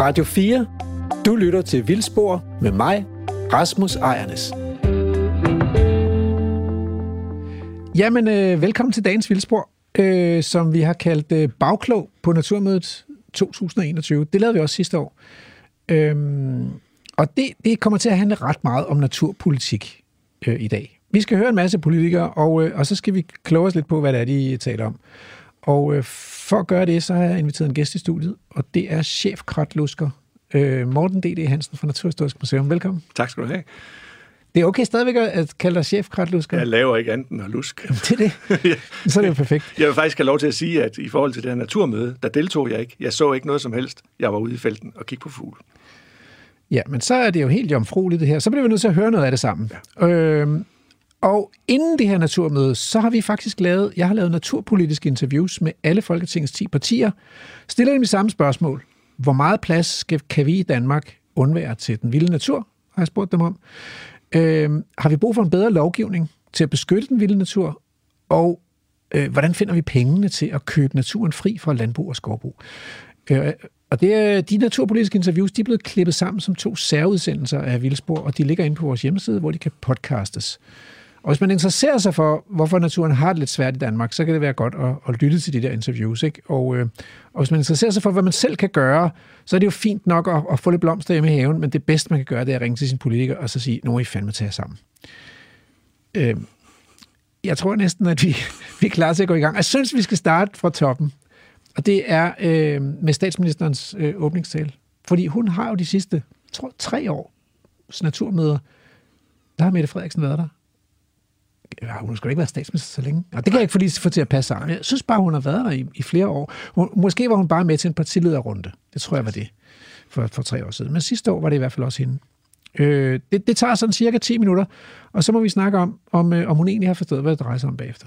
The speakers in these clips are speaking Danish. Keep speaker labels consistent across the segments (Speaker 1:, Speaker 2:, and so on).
Speaker 1: Radio 4. Du lytter til Vildspor med mig, Rasmus Ejernes. Jamen, øh, velkommen til dagens Vildspor, øh, som vi har kaldt øh, Bagklog på Naturmødet 2021. Det lavede vi også sidste år. Øhm, og det, det kommer til at handle ret meget om naturpolitik øh, i dag. Vi skal høre en masse politikere, og, øh, og så skal vi kloge os lidt på, hvad det er, de taler om. Og øh, for at gøre det, så har jeg inviteret en gæst i studiet, og det er chef Kratlusker, øh, Morten D.D. Hansen fra Naturhistorisk Museum. Velkommen.
Speaker 2: Tak skal du have.
Speaker 1: Det er okay stadigvæk at kalde dig chef Kratlusker?
Speaker 2: Jeg laver ikke andet end at lusk.
Speaker 1: Jamen, det er det. Så er det jo perfekt.
Speaker 2: Jeg vil faktisk have lov til at sige, at i forhold til det her naturmøde, der deltog jeg ikke. Jeg så ikke noget som helst. Jeg var ude i felten og kiggede på fugle.
Speaker 1: Ja, men så er det jo helt jomfrueligt det her. Så bliver vi nødt til at høre noget af det sammen. Ja. Øhm, og inden det her naturmøde, så har vi faktisk lavet, jeg har lavet naturpolitiske interviews med alle Folketingets 10 partier. Stiller dem i samme spørgsmål. Hvor meget plads skal, kan vi i Danmark undvære til den vilde natur, har jeg spurgt dem om. Øh, har vi brug for en bedre lovgivning til at beskytte den vilde natur? Og øh, hvordan finder vi pengene til at købe naturen fri fra landbrug og skovbrug? Øh, og det de naturpolitiske interviews, de er blevet klippet sammen som to særudsendelser af Vildspor, og de ligger inde på vores hjemmeside, hvor de kan podcastes. Og hvis man interesserer sig for, hvorfor naturen har det lidt svært i Danmark, så kan det være godt at, at lytte til de der interviews. Ikke? Og, øh, og hvis man interesserer sig for, hvad man selv kan gøre, så er det jo fint nok at, at få lidt blomster hjemme i haven, men det bedste, man kan gøre, det er at ringe til sin politiker og så sige, nu er I fandme tage sammen. Øh, jeg tror næsten, at vi, vi er klar til at gå i gang. Jeg synes, vi skal starte fra toppen. Og det er øh, med statsministerens øh, åbningstale. Fordi hun har jo de sidste, tror tre år naturmøder, der har Mette Frederiksen været der. Ja, hun har sgu ikke været statsminister så længe. Og det kan jeg ikke få lige få til at passe sammen. Jeg synes bare, hun har været der i, i flere år. Hun, måske var hun bare med til en partilederrunde. Det tror jeg var det for, for tre år siden. Men sidste år var det i hvert fald også hende. Øh, det, det tager sådan cirka 10 minutter, og så må vi snakke om, om, øh, om hun egentlig har forstået, hvad det drejer sig om bagefter.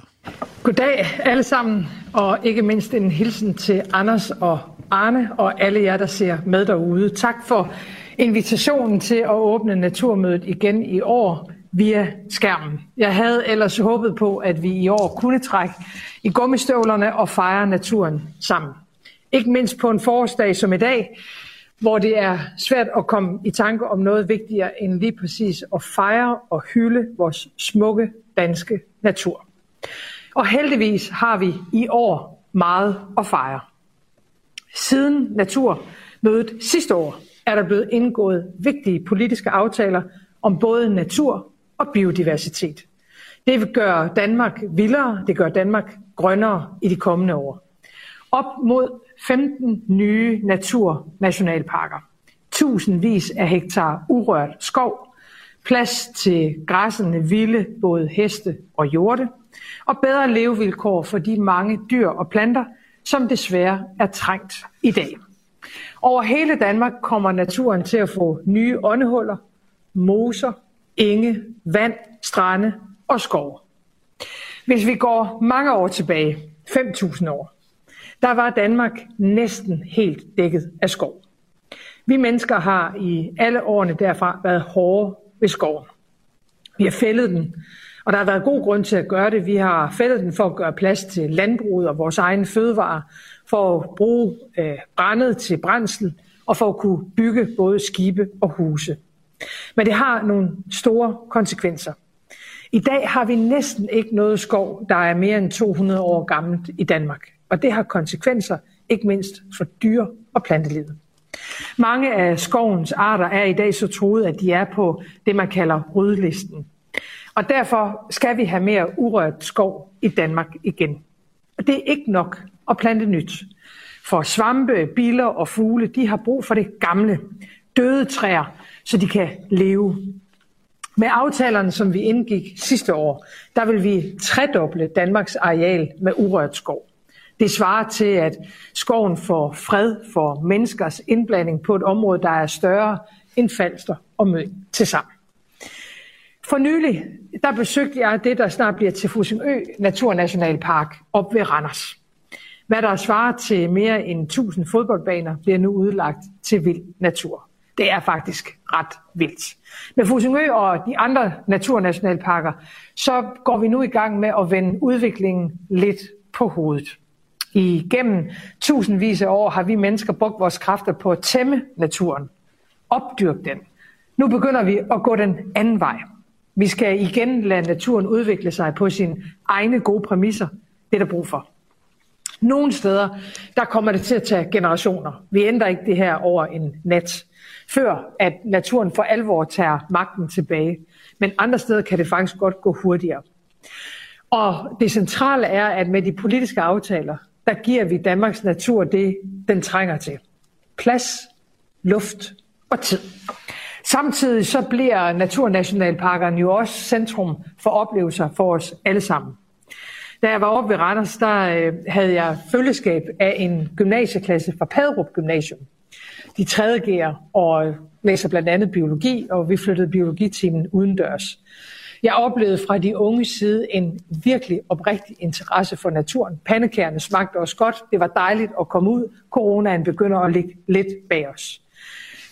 Speaker 3: Goddag alle sammen, og ikke mindst en hilsen til Anders og Arne og alle jer, der ser med derude. Tak for invitationen til at åbne Naturmødet igen i år via skærmen. Jeg havde ellers håbet på, at vi i år kunne trække i gummistøvlerne og fejre naturen sammen. Ikke mindst på en forårsdag som i dag, hvor det er svært at komme i tanke om noget vigtigere end lige præcis at fejre og hylde vores smukke danske natur. Og heldigvis har vi i år meget at fejre. Siden naturmødet sidste år er der blevet indgået vigtige politiske aftaler om både natur og biodiversitet. Det vil gøre Danmark vildere, det gør Danmark grønnere i de kommende år. Op mod 15 nye naturnationalparker, tusindvis af hektar urørt skov, plads til græssende vilde både heste og hjorte, og bedre levevilkår for de mange dyr og planter, som desværre er trængt i dag. Over hele Danmark kommer naturen til at få nye åndehuller, moser, enge, vand, strande og skov. Hvis vi går mange år tilbage, 5.000 år, der var Danmark næsten helt dækket af skov. Vi mennesker har i alle årene derfra været hårde ved skoven. Vi har fældet den, og der har været god grund til at gøre det. Vi har fældet den for at gøre plads til landbruget og vores egen fødevarer, for at bruge øh, brændet til brændsel og for at kunne bygge både skibe og huse. Men det har nogle store konsekvenser. I dag har vi næsten ikke noget skov, der er mere end 200 år gammelt i Danmark. Og det har konsekvenser, ikke mindst for dyr og plantelivet. Mange af skovens arter er i dag så troet, at de er på det, man kalder rødlisten. Og derfor skal vi have mere urørt skov i Danmark igen. Og det er ikke nok at plante nyt. For svampe, biller og fugle, de har brug for det gamle, døde træer, så de kan leve. Med aftalerne, som vi indgik sidste år, der vil vi tredoble Danmarks areal med urørt skov. Det svarer til, at skoven får fred for menneskers indblanding på et område, der er større end Falster og Møn til sammen. For nylig, der besøgte jeg det, der snart bliver til Fusingø Naturnationalpark op ved Randers. Hvad der svarer til mere end 1000 fodboldbaner, bliver nu udlagt til vild natur. Det er faktisk ret vildt. Med Fusingø og de andre naturnationalparker, så går vi nu i gang med at vende udviklingen lidt på hovedet. Igennem tusindvis af år har vi mennesker brugt vores kræfter på at tæmme naturen, opdyrke den. Nu begynder vi at gå den anden vej. Vi skal igen lade naturen udvikle sig på sine egne gode præmisser. Det er der brug for. Nogle steder, der kommer det til at tage generationer. Vi ændrer ikke det her over en nat, før at naturen for alvor tager magten tilbage. Men andre steder kan det faktisk godt gå hurtigere. Og det centrale er, at med de politiske aftaler, der giver vi Danmarks natur det, den trænger til. Plads, luft og tid. Samtidig så bliver naturnationalparkerne jo også centrum for oplevelser for os alle sammen. Da jeg var oppe ved Randers, der øh, havde jeg følgeskab af en gymnasieklasse fra Padrup Gymnasium. De tredje gear og læser blandt andet biologi, og vi flyttede biologitimen udendørs. Jeg oplevede fra de unge side en virkelig oprigtig interesse for naturen. Pandekærne smagte også godt. Det var dejligt at komme ud. Coronaen begynder at ligge lidt bag os.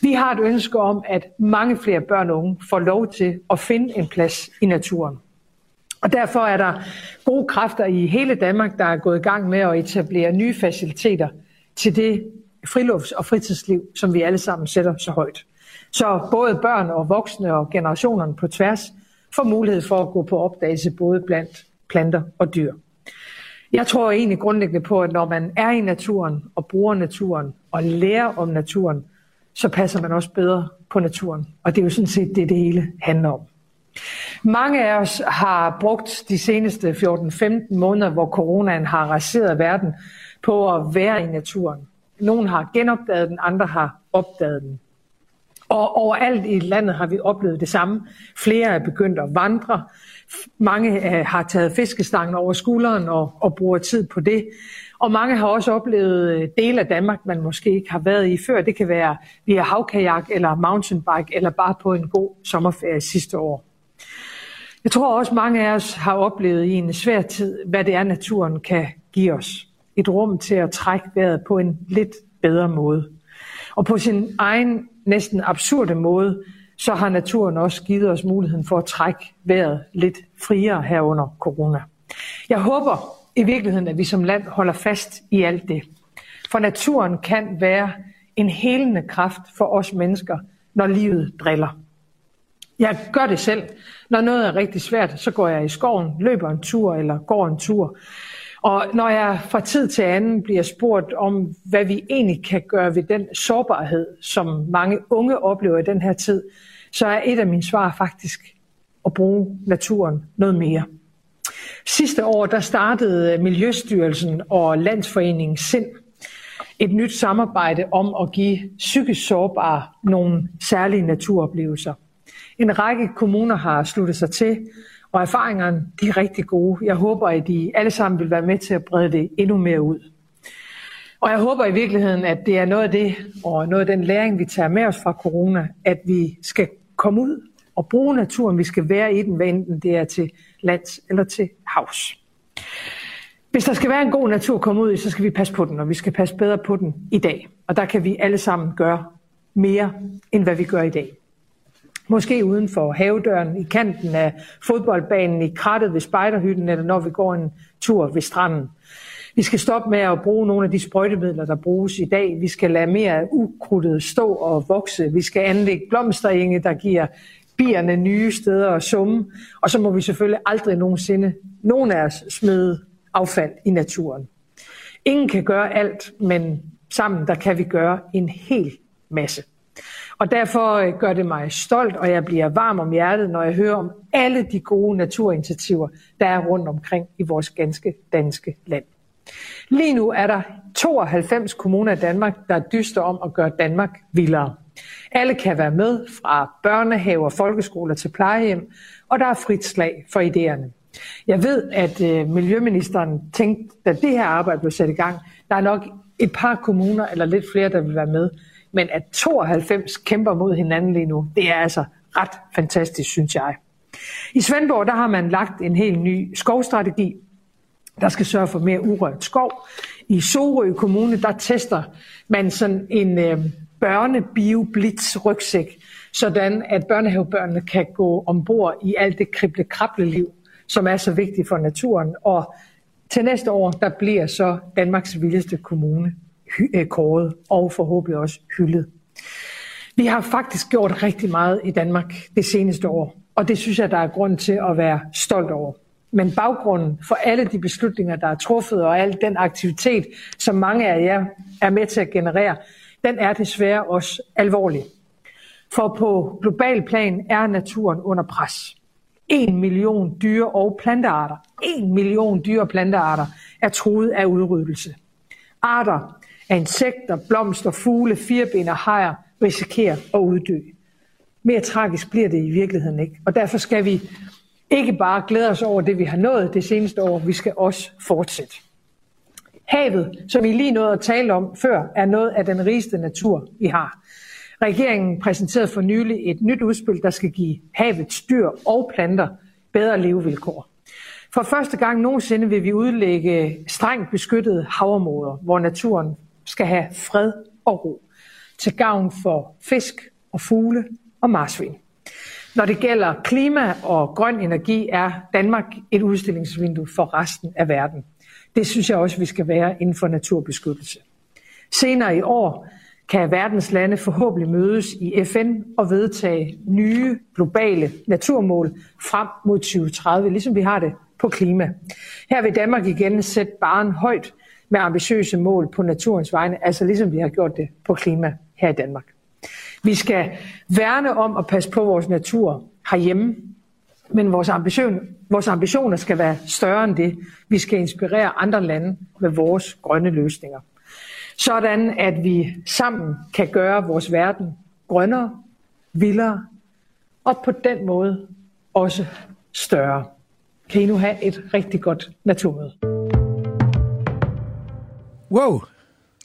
Speaker 3: Vi har et ønske om, at mange flere børn og unge får lov til at finde en plads i naturen. Og derfor er der gode kræfter i hele Danmark, der er gået i gang med at etablere nye faciliteter til det frilufts- og fritidsliv, som vi alle sammen sætter så højt. Så både børn og voksne og generationerne på tværs får mulighed for at gå på opdagelse både blandt planter og dyr. Jeg tror egentlig grundlæggende på, at når man er i naturen og bruger naturen og lærer om naturen, så passer man også bedre på naturen. Og det er jo sådan set det, det hele handler om. Mange af os har brugt de seneste 14-15 måneder, hvor coronaen har raseret verden, på at være i naturen. Nogen har genopdaget den, andre har opdaget den. Og overalt i landet har vi oplevet det samme. Flere er begyndt at vandre. Mange øh, har taget fiskestangen over skulderen og, og bruger tid på det. Og mange har også oplevet øh, dele af Danmark, man måske ikke har været i før. Det kan være via havkajak eller mountainbike eller bare på en god sommerferie sidste år. Jeg tror også, mange af os har oplevet i en svær tid, hvad det er, naturen kan give os. Et rum til at trække vejret på en lidt bedre måde. Og på sin egen næsten absurde måde, så har naturen også givet os muligheden for at trække vejret lidt friere her under corona. Jeg håber i virkeligheden, at vi som land holder fast i alt det. For naturen kan være en helende kraft for os mennesker, når livet driller. Jeg gør det selv. Når noget er rigtig svært, så går jeg i skoven, løber en tur eller går en tur. Og når jeg fra tid til anden bliver spurgt om, hvad vi egentlig kan gøre ved den sårbarhed, som mange unge oplever i den her tid, så er et af mine svar faktisk at bruge naturen noget mere. Sidste år der startede Miljøstyrelsen og Landsforeningen Sind et nyt samarbejde om at give psykisk sårbare nogle særlige naturoplevelser. En række kommuner har sluttet sig til, og erfaringerne de er rigtig gode. Jeg håber, at I alle sammen vil være med til at brede det endnu mere ud. Og jeg håber i virkeligheden, at det er noget af det, og noget af den læring, vi tager med os fra corona, at vi skal komme ud og bruge naturen. Vi skal være i den, hvad enten det er til lands eller til havs. Hvis der skal være en god natur at komme ud i, så skal vi passe på den, og vi skal passe bedre på den i dag. Og der kan vi alle sammen gøre mere, end hvad vi gør i dag. Måske uden for havedøren, i kanten af fodboldbanen, i krattet ved spejderhytten, eller når vi går en tur ved stranden. Vi skal stoppe med at bruge nogle af de sprøjtemidler, der bruges i dag. Vi skal lade mere af ukrudtet stå og vokse. Vi skal anlægge blomsterenge, der giver bierne nye steder at summe. Og så må vi selvfølgelig aldrig nogensinde, nogen af os, smide affald i naturen. Ingen kan gøre alt, men sammen der kan vi gøre en hel masse. Og derfor øh, gør det mig stolt, og jeg bliver varm om hjertet, når jeg hører om alle de gode naturinitiativer, der er rundt omkring i vores ganske danske land. Lige nu er der 92 kommuner i Danmark, der dyster om at gøre Danmark vildere. Alle kan være med, fra børnehaver, folkeskoler til plejehjem, og der er frit slag for idéerne. Jeg ved, at øh, Miljøministeren tænkte, da det her arbejde blev sat i gang, der er nok et par kommuner eller lidt flere, der vil være med. Men at 92 kæmper mod hinanden lige nu, det er altså ret fantastisk, synes jeg. I Svendborg der har man lagt en helt ny skovstrategi, der skal sørge for mere urørt skov. I Sorø Kommune, der tester man sådan en øh, børnebioblitz rygsæk, sådan at børnehavebørnene kan gå ombord i alt det krible liv som er så vigtigt for naturen. Og Til næste år, der bliver så Danmarks vildeste kommune Øh, kåret og forhåbentlig også hyldet. Vi har faktisk gjort rigtig meget i Danmark det seneste år, og det synes jeg, der er grund til at være stolt over. Men baggrunden for alle de beslutninger, der er truffet, og al den aktivitet, som mange af jer er med til at generere, den er desværre også alvorlig. For på global plan er naturen under pres. En million dyre- og plantearter, en million dyre- og plantearter er truet af udryddelse. Arter at insekter, blomster, fugle, firben og hajer risikerer at uddø. Mere tragisk bliver det i virkeligheden ikke. Og derfor skal vi ikke bare glæde os over det, vi har nået det seneste år, vi skal også fortsætte. Havet, som I lige nåede at tale om før, er noget af den rigeste natur, vi har. Regeringen præsenterede for nylig et nyt udspil, der skal give havets dyr og planter bedre levevilkår. For første gang nogensinde vil vi udlægge strengt beskyttede havområder, hvor naturen skal have fred og ro til gavn for fisk og fugle og marsvin. Når det gælder klima og grøn energi, er Danmark et udstillingsvindue for resten af verden. Det synes jeg også, vi skal være inden for naturbeskyttelse. Senere i år kan verdens lande forhåbentlig mødes i FN og vedtage nye globale naturmål frem mod 2030, ligesom vi har det på klima. Her vil Danmark igen sætte baren højt med ambitiøse mål på naturens vegne, altså ligesom vi har gjort det på klima her i Danmark. Vi skal værne om at passe på vores natur herhjemme, men vores, ambition, vores ambitioner skal være større end det. Vi skal inspirere andre lande med vores grønne løsninger. Sådan at vi sammen kan gøre vores verden grønnere, vildere og på den måde også større. Kan I nu have et rigtig godt naturmøde.
Speaker 1: Wow!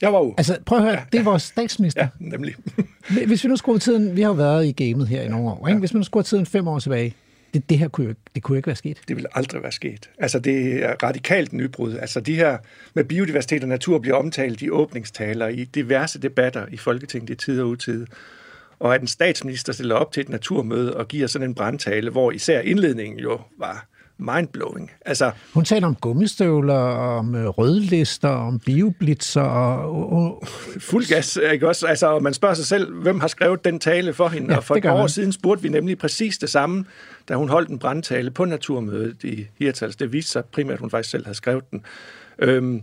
Speaker 2: Jeg var jo.
Speaker 1: Altså, prøv at høre, det er vores statsminister.
Speaker 2: Ja, nemlig.
Speaker 1: Hvis vi nu skruer tiden, vi har jo været i gamet her i nogle år, ikke? hvis vi nu skruer tiden fem år tilbage, det, det her kunne jo, det kunne jo ikke være sket.
Speaker 2: Det ville aldrig være sket. Altså, det er radikalt nybrud. Altså, de her med biodiversitet og natur bliver omtalt i åbningstaler, i diverse debatter i Folketinget i tid og utid. Og at en statsminister stiller op til et naturmøde og giver sådan en brandtale, hvor især indledningen jo var mindblowing. Altså,
Speaker 1: Hun taler om gummistøvler, om øh, rødlister, om bioblitzer og... og
Speaker 2: fuld gas, ikke også? Altså, og man spørger sig selv, hvem har skrevet den tale for hende?
Speaker 1: Ja,
Speaker 2: og for et par år
Speaker 1: man.
Speaker 2: siden spurgte vi nemlig præcis det samme, da hun holdt en brandtale på Naturmødet i Hirtals. Det viste sig primært, at hun faktisk selv havde skrevet den. Øhm,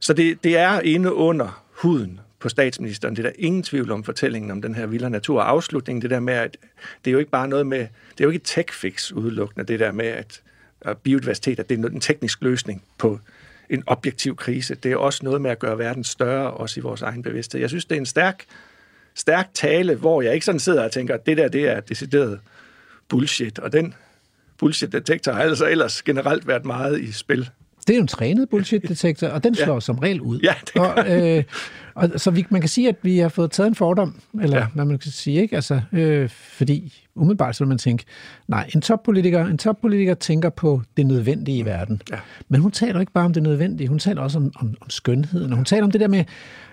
Speaker 2: så det, det er inde under huden på statsministeren. Det er der ingen tvivl om fortællingen om den her vildere natur. Og afslutningen, det der med, at det er jo ikke bare noget med, det er jo ikke et tech-fix udelukkende, det der med, at at biodiversitet, at det er en teknisk løsning på en objektiv krise. Det er også noget med at gøre verden større, også i vores egen bevidsthed. Jeg synes, det er en stærk, stærk tale, hvor jeg ikke sådan sidder og tænker, at det der, det er decideret bullshit. Og den bullshit-detektor har altså ellers generelt været meget i spil.
Speaker 1: Det er jo en trænet bullshit-detektor, og den slår ja. som regel ud.
Speaker 2: Ja, det
Speaker 1: og, øh, og, så vi, man kan sige, at vi har fået taget en fordom, eller ja. Hvad man kan sige, ikke? Altså, øh, fordi umiddelbart så vil man tænke, nej, en toppolitiker, en toppolitiker tænker på det nødvendige i verden.
Speaker 2: Ja.
Speaker 1: Men hun taler ikke bare om det nødvendige, hun taler også om, om, om skønheden, og hun taler om det der med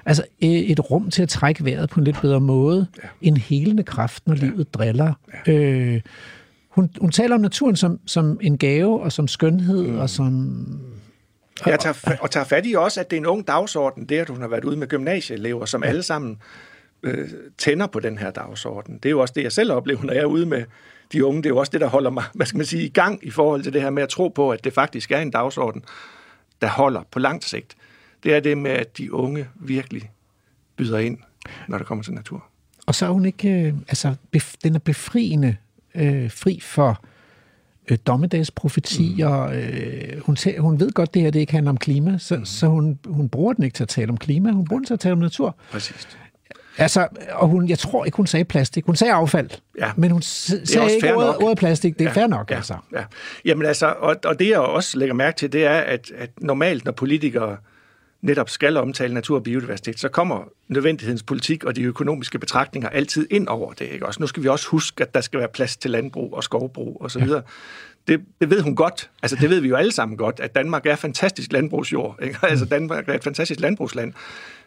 Speaker 1: altså, øh, et rum til at trække vejret på en lidt bedre måde, ja. en helende kraft, når ja. livet driller. Ja. Øh, hun, hun taler om naturen som, som en gave, og som skønhed, mm. og som
Speaker 2: jeg tager, fa- og tager fat i også, at det er en ung dagsorden, det at hun har været ude med gymnasieelever, som alle sammen øh, tænder på den her dagsorden. Det er jo også det, jeg selv oplever, når jeg er ude med de unge. Det er jo også det, der holder mig hvad skal man sige, i gang i forhold til det her med at tro på, at det faktisk er en dagsorden, der holder på langt sigt. Det er det med, at de unge virkelig byder ind, når det kommer til natur.
Speaker 1: Og så er hun ikke, øh, altså, bef, den er befriende øh, fri for øh, dommedagsprofetier. Mm. Øh, hun, tæ- hun ved godt, det her det ikke handler om klima, så, mm. så hun, hun bruger den ikke til at tale om klima, hun bruger den til at tale om natur.
Speaker 2: Præcis.
Speaker 1: Altså, og hun, jeg tror ikke, hun sagde plastik. Hun sagde affald.
Speaker 2: Ja.
Speaker 1: Men hun sagde ikke ordet, ordet plastik. Det er ja, fair nok,
Speaker 2: ja,
Speaker 1: altså.
Speaker 2: Ja. Jamen altså, og, og det jeg også lægger mærke til, det er, at, at normalt, når politikere netop skal omtale natur og biodiversitet, så kommer nødvendighedens politik og de økonomiske betragtninger altid ind over det. Ikke? Også, nu skal vi også huske, at der skal være plads til landbrug og skovbrug osv. Ja. Det, det ved hun godt. Altså, det ved vi jo alle sammen godt, at Danmark er fantastisk landbrugsjord. Ikke? Altså, Danmark er et fantastisk landbrugsland.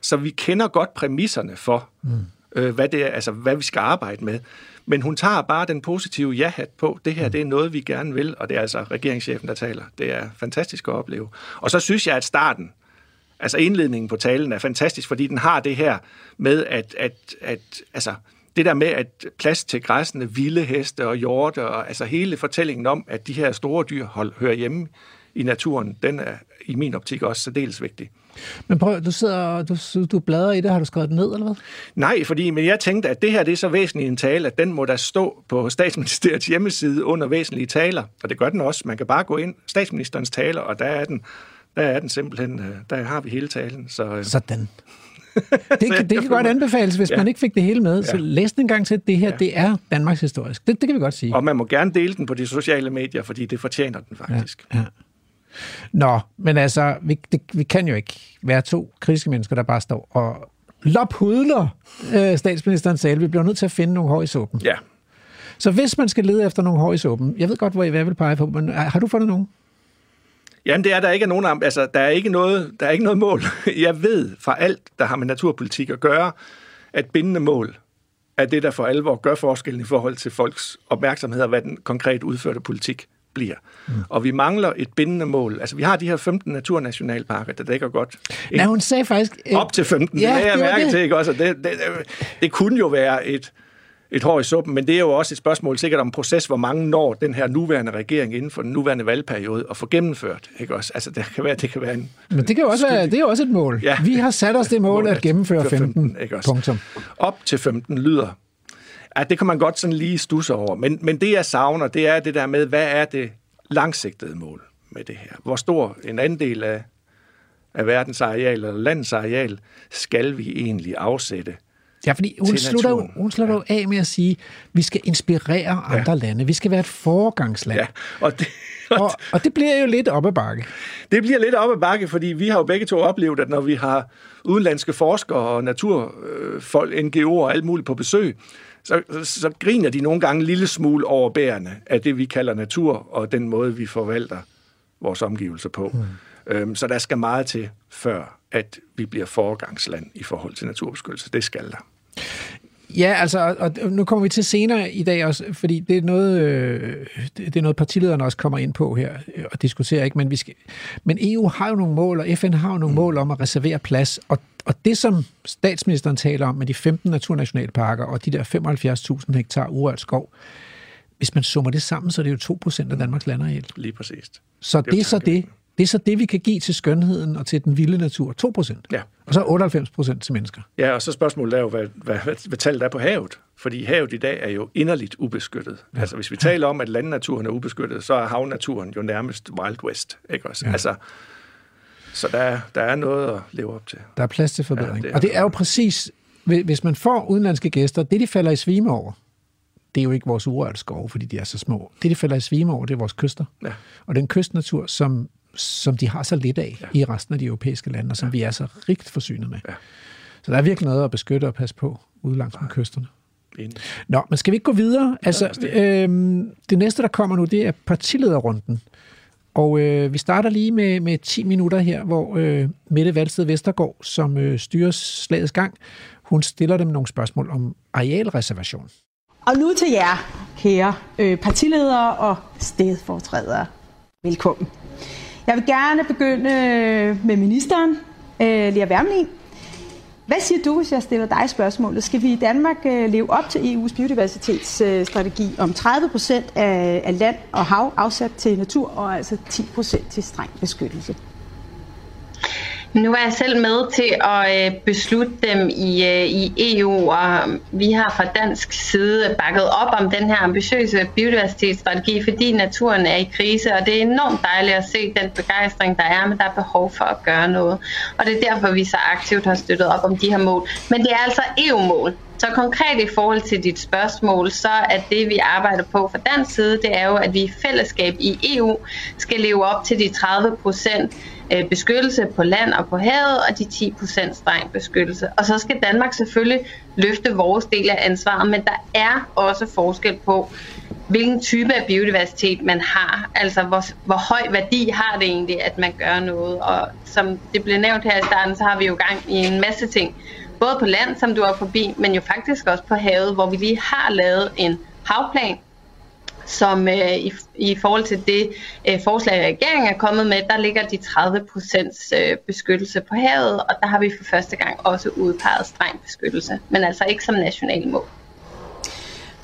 Speaker 2: Så vi kender godt præmisserne for, mm. øh, hvad, det er, altså, hvad vi skal arbejde med. Men hun tager bare den positive ja-hat på. Det her, det er noget, vi gerne vil, og det er altså regeringschefen, der taler. Det er fantastisk at opleve. Og så synes jeg, at starten, altså indledningen på talen er fantastisk, fordi den har det her med, at, at, at altså, det der med, at plads til græsne, vilde heste og hjorte, og altså hele fortællingen om, at de her store dyr hold, hører hjemme i naturen, den er i min optik også særdeles vigtig.
Speaker 1: Men prøv, du sidder du, du bladrer i det, har du skrevet det ned, eller hvad?
Speaker 2: Nej, fordi men jeg tænkte, at det her det er så væsentligt en tale, at den må der stå på statsministeriets hjemmeside under væsentlige taler, og det gør den også. Man kan bare gå ind, statsministerens taler, og der er den, der er den simpelthen, øh, der har vi hele talen. Så, øh.
Speaker 1: Sådan. Det, det, det kan godt anbefales, hvis ja. man ikke fik det hele med. Så læs den en gang til. Det her, ja. det er Danmarks historisk. Det, det kan vi godt sige.
Speaker 2: Og man må gerne dele den på de sociale medier, fordi det fortjener den faktisk.
Speaker 1: Ja, ja. Nå, men altså, vi, det, vi kan jo ikke være to kritiske mennesker, der bare står og lophudler øh, statsministeren sagde. Vi bliver nødt til at finde nogle hår i suppen.
Speaker 2: Ja.
Speaker 1: Så hvis man skal lede efter nogle hår i suppen, jeg ved godt, hvor jeg vil pege på, men har du fundet nogen?
Speaker 2: Jamen, det er der ikke nogen, altså, der er ikke noget, der er ikke noget mål. Jeg ved fra alt, der har med naturpolitik at gøre, at bindende mål er det, der for alvor gør forskellen i forhold til folks opmærksomhed og hvad den konkret udførte politik bliver. Mm. Og vi mangler et bindende mål. Altså, vi har de her 15 naturnationalparker, der dækker godt.
Speaker 1: Nej, hun sagde faktisk...
Speaker 2: Øh, op til 15, ja, det er jeg mærke til, ikke også? Det, det, det, det kunne jo være et, et hår i suppen, men det er jo også et spørgsmål sikkert om proces, hvor mange når den her nuværende regering inden for den nuværende valgperiode at få gennemført. Ikke også? Altså, det kan være, det kan være en...
Speaker 1: Men det kan jo også være, det er jo også et mål. Ja. Vi har sat os det mål at gennemføre 15. 15 ikke også? Punktum.
Speaker 2: Op til 15 lyder Ja, det kan man godt sådan lige stusse over. Men, men det, jeg savner, det er det der med, hvad er det langsigtede mål med det her? Hvor stor en andel af, af verdens areal eller landets areal skal vi egentlig afsætte
Speaker 1: Ja, fordi hun slutter, jo, hun slutter ja. af med at sige, at vi skal inspirere andre ja. lande. Vi skal være et foregangsland. Ja, og det, og, og, og det bliver jo lidt op ad bakke.
Speaker 2: Det bliver lidt op ad bakke, fordi vi har jo begge to oplevet, at når vi har udenlandske forskere og naturfolk, NGO'er og alt muligt på besøg, så, så griner de nogle gange en lille smule overbærende af det, vi kalder natur, og den måde, vi forvalter vores omgivelser på. Mm. Øhm, så der skal meget til, før at vi bliver foregangsland i forhold til naturbeskyttelse. Det skal der.
Speaker 1: Ja, altså, og nu kommer vi til senere i dag også, fordi det er noget, øh, det er noget partilederne også kommer ind på her øh, og diskuterer ikke, men, vi skal, men EU har jo nogle mål, og FN har jo nogle mm. mål om at reservere plads, og, og det som statsministeren taler om med de 15 naturnationalparker og de der 75.000 hektar urørt skov, hvis man summer det sammen, så er det jo 2% af Danmarks landareal.
Speaker 2: Lige præcis.
Speaker 1: Så det, det er så det, det er så det, vi kan give til skønheden og til den vilde natur. 2 procent.
Speaker 2: Ja.
Speaker 1: Og så 98 procent til mennesker.
Speaker 2: Ja, og så spørgsmålet er jo, hvad, hvad, hvad, hvad tallet er på havet. Fordi havet i dag er jo inderligt ubeskyttet. Ja. Altså, hvis vi taler om, at landnaturen er ubeskyttet, så er havnaturen jo nærmest Wild West. Ikke også? Ja. Altså, så der, der er noget at leve op til.
Speaker 1: Der er plads til forbedring. Ja, det og det er jo præcis, hvis man får udenlandske gæster, det de falder i svime over, det er jo ikke vores urørte skove, fordi de er så små. Det, de falder i svime over, det er vores kyster. Ja. Og den kystnatur, som som de har så lidt af ja. i resten af de europæiske lande, og som ja. vi er så rigt forsynet med. Ja. Så der er virkelig noget at beskytte og passe på ude langs med kysterne. Nå, men skal vi ikke gå videre? Altså, øhm, det næste, der kommer nu, det er partilederrunden. Og øh, vi starter lige med, med 10 minutter her, hvor øh, Mette Valsted Vestergaard, som øh, styrer slagets gang, hun stiller dem nogle spørgsmål om arealreservation.
Speaker 4: Og nu til jer, kære øh, partiledere og stedfortrædere. Velkommen. Jeg vil gerne begynde øh, med ministeren, øh, Lea Wermelin. Hvad siger du, hvis jeg stiller dig spørgsmålet? Skal vi i Danmark øh, leve op til EU's biodiversitetsstrategi om 30 procent af land og hav afsat til natur, og altså 10 procent til streng beskyttelse?
Speaker 5: Nu var jeg selv med til at øh, beslutte dem i, øh, i EU, og vi har fra dansk side bakket op om den her ambitiøse biodiversitetsstrategi, fordi naturen er i krise, og det er enormt dejligt at se den begejstring, der er, men der er behov for at gøre noget. Og det er derfor, vi så aktivt har støttet op om de her mål. Men det er altså EU-mål. Så konkret i forhold til dit spørgsmål, så er det, vi arbejder på fra dansk side, det er jo, at vi i fællesskab i EU skal leve op til de 30 procent øh, beskyttelse på land og på havet, og de 10% streng beskyttelse. Og så skal Danmark selvfølgelig løfte vores del af ansvaret, men der er også forskel på, hvilken type af biodiversitet man har. Altså, hvor, hvor høj værdi har det egentlig, at man gør noget. Og som det blev nævnt her i starten, så har vi jo gang i en masse ting både på land, som du er forbi, men jo faktisk også på havet, hvor vi lige har lavet en havplan, som øh, i, i forhold til det øh, forslag, regeringen er kommet med, der ligger de 30 procents øh, beskyttelse på havet, og der har vi for første gang også udpeget streng beskyttelse, men altså ikke som national mål.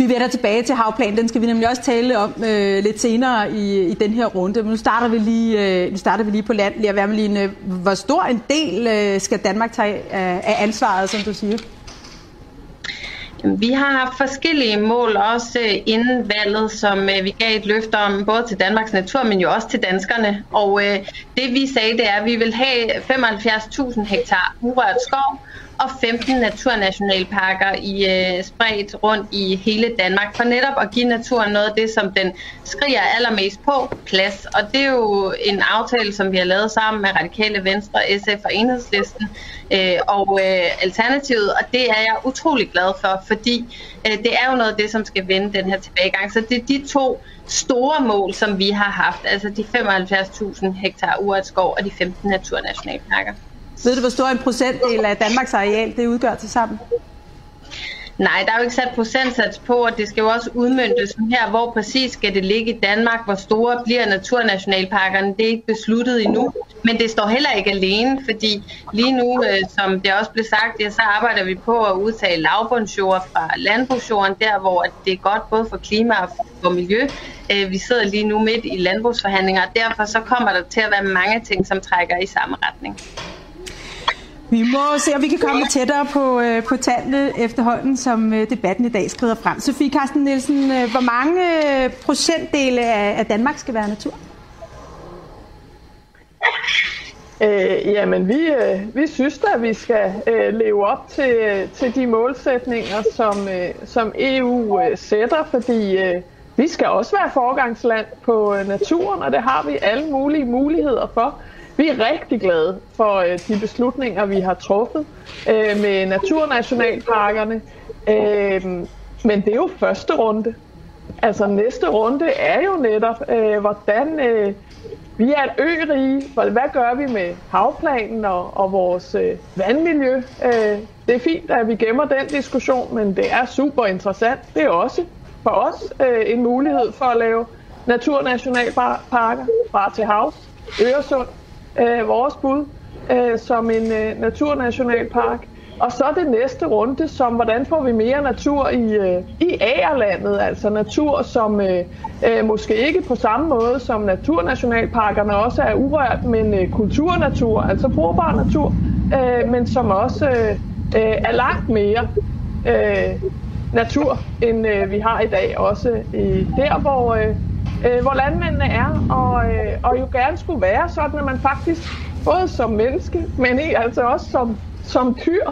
Speaker 4: Vi vender tilbage til havplanen. Den skal vi nemlig også tale om øh, lidt senere i, i den her runde. Men nu starter vi lige, øh, nu starter vi lige på land. Lea Wermelin, øh, hvor stor en del øh, skal Danmark tage af, af ansvaret, som du siger?
Speaker 5: Vi har haft forskellige mål også øh, inden valget, som øh, vi gav et løfte om, både til Danmarks natur, men jo også til danskerne. Og øh, det vi sagde, det er, at vi vil have 75.000 hektar urørt skov, og 15 naturnationalparker i øh, spredt rundt i hele Danmark, for netop at give naturen noget af det, som den skriger allermest på, plads. Og det er jo en aftale, som vi har lavet sammen med Radikale Venstre, SF og Enhedslisten øh, og øh, Alternativet, og det er jeg utrolig glad for, fordi øh, det er jo noget af det, som skal vende den her tilbagegang. Så det er de to store mål, som vi har haft, altså de 75.000 hektar urørt skov og de 15 naturnationalparker.
Speaker 4: Ved du, hvor stor en procentdel af Danmarks areal det udgør til sammen?
Speaker 5: Nej, der er jo ikke sat procentsats på, og det skal jo også udmyndtes her, hvor præcis skal det ligge i Danmark, hvor store bliver naturnationalparkerne, det er ikke besluttet endnu. Men det står heller ikke alene, fordi lige nu, øh, som det også blev sagt, ja, så arbejder vi på at udtage lavbundsjord fra landbrugsjorden, der hvor det er godt både for klima og for miljø. Øh, vi sidder lige nu midt i landbrugsforhandlinger, og derfor så kommer der til at være mange ting, som trækker i samme retning.
Speaker 4: Vi må se, om vi kan komme tættere på, øh, på tallene efterhånden, som øh, debatten i dag skrider frem. Sofie Carsten Nielsen, øh, hvor mange øh, procentdele af, af Danmark skal være natur?
Speaker 6: Øh, jamen, vi, øh, vi synes da, at vi skal øh, leve op til, øh, til de målsætninger, som, øh, som EU øh, sætter, fordi øh, vi skal også være forgangsland på øh, naturen, og det har vi alle mulige muligheder for. Vi er rigtig glade for øh, de beslutninger, vi har truffet øh, med naturnationalparkerne. Øh, men det er jo første runde. Altså næste runde er jo netop, øh, hvordan øh, vi er et ørige. Hvad gør vi med havplanen og, og vores øh, vandmiljø? Øh, det er fint, at vi gemmer den diskussion, men det er super interessant. Det er også for os øh, en mulighed for at lave naturnationalparker fra til havs, Øresund, øh, vores bud øh, som en øh, naturnationalpark. Og så det næste runde, som hvordan får vi mere natur i, øh, i Agerlandet, altså natur, som øh, øh, måske ikke på samme måde som naturnationalparkerne også er urørt, men øh, kulturnatur, altså brugbar natur, øh, men som også øh, øh, er langt mere øh, natur, end øh, vi har i dag, også øh, der, hvor øh, øh, hvor landmændene er, og, øh, og jo gerne skulle være sådan, at man faktisk både som menneske, men altså også som, som tyr,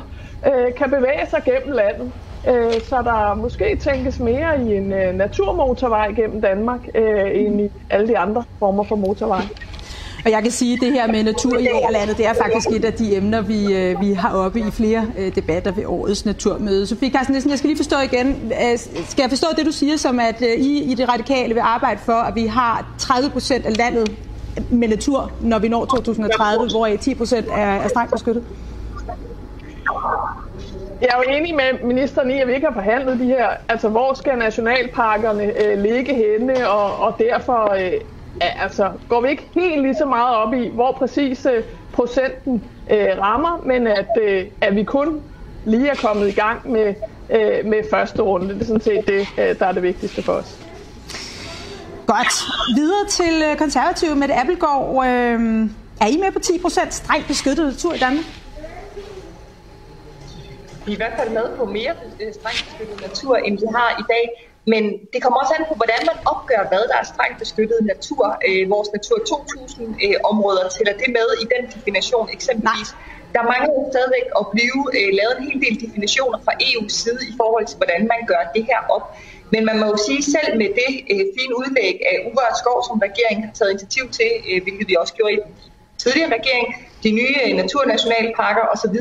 Speaker 6: øh, kan bevæge sig gennem landet. Øh, så der måske tænkes mere i en øh, naturmotorvej gennem Danmark, øh, end i alle de andre former for motorvej.
Speaker 4: Og jeg kan sige, at det her med natur i landet, det er faktisk et af de emner, vi, øh, vi har oppe i flere øh, debatter ved årets naturmøde. Sofie Carsten altså Nielsen, jeg skal lige forstå igen. Øh, skal jeg forstå det, du siger, som at I i det radikale vil arbejde for, at vi har 30 procent af landet med natur, når vi når 2030, hvor 10 procent er, er strengt beskyttet?
Speaker 6: Jeg er jo enig med ministeren i, at vi ikke har forhandlet de her, altså hvor skal nationalparkerne øh, ligge henne, og, og derfor øh, altså, går vi ikke helt lige så meget op i, hvor præcis øh, procenten øh, rammer, men at, øh, at vi kun lige er kommet i gang med, øh, med første runde. Det er sådan set det, øh, der er det vigtigste for os.
Speaker 4: Godt. Videre til øh, konservative med Appelgaard. Øh, er I med på 10% strengt beskyttet natur i Danmark?
Speaker 7: Vi er i hvert fald med på mere øh, strengt beskyttet natur, end vi har i dag. Men det kommer også an på, hvordan man opgør, hvad der er strengt beskyttet natur. Øh, vores Natur 2000-områder øh, tæller det med i den definition eksempelvis. Nej. Der mangler stadigvæk at blive øh, lavet en hel del definitioner fra EU's side i forhold til, hvordan man gør det her op. Men man må jo sige, selv med det øh, fine udlæg af urørt skov, som regeringen har taget initiativ til, øh, hvilket vi også gjorde i den tidligere regering, de nye øh, naturnationalparker osv.,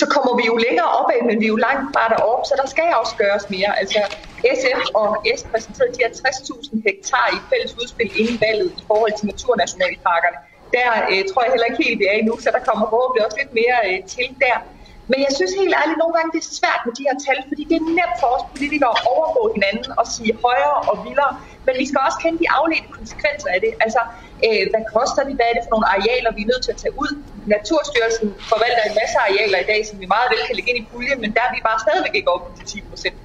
Speaker 7: så kommer vi jo længere opad, men vi er jo langt fra deroppe, så der skal også gøres mere. Altså SF og S præsenterede de her 60.000 hektar i fælles udspil inden valget i forhold til naturnationalparkerne. Der øh, tror jeg heller ikke helt, vi er endnu, så der kommer forhåbentlig også lidt mere øh, til der. Men jeg synes helt ærligt, nogle gange det er svært med de her tal, fordi det er nemt for os politikere at overgå hinanden og sige højere og vildere. Men vi skal også kende de afledte konsekvenser af det. Altså, øh, hvad koster det? Hvad er det for nogle arealer, vi er nødt til at tage ud? Naturstyrelsen forvalter en masse arealer i dag, som vi meget vel kan lægge ind i puljen, men der er vi bare stadigvæk ikke op til 10 procent.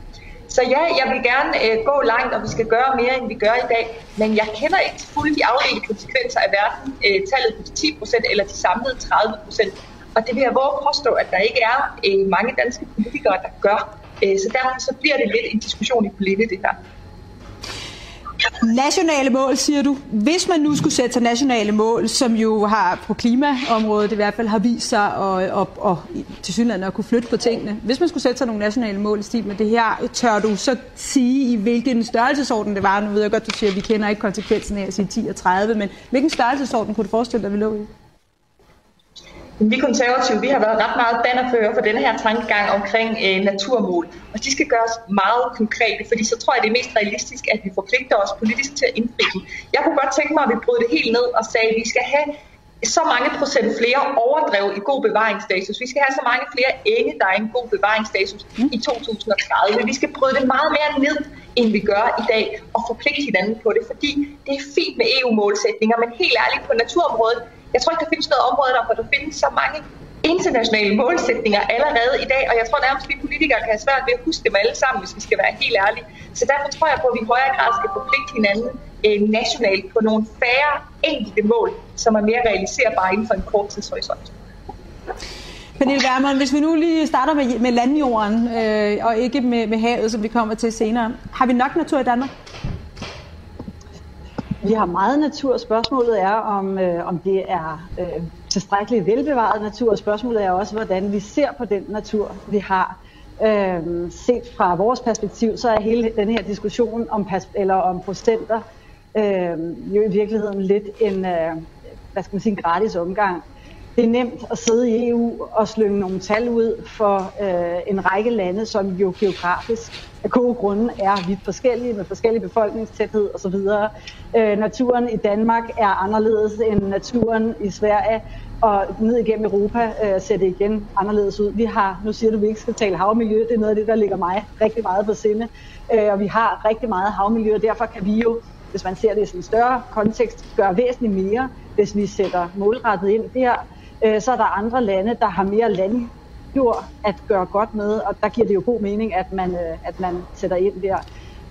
Speaker 7: Så ja, jeg vil gerne øh, gå langt, og vi skal gøre mere, end vi gør i dag. Men jeg kender ikke til fulde de afledte konsekvenser af verden. Øh, tallet på de 10 procent eller de samlede 30 procent. Og det vil jeg våge påstå, at der ikke er øh, mange danske politikere, der gør. Øh, så derfor så bliver det lidt en diskussion i politik, det her.
Speaker 4: Nationale mål, siger du. Hvis man nu skulle sætte sig nationale mål, som jo har på klimaområdet i hvert fald har vist sig og, og, og til synligheden at kunne flytte på tingene. Hvis man skulle sætte sig nogle nationale mål i stil med det her, tør du så sige, i hvilken størrelsesorden det var? Nu ved jeg godt, du siger, at vi kender ikke konsekvensen af at sige 10 og 30, men hvilken størrelsesorden kunne du forestille dig, at vi lå i?
Speaker 7: Vi konservative, vi har været ret meget bannerfører for den her tankegang omkring øh, naturmål. Og de skal gøres meget konkrete, fordi så tror jeg, det er mest realistisk, at vi forpligter os politisk til at indfri dem. Jeg kunne godt tænke mig, at vi brød det helt ned og sagde, at vi skal have så mange procent flere overdrev i god bevaringsstatus. Vi skal have så mange flere enge, der er i en god bevaringsstatus i 2030. Vi skal bryde det meget mere ned, end vi gør i dag, og forpligte hinanden på det, fordi det er fint med EU-målsætninger, men helt ærligt på naturområdet, jeg tror ikke, der findes noget område, der, hvor der findes så mange internationale målsætninger allerede i dag, og jeg tror nærmest, at vi politikere kan have svært ved at huske dem alle sammen, hvis vi skal være helt ærlige. Så derfor tror jeg på, at vi i højere grad skal forpligte hinanden øh, nationalt på nogle færre enkelte mål, som er mere realiserbare inden for en kort tidshorisont.
Speaker 4: Pernille Wermann, hvis vi nu lige starter med, med landjorden, øh, og ikke med, med havet, som vi kommer til senere. Har vi nok natur i Danmark?
Speaker 8: Vi har meget natur. Spørgsmålet er, om, øh, om det er øh, tilstrækkeligt velbevaret natur. Spørgsmålet er også, hvordan vi ser på den natur, vi har. Øh, set fra vores perspektiv, så er hele den her diskussion om, eller om procenter øh, jo i virkeligheden lidt en, øh, hvad skal man sige, en gratis omgang det er nemt at sidde i EU og slynge nogle tal ud for øh, en række lande, som jo geografisk af gode grunde er vidt forskellige, med forskellig befolkningstæthed osv. Øh, naturen i Danmark er anderledes end naturen i Sverige, og ned igennem Europa øh, ser det igen anderledes ud. Vi har, nu siger du, at vi ikke skal tale havmiljø, det er noget af det, der ligger mig rigtig meget på sinde, øh, og vi har rigtig meget havmiljø, og derfor kan vi jo, hvis man ser det i sådan en større kontekst, gøre væsentligt mere, hvis vi sætter målrettet ind der. Øh, så er der andre lande, der har mere landjord at gøre godt med, og der giver det jo god mening, at man, øh, at man sætter ind der.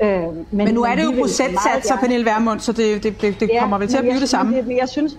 Speaker 4: Øh, men, men nu er det jo procentsatser, Pernille Vermund, så det, det, det, det ja, kommer vel til at blive det samme.
Speaker 8: Det, jeg synes,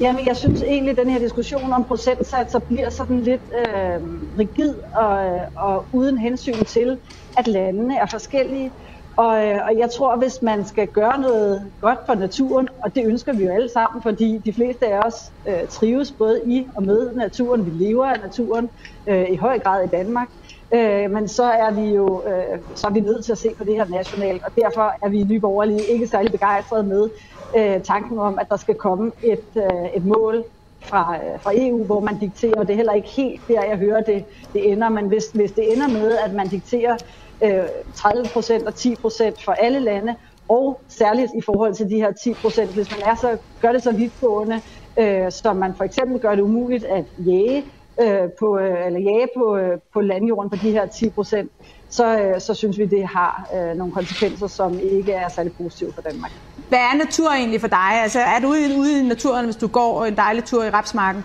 Speaker 8: jamen, jeg synes egentlig, at den her diskussion om procentsatser bliver sådan lidt øh, rigid og, og uden hensyn til, at landene er forskellige. Og, øh, og jeg tror, hvis man skal gøre noget godt for naturen, og det ønsker vi jo alle sammen, fordi de fleste af os øh, trives både i og med naturen, vi lever af naturen øh, i høj grad i Danmark, øh, men så er vi jo øh, så er vi nødt til at se på det her nationalt, og derfor er vi i Nye Borgerlige ikke særlig begejstrede med øh, tanken om, at der skal komme et, øh, et mål fra, øh, fra EU, hvor man dikterer, og det er heller ikke helt der, jeg hører det, det ender, men hvis, hvis det ender med, at man dikterer Øh, 30 procent og 10 procent for alle lande, og særligt i forhold til de her 10 procent, hvis man er så, gør det så vidtgående, øh, som man for eksempel gør det umuligt at jage øh, på, øh, eller jage på, øh, på landjorden på de her 10 procent, så, øh, så synes vi, det har øh, nogle konsekvenser, som ikke er særlig positive for Danmark.
Speaker 4: Hvad er natur egentlig for dig? Altså, er du ude, ude i naturen, hvis du går en dejlig tur i Rapsmarken?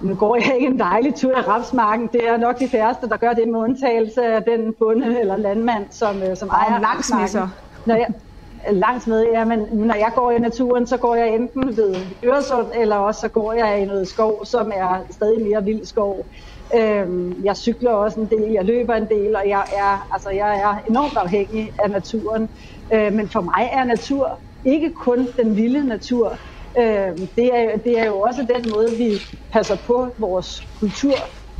Speaker 8: Nu går jeg ikke en dejlig tur i rapsmarken. Det er nok de færreste, der gør det med undtagelse af den bunde eller landmand, som, øh, som ejer
Speaker 4: langs med så.
Speaker 8: Når jeg, langs med, ja, men når jeg går i naturen, så går jeg enten ved Øresund, eller også så går jeg i noget skov, som er stadig mere vild skov. Øhm, jeg cykler også en del, jeg løber en del, og jeg er, altså, jeg er enormt afhængig af naturen. Øh, men for mig er natur ikke kun den vilde natur. Øh, det, er, det er jo også den måde, vi passer på vores kultur,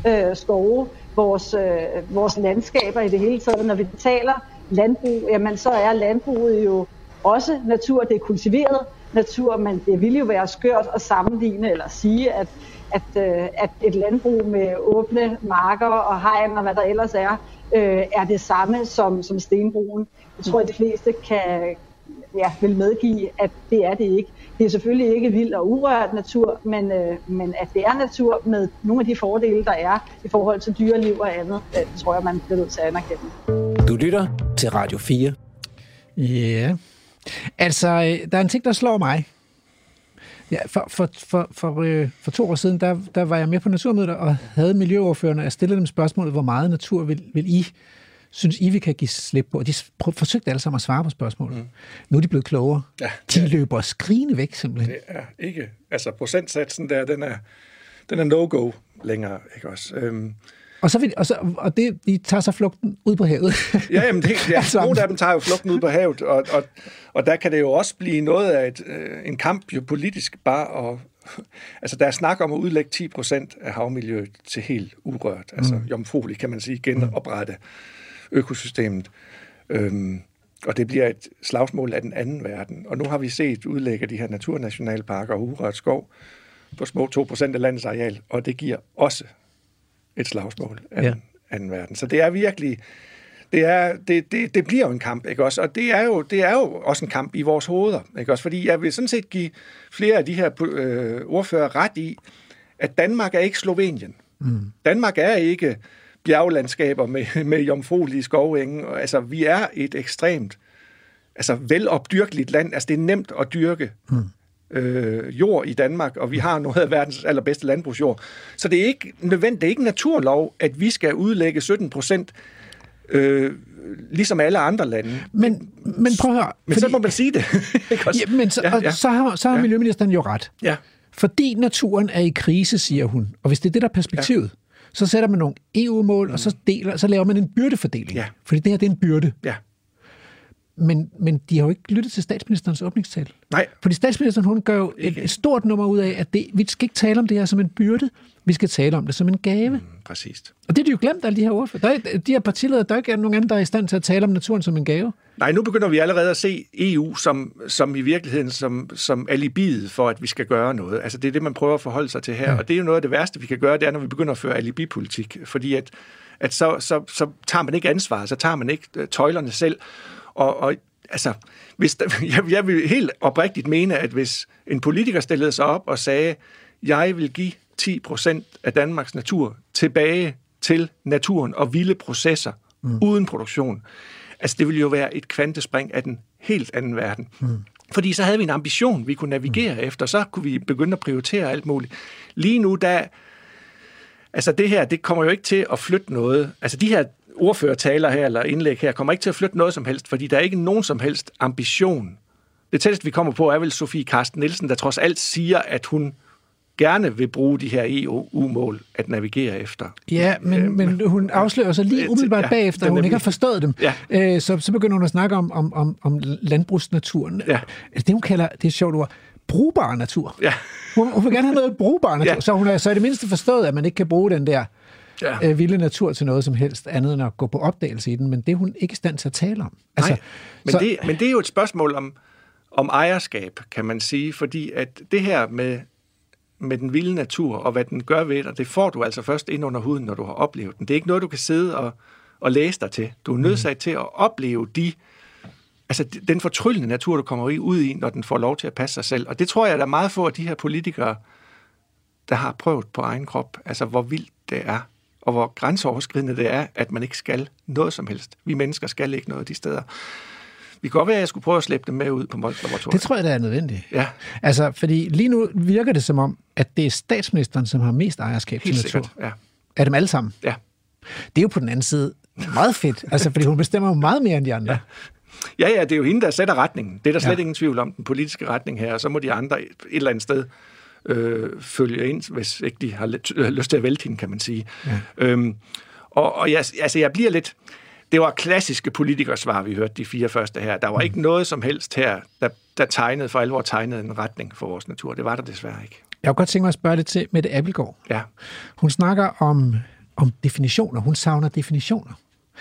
Speaker 8: øh, skove, vores, øh, vores landskaber i det hele taget. Når vi taler landbrug, jamen så er landbruget jo også natur, det er kultiveret natur, men det ville jo være skørt at sammenligne eller sige, at, at, øh, at et landbrug med åbne marker og hegn og hvad der ellers er, øh, er det samme som, som stenbrugen. Jeg tror, at de fleste kan, ja, vil medgive, at det er det ikke. Det er selvfølgelig ikke vild og urørt natur, men, øh, men at det er natur med nogle af de fordele, der er i forhold til dyreliv og andet, øh, tror jeg, man bliver nødt til at anerkende.
Speaker 9: Du lytter til Radio 4.
Speaker 1: Ja. Altså, øh, der er en ting, der slår mig. Ja, for, for, for, for, øh, for to år siden, der, der var jeg med på Naturmødet og havde miljøoverførende, og jeg stillede dem spørgsmålet, hvor meget natur vil, vil I synes I, vi kan give slip på? Og de forsøgte alle sammen at svare på spørgsmålet. Mm. Nu er de blevet klogere. Ja, de ja. løber skrigende væk, simpelthen.
Speaker 2: Det er ikke. Altså, procentsatsen der, den er, den er no-go længere, ikke også? Øhm,
Speaker 1: og, så vil, og, så, og det, de tager så flugten ud på havet.
Speaker 2: ja, jamen det, ja, nogle af dem tager jo flugten ud på havet, og, og, og der kan det jo også blive noget af et, øh, en kamp jo politisk bare at altså der er snak om at udlægge 10 procent af havmiljøet til helt urørt, altså mm. jomfrueligt, kan man sige, genoprette økosystemet. Øhm, og det bliver et slagsmål af den anden verden. Og nu har vi set udlægge de her naturnationalparker og urørt skov på små 2 procent af landets areal, og det giver også et slagsmål af ja. den anden verden. Så det er virkelig, det, er, det, det, det bliver jo en kamp, ikke også? Og det er, jo, det er jo også en kamp i vores hoveder, ikke også? Fordi jeg vil sådan set give flere af de her øh, ordfører ret i, at Danmark er ikke Slovenien. Mm. Danmark er ikke bjerglandskaber med, med jomfruelige skovenge. Altså, vi er et ekstremt altså, velopdyrkeligt land. Altså, det er nemt at dyrke. Mm øh, jord i Danmark, og vi har noget af verdens allerbedste landbrugsjord. Så det er ikke nødvendigt, det er ikke naturlov, at vi skal udlægge 17 procent øh, ligesom alle andre lande.
Speaker 1: Men, men prøv at høre.
Speaker 2: Men fordi, så må man sige det.
Speaker 1: ja, men så, ja, ja. så har, så har ja. Miljøministeren jo ret.
Speaker 2: Ja.
Speaker 1: Fordi naturen er i krise, siger hun. Og hvis det er det, der er perspektivet, ja. Så sætter man nogle EU-mål, mm. og så, deler, så laver man en byrdefordeling.
Speaker 2: Ja.
Speaker 1: Fordi det her det er en byrde.
Speaker 2: Ja.
Speaker 1: Men, men de har jo ikke lyttet til statsministerens åbningstal.
Speaker 2: Nej.
Speaker 1: Fordi statsministeren, hun gør jo et, et stort nummer ud af, at det, vi skal ikke tale om det her som en byrde, vi skal tale om det som en gave. Mm,
Speaker 2: præcis.
Speaker 1: Og det er de jo glemt, alle de her ordfører. Der er, de her partiledere, der er ikke nogen anden, der er i stand til at tale om naturen som en gave.
Speaker 2: Nej, nu begynder vi allerede at se EU som, som i virkeligheden som, som alibiet for, at vi skal gøre noget. Altså det er det, man prøver at forholde sig til her. Ja. Og det er jo noget af det værste, vi kan gøre, det er, når vi begynder at føre alibipolitik. Fordi at, at så, så, så tager man ikke ansvar, så tager man ikke øh, tøjlerne selv. Og, og altså, hvis der, jeg, jeg vil helt oprigtigt mene, at hvis en politiker stillede sig op og sagde, jeg vil give 10 procent af Danmarks natur tilbage til naturen og vilde processer mm. uden produktion, altså det ville jo være et kvantespring af den helt anden verden. Mm. Fordi så havde vi en ambition, vi kunne navigere mm. efter, så kunne vi begynde at prioritere alt muligt. Lige nu, der, altså det her, det kommer jo ikke til at flytte noget. Altså de her ordførertaler her, eller indlæg her, kommer ikke til at flytte noget som helst, fordi der er ikke nogen som helst ambition. Det tætteste, vi kommer på, er vel Sofie Karsten Nielsen, der trods alt siger, at hun gerne vil bruge de her EU-mål at navigere efter.
Speaker 1: Ja, men, øh, men hun afslører så lige umiddelbart ja, bagefter, at hun ikke har forstået dem. Ja. Øh, så, så begynder hun at snakke om, om, om, om landbrugsnaturen.
Speaker 2: Ja.
Speaker 1: Altså, det, hun kalder, det er et sjovt ord, brugbar natur.
Speaker 2: Ja.
Speaker 1: Hun, hun vil gerne have noget brugbar natur, ja. så hun har så i det mindste forstået, at man ikke kan bruge den der ja. øh, vilde natur til noget som helst andet end at gå på opdagelse i den, men det er hun ikke i stand til at tale om.
Speaker 2: Altså, Nej, men, så, det, men det er jo et spørgsmål om, om ejerskab, kan man sige, fordi at det her med, med den vilde natur og hvad den gør ved dig, det får du altså først ind under huden, når du har oplevet den. Det er ikke noget, du kan sidde og, og læse dig til. Du er nødsat mm. til at opleve de altså den fortryllende natur, du kommer ud i, når den får lov til at passe sig selv. Og det tror jeg, der er meget få af de her politikere, der har prøvet på egen krop, altså hvor vildt det er og hvor grænseoverskridende det er, at man ikke skal noget som helst. Vi mennesker skal ikke noget de steder. Vi kan godt være, at jeg skulle prøve at slæbe dem med ud på laboratoriet.
Speaker 1: Det tror jeg, der er nødvendigt.
Speaker 2: Ja.
Speaker 1: Altså, fordi lige nu virker det som om, at det er statsministeren, som har mest ejerskab
Speaker 2: Helt
Speaker 1: til natur.
Speaker 2: Sikkert, ja.
Speaker 1: Er dem alle sammen?
Speaker 2: Ja.
Speaker 1: Det er jo på den anden side meget fedt, altså, fordi hun bestemmer jo meget mere end de andre.
Speaker 2: Ja. Ja, ja, det er jo hende, der sætter retningen. Det er der slet ja. ingen tvivl om, den politiske retning her, og så må de andre et eller andet sted øh, følge ind, hvis ikke de har øh, lyst til at vælte hende, kan man sige. Ja. Øhm, og og jeg, altså, jeg bliver lidt... Det var klassiske politikersvar, vi hørte de fire første her. Der var ikke noget som helst her, der, der tegnede for alvor tegnede en retning for vores natur. Det var der desværre ikke.
Speaker 1: Jeg kunne godt tænke mig at spørge lidt til Mette Abelgaard.
Speaker 2: Ja.
Speaker 1: Hun snakker om, om definitioner. Hun savner definitioner.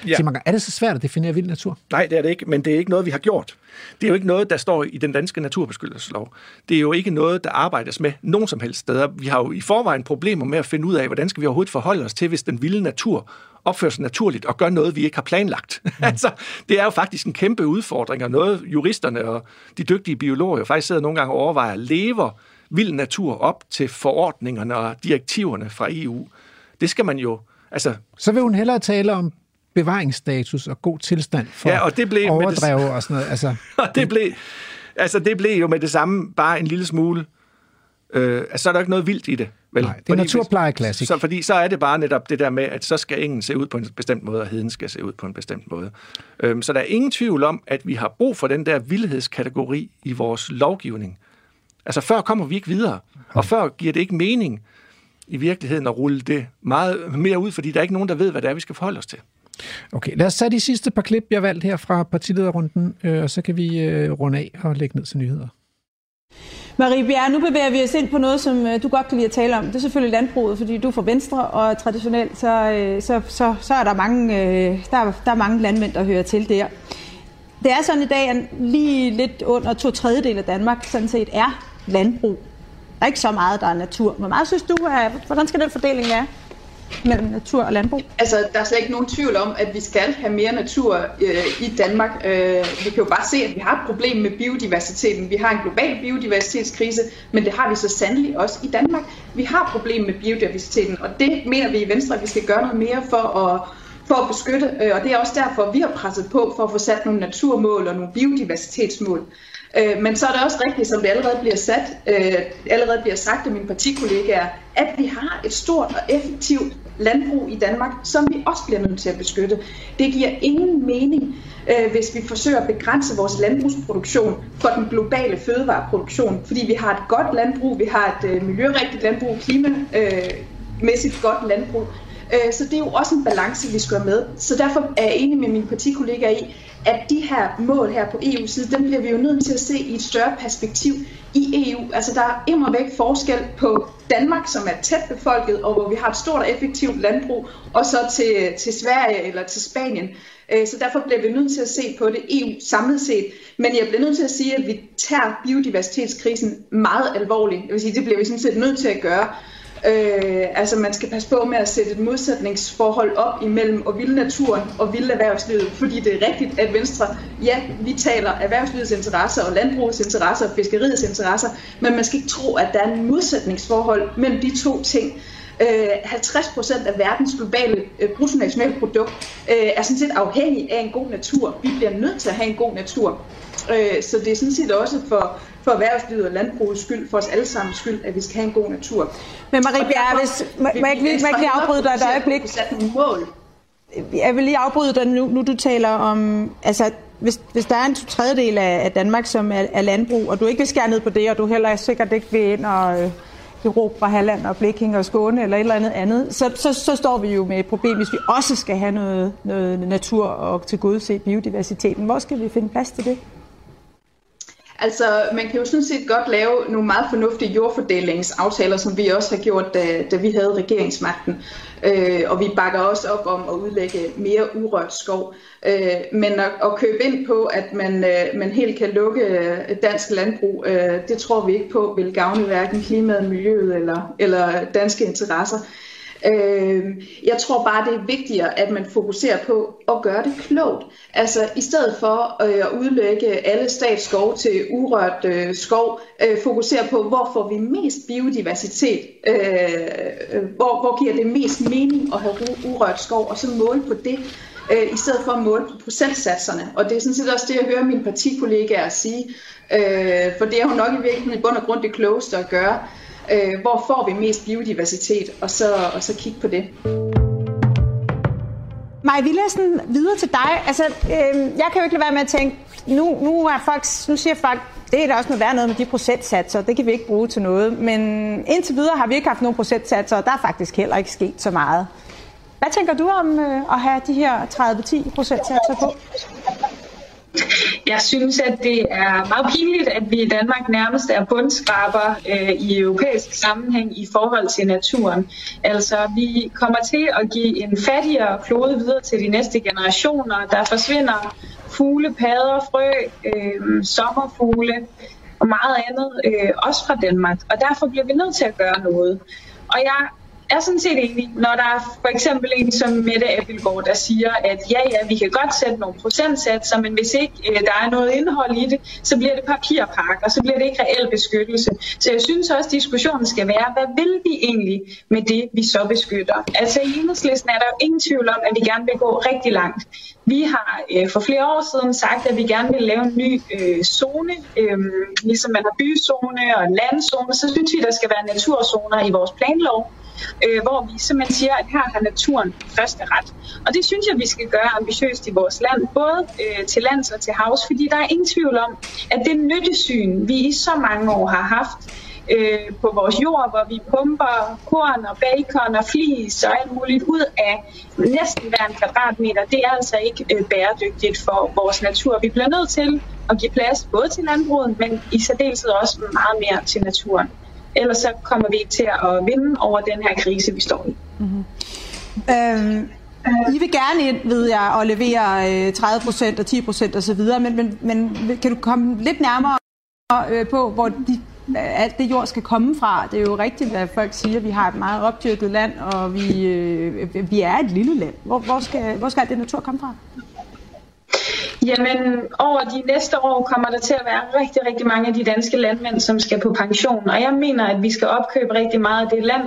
Speaker 1: Ja. Så man, er det så svært at definere vild natur?
Speaker 2: Nej, det er det ikke, men det er ikke noget, vi har gjort. Det er jo ikke noget, der står i den danske naturbeskyttelseslov. Det er jo ikke noget, der arbejdes med nogen som helst steder. Vi har jo i forvejen problemer med at finde ud af, hvordan skal vi overhovedet forholde os til, hvis den vilde natur opfører sig naturligt og gør noget, vi ikke har planlagt. Mm. altså, det er jo faktisk en kæmpe udfordring, og noget juristerne og de dygtige biologer faktisk sidder nogle gange og overvejer, lever vild natur op til forordningerne og direktiverne fra EU? Det skal man jo... Altså,
Speaker 1: så vil hun hellere tale om bevaringsstatus og god tilstand for ja, og det blev overdrev det, og sådan noget. Altså,
Speaker 2: og det blev, altså, det blev jo med det samme bare en lille smule... Øh, altså, så er der ikke noget vildt i det.
Speaker 1: Vel? Nej, det er naturplejeklassik.
Speaker 2: Så, fordi så er det bare netop det der med, at så skal engen se ud på en bestemt måde, og heden skal se ud på en bestemt måde. Øhm, så der er ingen tvivl om, at vi har brug for den der vildhedskategori i vores lovgivning. Altså før kommer vi ikke videre, og før giver det ikke mening i virkeligheden at rulle det meget mere ud, fordi der er ikke nogen, der ved, hvad det er, vi skal forholde os til.
Speaker 1: Okay, lad os tage de sidste par klip, jeg valgte her fra partilederrunden, øh, og så kan vi øh, runde af og lægge ned til nyheder.
Speaker 4: Marie Bjerre, nu bevæger vi os ind på noget, som øh, du godt kan lide at tale om. Det er selvfølgelig landbruget, fordi du er fra Venstre, og traditionelt så, øh, så, så, så er der mange, øh, der, er, der er mange landmænd, der hører til der. Det er sådan i dag, at lige lidt under to tredjedel af Danmark sådan set er landbrug. Der er ikke så meget, der er natur. Hvor meget synes du, er, hvordan skal den fordeling være? Mellem natur og landbrug?
Speaker 10: Altså, der er slet ikke nogen tvivl om, at vi skal have mere natur øh, i Danmark. Øh, vi kan jo bare se, at vi har et problem med biodiversiteten. Vi har en global biodiversitetskrise, men det har vi så sandelig også i Danmark. Vi har et problem med biodiversiteten, og det mener vi i Venstre, at vi skal gøre noget mere for at for at beskytte, øh, og det er også derfor, vi har presset på for at få sat nogle naturmål og nogle biodiversitetsmål. Øh, men så er det også rigtigt, som det allerede bliver sat, øh, allerede bliver sagt af mine partikollegaer, at vi har et stort og effektivt landbrug i Danmark, som vi også bliver nødt til at beskytte. Det giver ingen mening, øh, hvis vi forsøger at begrænse vores landbrugsproduktion for den globale fødevareproduktion, fordi vi har et godt landbrug, vi har et øh, miljørigtigt landbrug, klimamæssigt øh, godt landbrug, Øh, så det er jo også en balance, vi skal have med. Så derfor er jeg enig med mine partikollegaer i, at de her mål her på EU-siden, dem bliver vi jo nødt til at se i et større perspektiv i EU. Altså der er immer væk forskel på Danmark, som er tæt befolket, og hvor vi har et stort og effektivt landbrug, og så til, til Sverige eller til Spanien. Øh, så derfor bliver vi nødt til at se på det EU samlet set. Men jeg bliver nødt til at sige, at vi tager biodiversitetskrisen meget alvorligt. Jeg vil sige, det bliver vi sådan set nødt til at gøre. Øh, altså man skal passe på med at sætte et modsætningsforhold op imellem og vild naturen og vilde erhvervslivet, fordi det er rigtigt, at Venstre, ja, vi taler erhvervslivets interesser og landbrugets interesser og fiskeriets interesser, men man skal ikke tro, at der er en modsætningsforhold mellem de to ting. Øh, 50 procent af verdens globale øh, bruttonationalprodukt øh, er sådan set afhængig af en god natur. Vi bliver nødt til at have en god natur. Øh, så det er sådan set også for, for erhvervslivet og landbrugets skyld, for os alle sammen skyld, at vi skal have en god natur.
Speaker 4: Men Marie Bjerre, hvis, må, jeg ikke lige, lige afbryde dig et øjeblik?
Speaker 10: mål.
Speaker 4: Jeg vil lige afbryde dig nu, nu du taler om, altså hvis, hvis der er en tredjedel af, af Danmark, som er, er landbrug, og du ikke vil skære ned på det, og du heller sikkert ikke vil ind og øh, fra Halland og Blikking og Skåne eller et eller andet andet, så, så, så står vi jo med et problem, hvis vi også skal have noget, noget natur og til gode se biodiversiteten. Hvor skal vi finde plads til det?
Speaker 10: Altså, man kan jo sådan set godt lave nogle meget fornuftige jordfordelingsaftaler, som vi også har gjort, da, da vi havde regeringsmagten. Øh, og vi bakker også op om at udlægge mere urørt skov. Øh, men at, at købe ind på, at man, øh, man helt kan lukke øh, dansk landbrug, øh, det tror vi ikke på vil gavne hverken klimaet, miljøet eller, eller danske interesser. Øh, jeg tror bare, det er vigtigere, at man fokuserer på at gøre det klogt. Altså i stedet for øh, at udlægge alle statsskov til urørt øh, skov, øh, fokusere på, hvor får vi mest biodiversitet, øh, øh, hvor, hvor giver det mest mening at have urørt skov, og så måle på det øh, i stedet for at måle på procentsatserne. Og det er sådan set også det, jeg hører mine partikollegaer sige, øh, for det er jo nok i virkeligheden i bund og grund det klogeste at gøre. Øh, hvor får vi mest biodiversitet, og så, og så kigge på det.
Speaker 4: Maja, vi læser den videre til dig. Altså, øh, jeg kan jo ikke lade være med at tænke, nu, nu, er folk, nu siger folk, det er da også noget værd noget med de procentsatser, det kan vi ikke bruge til noget. Men indtil videre har vi ikke haft nogen procentsatser, og der er faktisk heller ikke sket så meget. Hvad tænker du om øh, at have de her 30-10 procentsatser på?
Speaker 11: Jeg synes, at det er meget pinligt, at vi i Danmark nærmest er bundskraber øh, i europæisk sammenhæng i forhold til naturen. Altså, vi kommer til at give en fattigere klode videre til de næste generationer. Der forsvinder fugle, padder, frø, øh, sommerfugle og meget andet, øh, også fra Danmark. Og derfor bliver vi nødt til at gøre noget. Og jeg er sådan set enig, når der er for eksempel en som Mette Appelgaard, der siger, at ja, ja, vi kan godt sætte nogle procentsatser, men hvis ikke øh, der er noget indhold i det, så bliver det papirpakke, og så bliver det ikke reel beskyttelse. Så jeg synes også, at diskussionen skal være, hvad vil vi egentlig med det, vi så beskytter? Altså i enhedslisten er der jo ingen tvivl om, at vi gerne vil gå rigtig langt. Vi har øh, for flere år siden sagt, at vi gerne vil lave en ny øh, zone, øh, ligesom man har byzone og landzone, så synes vi, der skal være naturzoner i vores planlov øh, hvor vi simpelthen siger, at her har naturen første ret. Og det synes jeg, vi skal gøre ambitiøst i vores land, både øh, til lands og til havs, fordi der er ingen tvivl om, at det nyttesyn, vi i så mange år har haft, øh, på vores jord, hvor vi pumper korn og bacon og flis og alt muligt ud af næsten hver en kvadratmeter, det er altså ikke øh, bæredygtigt for vores natur. Vi bliver nødt til at give plads både til landbruget, men i særdeleshed også meget mere til naturen. Ellers så kommer vi ikke til at vinde over den her krise, vi står i. Mm-hmm.
Speaker 4: Øhm, I vil gerne ind, ved jeg, at levere øh, 30 procent og 10 procent osv., men, men, men kan du komme lidt nærmere øh, på, hvor de, øh, alt det jord skal komme fra? Det er jo rigtigt, hvad folk siger. Vi har et meget opdyrket land, og vi, øh, vi er et lille land. Hvor, hvor, skal, hvor skal alt det natur komme fra?
Speaker 11: Jamen, over de næste år kommer der til at være rigtig, rigtig mange af de danske landmænd, som skal på pension. Og jeg mener, at vi skal opkøbe rigtig meget af det land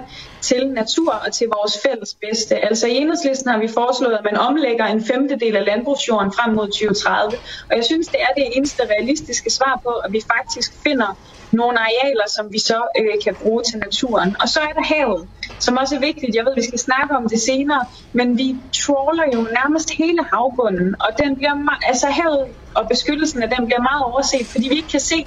Speaker 11: til natur og til vores fælles bedste. Altså i enhedslisten har vi foreslået, at man omlægger en femtedel af landbrugsjorden frem mod 2030. Og jeg synes, det er det eneste realistiske svar på, at vi faktisk finder nogle arealer, som vi så øh, kan bruge til naturen. Og så er der havet, som også er vigtigt. Jeg ved, vi skal snakke om det senere, men vi trawler jo nærmest hele havbunden, og den bliver altså havet og beskyttelsen af den bliver meget overset, fordi vi ikke kan se,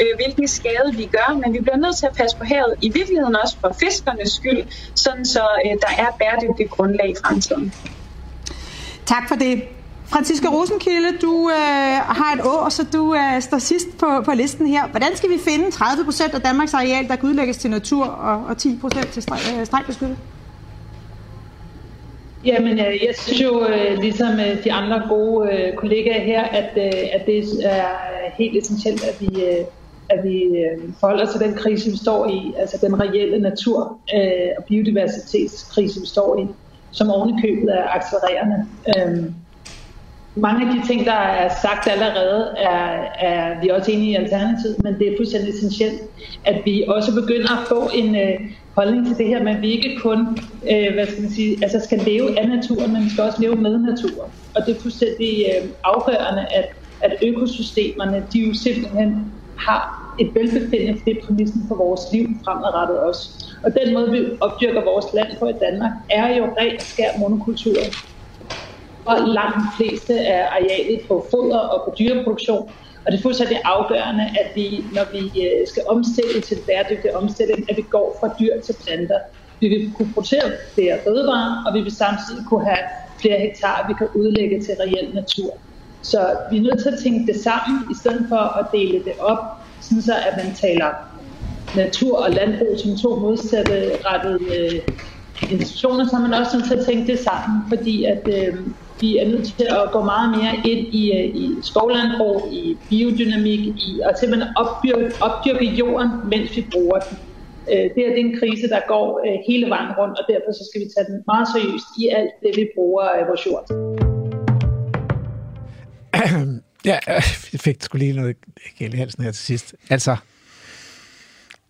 Speaker 11: øh, hvilken skade vi gør, men vi bliver nødt til at passe på havet, i virkeligheden også for fiskernes skyld, sådan så øh, der er bæredygtigt grundlag i fremtiden.
Speaker 4: Tak for det. Franziska Rosenkilde, du øh, har et år, så du øh, står sidst på, på listen her. Hvordan skal vi finde 30 procent af Danmarks areal, der kan udlægges til natur, og, og 10 procent til streg, øh, stregbeskyttet?
Speaker 12: Jamen, øh, jeg synes jo, øh, ligesom øh, de andre gode kollegaer her, at, at det er helt essentielt, at vi, at vi forholder os til den krise, vi står i, altså den reelle natur- og biodiversitetskrise, vi står i, som ovenikøbet er accelererende. Øhm, mange af de ting, der er sagt allerede, er, er vi også enige i Alternativet, men det er fuldstændig essentielt, at vi også begynder at få en øh, holdning til det her, men vi ikke kun øh, hvad skal man sige, altså skal leve af naturen, men vi skal også leve med naturen. Og det er fuldstændig øh, afgørende, at, at økosystemerne, de jo simpelthen har et velbefindende, for det er præmissen for vores liv fremadrettet også. Og den måde, vi opdyrker vores land på i Danmark, er jo rent skær monokultur og langt de fleste af arealet på foder og på dyreproduktion. Og det er fuldstændig afgørende, at vi, når vi øh, skal omstille til bæredygtig omstilling, at vi går fra dyr til planter. Vi vil kunne producere flere fødevarer, og vi vil samtidig kunne have flere hektar, vi kan udlægge til reel natur. Så vi er nødt til at tænke det sammen, i stedet for at dele det op, sådan så at man taler natur og landbrug som to modsatte rettede øh, institutioner, så er man også nødt til at tænke det sammen, fordi at øh, vi er nødt til at gå meget mere ind i, øh, i skovlandbrug, i biodynamik, i at simpelthen opdyrke, opdyrke jorden, mens vi bruger den. Øh, det er en krise, der går øh, hele vejen rundt, og derfor så skal vi tage den meget seriøst i alt det, vi bruger af vores jord.
Speaker 1: Ja, jeg fik sgu lige noget galt i halsen her til sidst. Altså,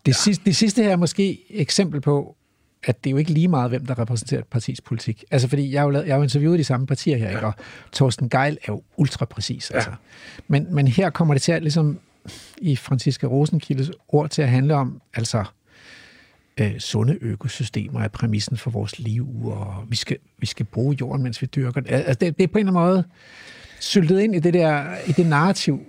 Speaker 1: det, ja. sidste, det sidste her er måske eksempel på, at det er jo ikke lige meget, hvem der repræsenterer et partis politik. Altså, fordi jeg har jo, lavet, jeg har jo interviewet de samme partier her, ikke? og Torsten Geil er jo ultra præcis. Altså. Ja. Men, men her kommer det til at, ligesom i Franziska Rosenkildes ord, til at handle om, altså, øh, sunde økosystemer er præmissen for vores liv, og vi skal, vi skal bruge jorden, mens vi dyrker den. Altså, det, det er på en eller anden måde syltet ind i det der i det narrativ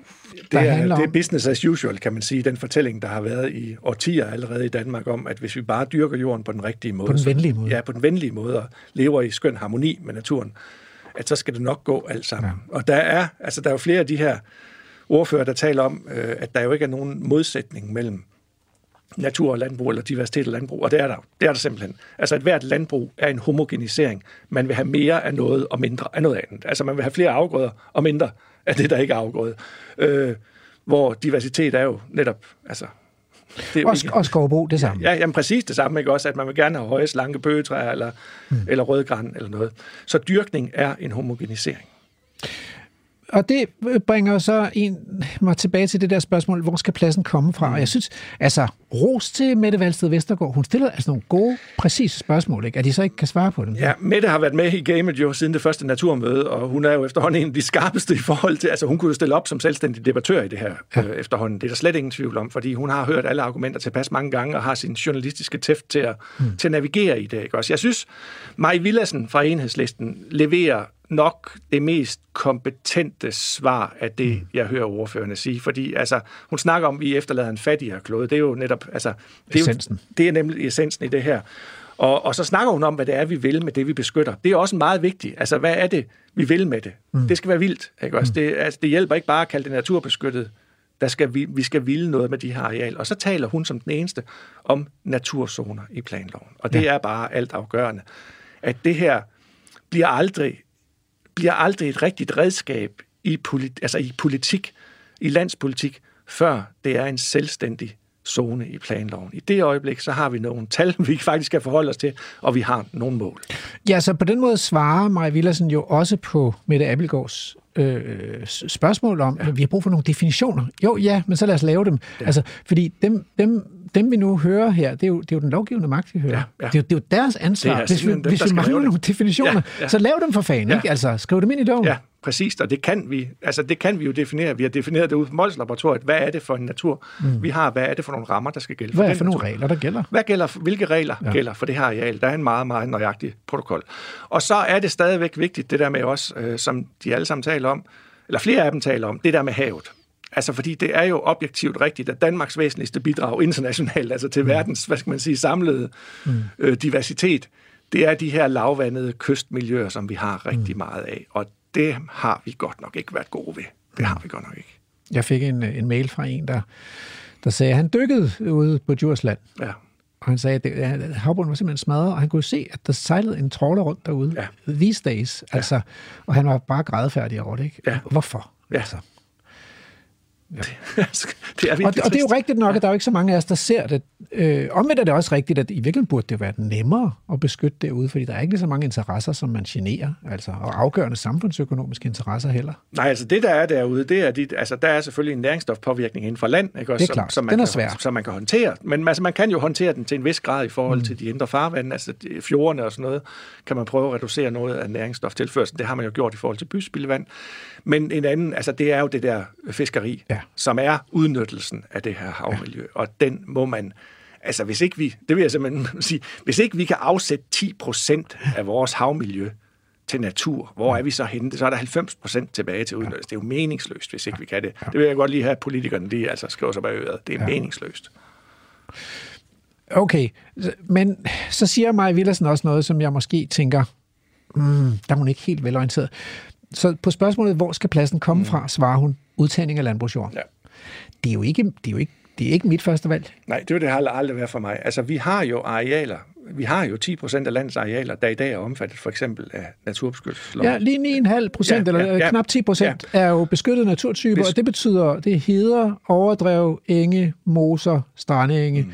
Speaker 2: det er, det er business as usual, kan man sige, den fortælling, der har været i årtier allerede i Danmark om, at hvis vi bare dyrker jorden på den rigtige måde,
Speaker 1: på den venlige måde,
Speaker 2: så, ja, på den venlige måde, og lever i skøn harmoni med naturen, at så skal det nok gå alt sammen. Ja. Og der er, altså der er jo flere af de her ordfører, der taler om, øh, at der jo ikke er nogen modsætning mellem natur og landbrug, eller diversitet og landbrug, og det er der, det er der simpelthen. Altså, at hvert landbrug er en homogenisering. Man vil have mere af noget og mindre af noget andet. Altså, man vil have flere afgrøder og mindre af det, der ikke er afgrøde. Øh, hvor diversitet er jo netop, altså,
Speaker 1: det er og, ikke, og skovbrug, det samme.
Speaker 2: Ja, jamen præcis det samme, ikke også? At man vil gerne have høje, slanke bøgetræer, eller, mm. eller rødgran, eller noget. Så dyrkning er en homogenisering
Speaker 1: og det bringer så en, mig tilbage til det der spørgsmål, hvor skal pladsen komme fra? Mm. Og jeg synes, altså, ros til Mette Valsted Vestergaard, hun stiller altså nogle gode, præcise spørgsmål, ikke? at de så ikke kan svare på dem.
Speaker 2: Ja, Mette har været med i gamet jo siden det første naturmøde, og hun er jo efterhånden en af de skarpeste i forhold til, altså hun kunne jo stille op som selvstændig debattør i det her ja. øh, efterhånden. Det er der slet ingen tvivl om, fordi hun har hørt alle argumenter tilpas mange gange, og har sin journalistiske tæft til at, mm. til at navigere i det. Ikke? Også jeg synes, Maj Villassen fra Enhedslisten leverer nok det mest kompetente svar af det, mm. jeg hører ordførerne sige. Fordi altså, hun snakker om, at vi efterlader en fattigere klode. Det er jo netop... Altså, det er,
Speaker 1: essensen.
Speaker 2: Jo, det er nemlig essensen i det her. Og, og så snakker hun om, hvad det er, vi vil med det, vi beskytter. Det er også meget vigtigt. Altså, hvad er det, vi vil med det? Mm. Det skal være vildt. Ikke? Også, mm. det, altså, det hjælper ikke bare at kalde det naturbeskyttet. Der skal vi, vi skal ville noget med de her areal. Og så taler hun som den eneste om naturzoner i planloven. Og det ja. er bare alt afgørende. At det her bliver aldrig bliver aldrig et rigtigt redskab i, polit, altså i politik, i landspolitik, før det er en selvstændig zone i planloven. I det øjeblik, så har vi nogle tal, vi faktisk skal forholde os til, og vi har nogle mål.
Speaker 1: Ja, så på den måde svarer Maja Villersen jo også på Mette Abelgaards øh, spørgsmål om, ja. at vi har brug for nogle definitioner. Jo, ja, men så lad os lave dem. Ja. Altså, fordi dem, dem, dem, vi nu hører her, det er jo, det er jo den lovgivende magt, vi hører. Ja, ja. Det, er jo, det er jo deres ansvar. hvis vi, dem, hvis vi mangler nogle definitioner, ja, ja. så lav dem for fanden, ja. ikke? Altså, skriv dem ind i loven.
Speaker 2: Ja, præcist, og det kan vi, altså det kan vi jo definere. Vi har defineret det ud på Mols Laboratoriet. Hvad er det for en natur, mm. vi har? Hvad er det for nogle rammer, der skal gælde
Speaker 1: Hvad er det for nogle regler, der gælder?
Speaker 2: Hvad gælder, hvilke regler ja. gælder for det her areal? Der er en meget, meget nøjagtig protokol. Og så er det stadigvæk vigtigt, det der med os, øh, som de alle sammen taler om, eller flere af dem taler om, det der med havet. Altså, fordi det er jo objektivt rigtigt, at Danmarks væsentligste bidrag internationalt, altså til mm. verdens, hvad skal man sige, samlede mm. øh, diversitet, det er de her lavvandede kystmiljøer, som vi har rigtig mm. meget af. Og det har vi godt nok ikke været gode ved. Det har vi godt nok ikke.
Speaker 1: Jeg fik en, en mail fra en, der, der sagde, at han dykkede ude på Djursland. Ja. Og han sagde, at havbunden var simpelthen smadret, og han kunne se, at der sejlede en trawler rundt derude. Ja. These days. Altså, ja. Og han var bare grædefærdig over det. Ikke? Ja. Hvorfor? Ja. Altså.
Speaker 2: Ja. det er
Speaker 1: og, og det er jo rigtigt nok, at der er jo ikke så mange af os, der ser det. Øh, omvendt er det også rigtigt, at i virkeligheden burde det være nemmere at beskytte derude, fordi der er ikke så mange interesser, som man generer, altså, og afgørende samfundsøkonomiske interesser heller.
Speaker 2: Nej, altså det, der er derude, det er, de, altså, der er selvfølgelig en næringsstofpåvirkning inden for land, ikke?
Speaker 1: Også, det er klart. Som, som man den er svær.
Speaker 2: Kan, som man kan håndtere. Men altså, man kan jo håndtere den til en vis grad i forhold mm. til de indre farvande, altså de, fjordene og sådan noget, kan man prøve at reducere noget af næringsstoftilførselen. Det har man jo gjort i forhold til byspildevand. Men en anden, altså det er jo det der fiskeri, ja. som er udnyttelsen af det her havmiljø, ja. og den må man, altså hvis ikke vi, det vil jeg simpelthen sige, hvis ikke vi kan afsætte 10 procent af vores havmiljø til natur, hvor er vi så henne? Så er der 90 procent tilbage til udnyttelse. Det er jo meningsløst, hvis ikke vi kan det. Det vil jeg godt lige have, at politikerne lige altså skriver sig bag øret. Det er ja. meningsløst.
Speaker 1: Okay, men så siger Maja Villersen også noget, som jeg måske tænker, mm, der er hun ikke helt velorienteret. Så på spørgsmålet, hvor skal pladsen komme mm. fra, svarer hun, udtagning af landbrugsjord. Ja. Det er jo ikke, det er jo ikke det er ikke mit første valg.
Speaker 2: Nej, det vil det aldrig, aldrig være for mig. Altså, vi har jo arealer, vi har jo 10 procent af landets arealer, der i dag er omfattet for eksempel af naturbeskyttelsesloven.
Speaker 1: Ja, lige 9,5 procent, ja, eller ja, knap 10 procent, ja. er jo beskyttede naturtyper, Bes- og det betyder, det heder, overdrev, enge, moser, strandenge, mm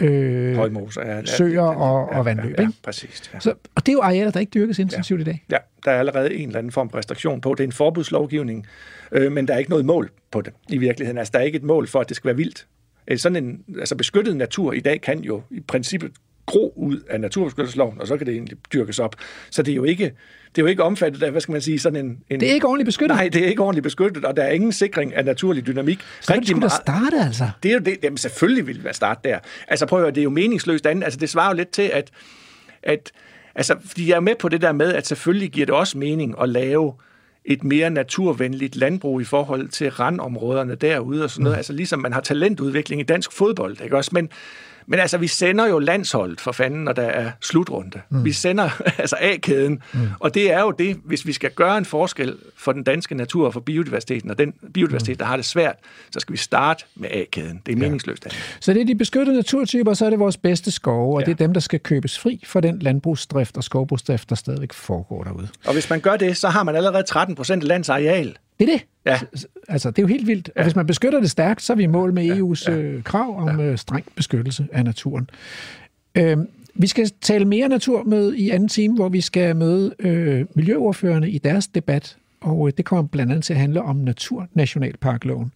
Speaker 2: øh, Højmoser, ja,
Speaker 1: søer og, ja, og vandløb.
Speaker 2: Ja, ja, præcis. Ja.
Speaker 1: Så, og det er jo arealer, der ikke dyrkes intensivt
Speaker 2: ja.
Speaker 1: i dag.
Speaker 2: Ja, der er allerede en eller anden form for restriktion på. Det er en forbudslovgivning, øh, men der er ikke noget mål på det i virkeligheden. Altså, der er ikke et mål for, at det skal være vildt. Øh, sådan en altså beskyttet natur i dag kan jo i princippet gro ud af naturbeskyttelsesloven, og så kan det egentlig dyrkes op. Så det er jo ikke, det er jo ikke omfattet af, hvad skal man sige, sådan en, en...
Speaker 1: Det er ikke ordentligt beskyttet?
Speaker 2: Nej, det er ikke ordentligt beskyttet, og der er ingen sikring af naturlig dynamik.
Speaker 1: Hvordan skulle der starte, altså?
Speaker 2: Det er jo det, jamen selvfølgelig vil være starte der. Altså prøv at høre, det er jo meningsløst andet. Altså det svarer jo lidt til, at, at altså, fordi jeg er med på det der med, at selvfølgelig giver det også mening at lave et mere naturvenligt landbrug i forhold til randområderne derude og sådan noget. Mm. Altså ligesom man har talentudvikling i dansk fodbold, ikke også? Men, Men altså, vi sender jo landsholdet for fanden, når der er slutrunde. Mm. Vi sender altså A-kæden, mm. og det er jo det, hvis vi skal gøre en forskel for den danske natur og for biodiversiteten, og den biodiversitet, mm. der har det svært, så skal vi starte med A-kæden. Det er ja. meningsløst.
Speaker 1: Så det er de beskyttede naturtyper, så er det vores bedste skove, og ja. det er dem, der skal købes fri for den landbrugsdrift og skovbrugsdrift, der stadigvæk foregår derude.
Speaker 2: Og hvis man gør det, så har man allerede 13 procent af lands areal.
Speaker 1: Det er det.
Speaker 2: Ja.
Speaker 1: Altså, det er jo helt vildt. Og hvis man beskytter det stærkt, så er vi i mål med EU's ja. Ja. krav om ja. streng beskyttelse af naturen. Øhm, vi skal tale mere natur med i anden time, hvor vi skal møde øh, miljøordførende i deres debat, og øh, det kommer blandt andet til at handle om Naturnationalparkloven.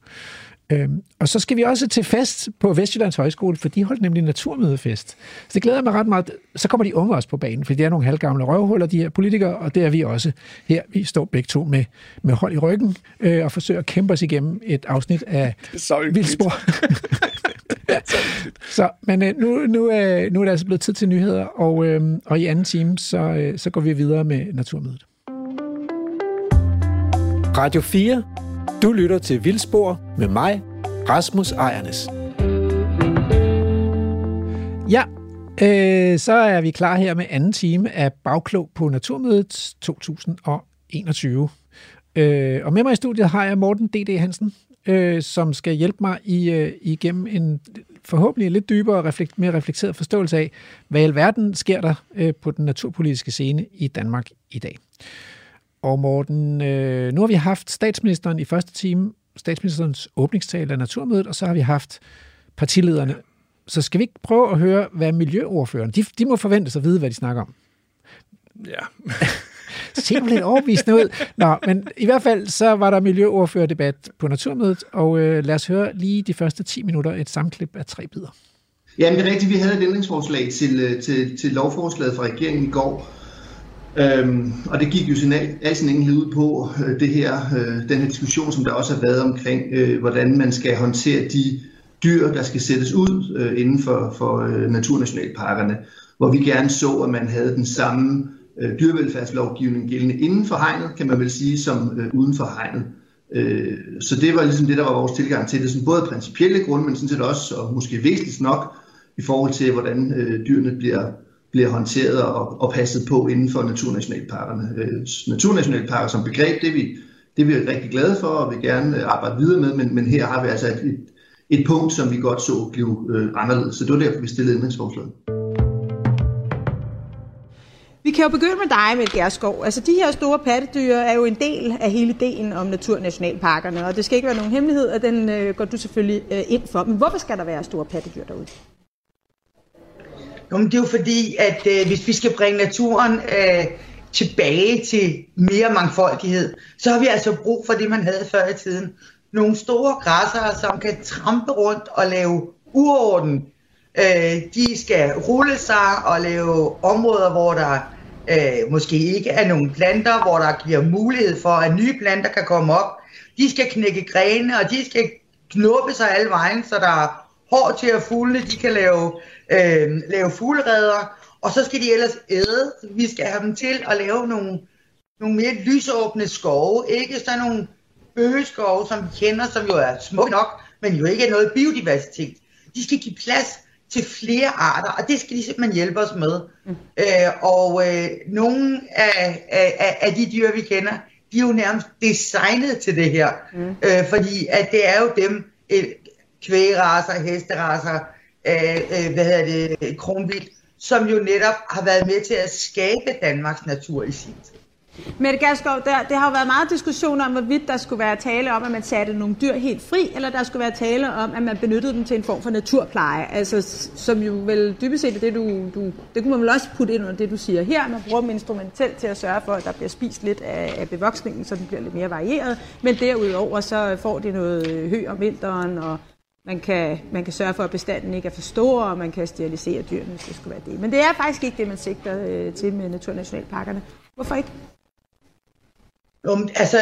Speaker 1: Øhm, og så skal vi også til fest på Vestjyllands Højskole, for de holdt nemlig naturmødefest. Så det glæder mig ret meget. Så kommer de unge også på banen, for de er nogle halvgamle røvhuller, de her politikere, og det er vi også her. Vi står begge to med, med hold i ryggen øh, og forsøger at kæmpe os igennem et afsnit af Vildspor. så, men øh, nu, nu, øh, nu er det altså blevet tid til nyheder, og, øh, og i anden time, så, øh, så går vi videre med Naturmødet.
Speaker 9: Radio 4 du lytter til Vildspor med mig, Rasmus Ejernes.
Speaker 1: Ja, øh, så er vi klar her med anden time af Bagklog på Naturmødet 2021. Øh, og med mig i studiet har jeg Morten D.D. Hansen, øh, som skal hjælpe mig i, øh, igennem en forhåbentlig lidt dybere og reflekt, mere reflekteret forståelse af, hvad i alverden sker der øh, på den naturpolitiske scene i Danmark i dag. Og Morten, øh, nu har vi haft statsministeren i første time, statsministerens åbningstale af Naturmødet, og så har vi haft partilederne. Så skal vi ikke prøve at høre, hvad miljøordførerne, de, de må forvente sig at vide, hvad de snakker om.
Speaker 2: Ja.
Speaker 1: lidt overbevisende ud. Nå, men i hvert fald så var der miljøordførerdebat på Naturmødet, og øh, lad os høre lige de første 10 minutter et samklip af tre bidder.
Speaker 13: Ja, det er rigtigt. Vi havde et ændringsforslag til, øh, til, til lovforslaget fra regeringen i går, Øhm, og det gik jo sin, al, al sin enkelhed ud på øh, det her, øh, den her diskussion, som der også har været omkring, øh, hvordan man skal håndtere de dyr, der skal sættes ud øh, inden for, for øh, naturnationalparkerne, hvor vi gerne så, at man havde den samme øh, dyrevelfærdslovgivning gældende inden for hegnet, kan man vel sige, som øh, uden for hegnet. Øh, så det var ligesom det, der var vores tilgang til det, som både principielle grunde, men sådan set også, og måske væsentligt nok, i forhold til, hvordan øh, dyrene bliver bliver håndteret og, og passet på inden for naturnationalparkerne. Øh, naturnationalparker som begreb, det er, vi, det er vi rigtig glade for og vil gerne arbejde videre med, men, men her har vi altså et, et, et punkt, som vi godt så blive øh, anderledes. Så det var derfor, vi stillede ændringsforslaget.
Speaker 4: Vi kan jo begynde med dig, med Gerskov. Altså, de her store pattedyr er jo en del af hele ideen om naturnationalparkerne, og det skal ikke være nogen hemmelighed, at den øh, går du selvfølgelig øh, ind for. Men hvorfor skal der være store pattedyr derude?
Speaker 14: Jo, men det er jo fordi, at øh, hvis vi skal bringe naturen øh, tilbage til mere mangfoldighed, så har vi altså brug for det, man havde før i tiden. Nogle store græsser, som kan trampe rundt og lave uorden. Øh, de skal rulle sig og lave områder, hvor der øh, måske ikke er nogen planter, hvor der giver mulighed for, at nye planter kan komme op. De skal knække grene, og de skal knuppe sig alle vejen, så der er hår til at fuglene, de kan lave øh, lave fugleredder, og så skal de ellers æde. Vi skal have dem til at lave nogle, nogle mere lysåbne skove, ikke sådan nogle bøgeskove, som vi kender, som jo er små nok, men jo ikke er noget biodiversitet. De skal give plads til flere arter, og det skal de simpelthen hjælpe os med. Mm. Øh, og øh, nogle af, af, af de dyr, vi kender, de er jo nærmest designet til det her. Mm. Øh, fordi at det er jo dem, øh, kvægeraser, hesteraser, Øh, øh, hvad hedder det, Kronvild, som jo netop har været med til at skabe Danmarks natur i sin tid.
Speaker 4: Mette Gerskov, der, det har jo været meget diskussion om, hvorvidt der skulle være tale om, at man satte nogle dyr helt fri, eller der skulle være tale om, at man benyttede dem til en form for naturpleje. Altså, som jo vel dybest set er det, du, du, det kunne man vel også putte ind under det, du siger her. Man bruger dem instrumentelt til at sørge for, at der bliver spist lidt af, af bevoksningen, så den bliver lidt mere varieret. Men derudover så får det noget hø om vinteren, og man kan, man kan sørge for, at bestanden ikke er for stor, og man kan sterilisere dyrene, hvis det skulle være det. Men det er faktisk ikke det, man sigter øh, til med naturnationalparkerne. Hvorfor ikke?
Speaker 14: Um, altså,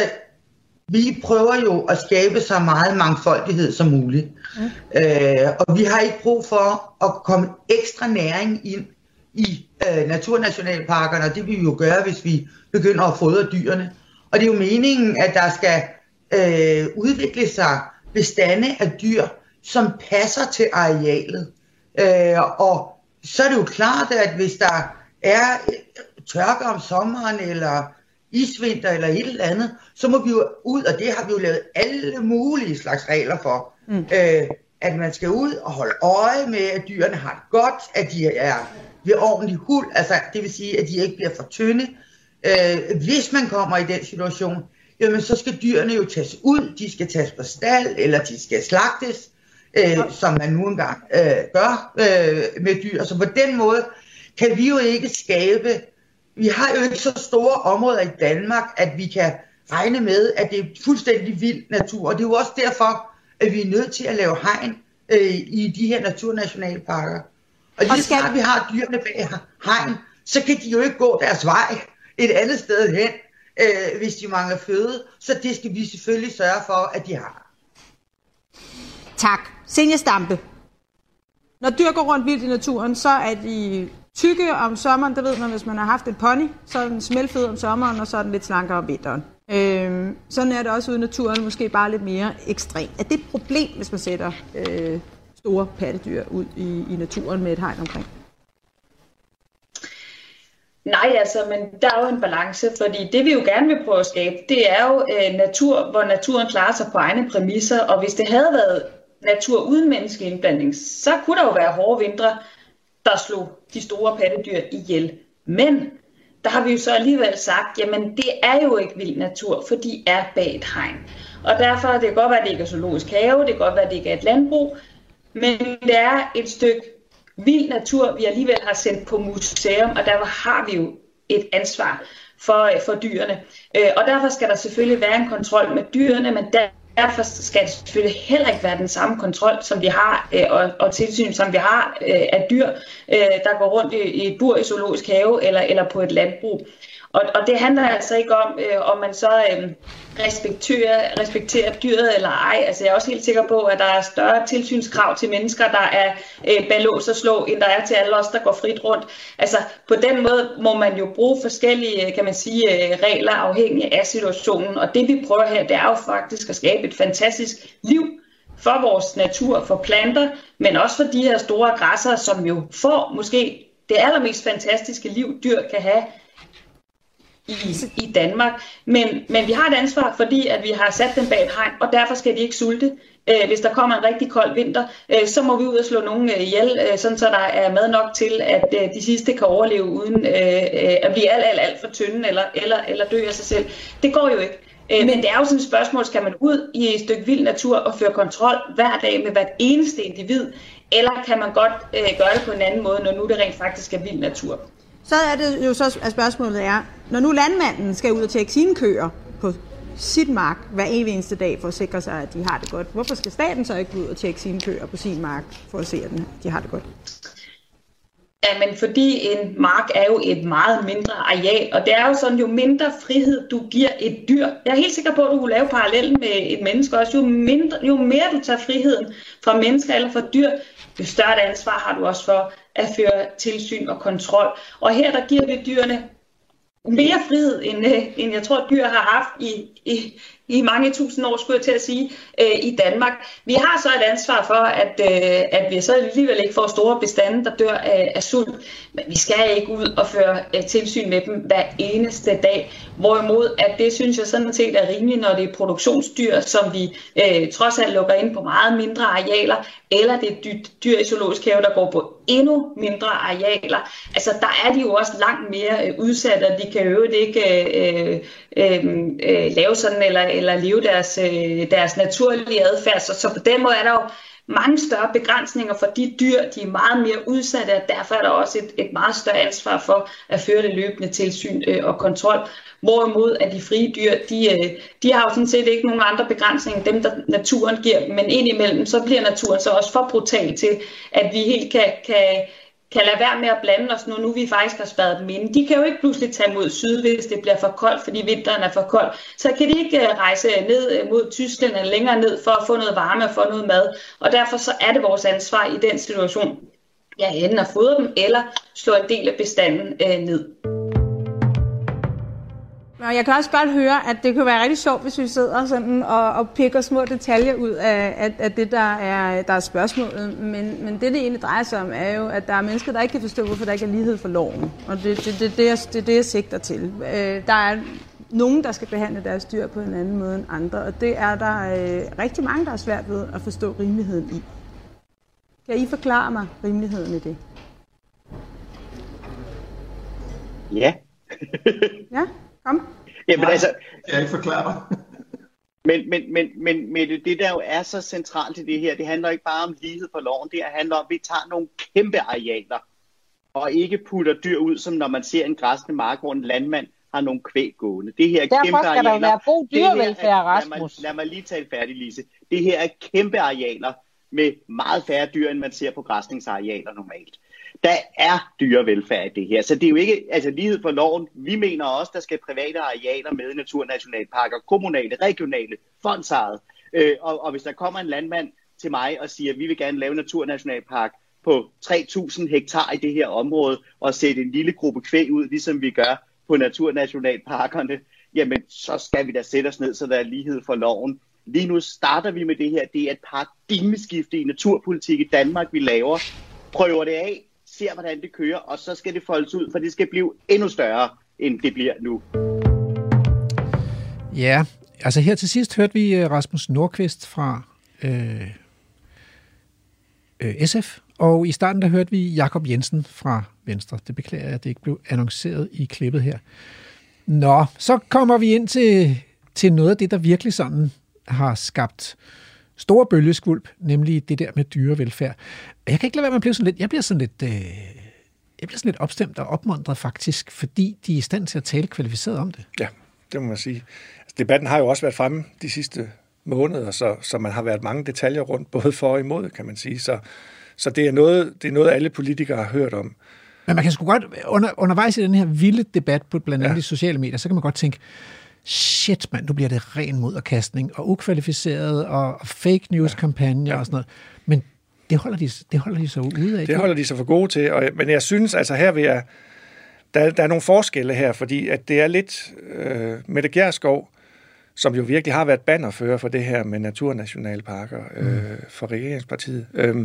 Speaker 14: vi prøver jo at skabe så meget mangfoldighed som muligt. Mm. Øh, og vi har ikke brug for at komme ekstra næring ind i øh, naturnationalparkerne, og det vil vi jo gøre, hvis vi begynder at fodre dyrene. Og det er jo meningen, at der skal øh, udvikle sig bestande af dyr, som passer til arealet. Øh, og så er det jo klart, at hvis der er tørke om sommeren, eller isvinter, eller et eller andet, så må vi jo ud, og det har vi jo lavet alle mulige slags regler for. Mm. Øh, at man skal ud og holde øje med, at dyrene har det godt, at de er ved ordentlig hul, altså det vil sige, at de ikke bliver for tynde. Øh, hvis man kommer i den situation, jamen så skal dyrene jo tages ud, de skal tages på stald, eller de skal slagtes, øh, som man nu engang øh, gør øh, med dyr. Så på den måde kan vi jo ikke skabe, vi har jo ikke så store områder i Danmark, at vi kan regne med, at det er fuldstændig vild natur. Og det er jo også derfor, at vi er nødt til at lave hegn øh, i de her naturnationalparker. Og lige skal... snart vi har dyrene bag hegn, så kan de jo ikke gå deres vej et andet sted hen, øh, hvis de mangler føde. Så det skal vi selvfølgelig sørge for, at de har.
Speaker 4: Tak. Senja Stampe. Når dyr går rundt vildt i naturen, så er de tykke om sommeren. Det ved man, hvis man har haft et pony, så er den smeltfed om sommeren, og så er den lidt slankere om vinteren. Øh, sådan er det også ude i naturen, måske bare lidt mere ekstremt. Er det et problem, hvis man sætter øh, store pattedyr ud i, i naturen med et hegn omkring?
Speaker 15: Nej, altså, men der er jo en balance, fordi det vi jo gerne vil prøve at skabe, det er jo øh, natur, hvor naturen klarer sig på egne præmisser, og hvis det havde været natur uden menneskelig indblanding, så kunne der jo være hårde vintre, der slog de store pattedyr ihjel. Men der har vi jo så alligevel sagt, jamen det er jo ikke vild natur, for de er bag et hegn. Og derfor det kan godt være, at det ikke er zoologisk have, det kan godt være, at det ikke er et landbrug, men det er et stykke vild natur, vi alligevel har sendt på museum, og derfor har vi jo et ansvar for, for dyrene. Øh, og derfor skal der selvfølgelig være en kontrol med dyrene, men der derfor skal det selvfølgelig heller ikke være den samme kontrol, som vi har, øh, og, og tilsyn, som vi har øh, af dyr, øh, der går rundt i, i et bur i zoologisk have eller, eller på et landbrug. Og, og det handler altså ikke om, øh, om man så øh, respekterer, respekterer dyret eller ej. Altså jeg er også helt sikker på, at der er større tilsynskrav til mennesker, der er øh, bag lås og slå, end der er til alle os, der går frit rundt. Altså på den måde må man jo bruge forskellige, øh, kan man sige, øh, regler afhængig af situationen. Og det vi prøver her, det er jo faktisk at skabe et fantastisk liv for vores natur, for planter, men også for de her store græsser, som jo får måske det allermest fantastiske liv, dyr kan have i, i Danmark. Men, men vi har et ansvar, fordi at vi har sat dem bag et hegn, og derfor skal de ikke sulte. Øh, hvis der kommer en rigtig kold vinter, øh, så må vi ud og slå nogen øh, ihjel, øh, sådan så der er mad nok til, at øh, de sidste kan overleve uden øh, øh, at blive alt, alt, alt for tynde eller, eller, eller dø af sig selv. Det går jo ikke. Øh, men det er jo sådan et spørgsmål, skal man ud i et stykke vild natur og føre kontrol hver dag med hvert eneste individ, eller kan man godt øh, gøre det på en anden måde, når nu det rent faktisk er vild natur?
Speaker 4: Så er det jo så, at spørgsmålet er, når nu landmanden skal ud og tjekke sine køer på sit mark hver evig eneste dag for at sikre sig, at de har det godt, hvorfor skal staten så ikke ud og tjekke sine køer på sin mark for at se, at de har det godt?
Speaker 15: Ja, men fordi en mark er jo et meget mindre areal, og det er jo sådan, jo mindre frihed du giver et dyr. Jeg er helt sikker på, at du kunne lave parallellen med et menneske også. Jo, mindre, jo mere du tager friheden fra mennesker eller fra dyr, jo større ansvar har du også for at føre tilsyn og kontrol. Og her der giver vi dyrene mere frihed, end, øh, end jeg tror, dyr har haft i, i, i mange tusind år, skulle jeg til at sige, øh, i Danmark. Vi har så et ansvar for, at, øh, at vi så alligevel ikke får store bestande, der dør af, af sult, men vi skal ikke ud og føre øh, tilsyn med dem hver eneste dag. Hvorimod, at det synes jeg sådan set er rimeligt, når det er produktionsdyr, som vi øh, trods alt lukker ind på meget mindre arealer, eller det er dyr, dyr i zoologisk have, der går på endnu mindre arealer. Altså, der er de jo også langt mere øh, udsatte, og de kan jo ikke øh, øh, øh, lave sådan, eller, eller leve deres, øh, deres naturlige adfærd. Så, så på den måde er der jo mange større begrænsninger for de dyr, de er meget mere udsatte, og derfor er der også et, et meget større ansvar for at føre det løbende tilsyn øh, og kontrol. Hvorimod at de frie dyr, de, øh, de har jo sådan set ikke nogen andre begrænsninger, end dem der naturen giver dem, men indimellem så bliver naturen så også for brutal til, at vi helt kan, kan, kan lade være med at blande os nu, nu vi faktisk har spadet dem inde. De kan jo ikke pludselig tage mod syd, hvis det bliver for koldt, fordi vinteren er for kold. Så kan de ikke øh, rejse ned øh, mod Tyskland eller længere ned for at få noget varme og få noget mad. Og derfor så er det vores ansvar i den situation, ja, enten at fodre dem eller slå en del af bestanden øh, ned.
Speaker 4: Og jeg kan også godt høre, at det kan være rigtig sjovt, hvis vi sidder sådan og, og pikker små detaljer ud af, af, af det, der er, der er spørgsmålet. Men, men det, det egentlig drejer sig om, er jo, at der er mennesker, der ikke kan forstå, hvorfor der ikke er lighed for loven. Og det er det, det, det, jeg, det, det, jeg sigter til. Øh, der er nogen, der skal behandle deres dyr på en anden måde end andre, og det er der øh, rigtig mange, der er svært ved at forstå rimeligheden i. Kan I forklare mig rimeligheden i det?
Speaker 16: Ja.
Speaker 4: ja, kom.
Speaker 16: Jamen
Speaker 13: Nej,
Speaker 16: altså...
Speaker 13: Kan jeg ikke forklare dig?
Speaker 16: Men, men, men, men, men det, der jo er så centralt i det her, det handler ikke bare om lighed for loven, det handler om, at vi tager nogle kæmpe arealer, og ikke putter dyr ud, som når man ser en græsende mark, hvor en landmand har nogle kvæg gående. Det her er
Speaker 17: Derfor
Speaker 16: kæmpe
Speaker 17: skal
Speaker 16: arealer.
Speaker 17: der være god
Speaker 16: her er-
Speaker 17: dyrevelfærd, Rasmus.
Speaker 16: Lad mig, lad mig lige tale færdig, Lise. Det her er kæmpe arealer med meget færre dyr, end man ser på græsningsarealer normalt. Der er dyrevelfærd i det her, så det er jo ikke altså lighed for loven. Vi mener også, der skal private arealer med i naturnationalparker, kommunale, regionale, fondsejet. Øh, og, og hvis der kommer en landmand til mig og siger, at vi vil gerne lave en naturnationalpark på 3.000 hektar i det her område og sætte en lille gruppe kvæg ud, ligesom vi gør på naturnationalparkerne, jamen så skal vi da sætte os ned, så der er lighed for loven. Lige nu starter vi med det her. Det er et paradigmeskifte i naturpolitik i Danmark, vi laver. Prøver det af, ser hvordan det kører, og så skal det foldes ud, for det skal blive endnu større, end det bliver nu.
Speaker 1: Ja, altså her til sidst hørte vi øh, Rasmus Nordqvist fra øh, øh, SF, og i starten der hørte vi Jakob Jensen fra Venstre. Det beklager jeg, at det ikke blev annonceret i klippet her. Nå, så kommer vi ind til, til noget af det, der virkelig sådan har skabt store bølgeskvulp, nemlig det der med dyrevelfærd. Og Jeg kan ikke lade være med at blive sådan lidt, jeg bliver sådan lidt, øh, jeg bliver sådan lidt opstemt og opmuntret faktisk, fordi de er i stand til at tale kvalificeret om det.
Speaker 2: Ja, det må man sige. Altså, debatten har jo også været fremme de sidste måneder, så, så man har været mange detaljer rundt, både for og imod, kan man sige. Så, så det, er noget, det er noget, alle politikere har hørt om.
Speaker 1: Men man kan sgu godt, under, undervejs i den her vilde debat på blandt andet ja. de sociale medier, så kan man godt tænke, shit mand, nu bliver det ren moderkastning, og ukvalificeret, og, og fake news-kampagner ja. og sådan noget. Men det holder de, det holder de så ude af.
Speaker 2: Det holder de sig for gode til, og, men jeg synes, altså her vil jeg, der, der er nogle forskelle her, fordi at det er lidt øh, Mette Gjerskov, som jo virkelig har været bannerfører for det her med naturnationalparker øh,
Speaker 1: Mm.
Speaker 2: for regeringspartiet. Øh,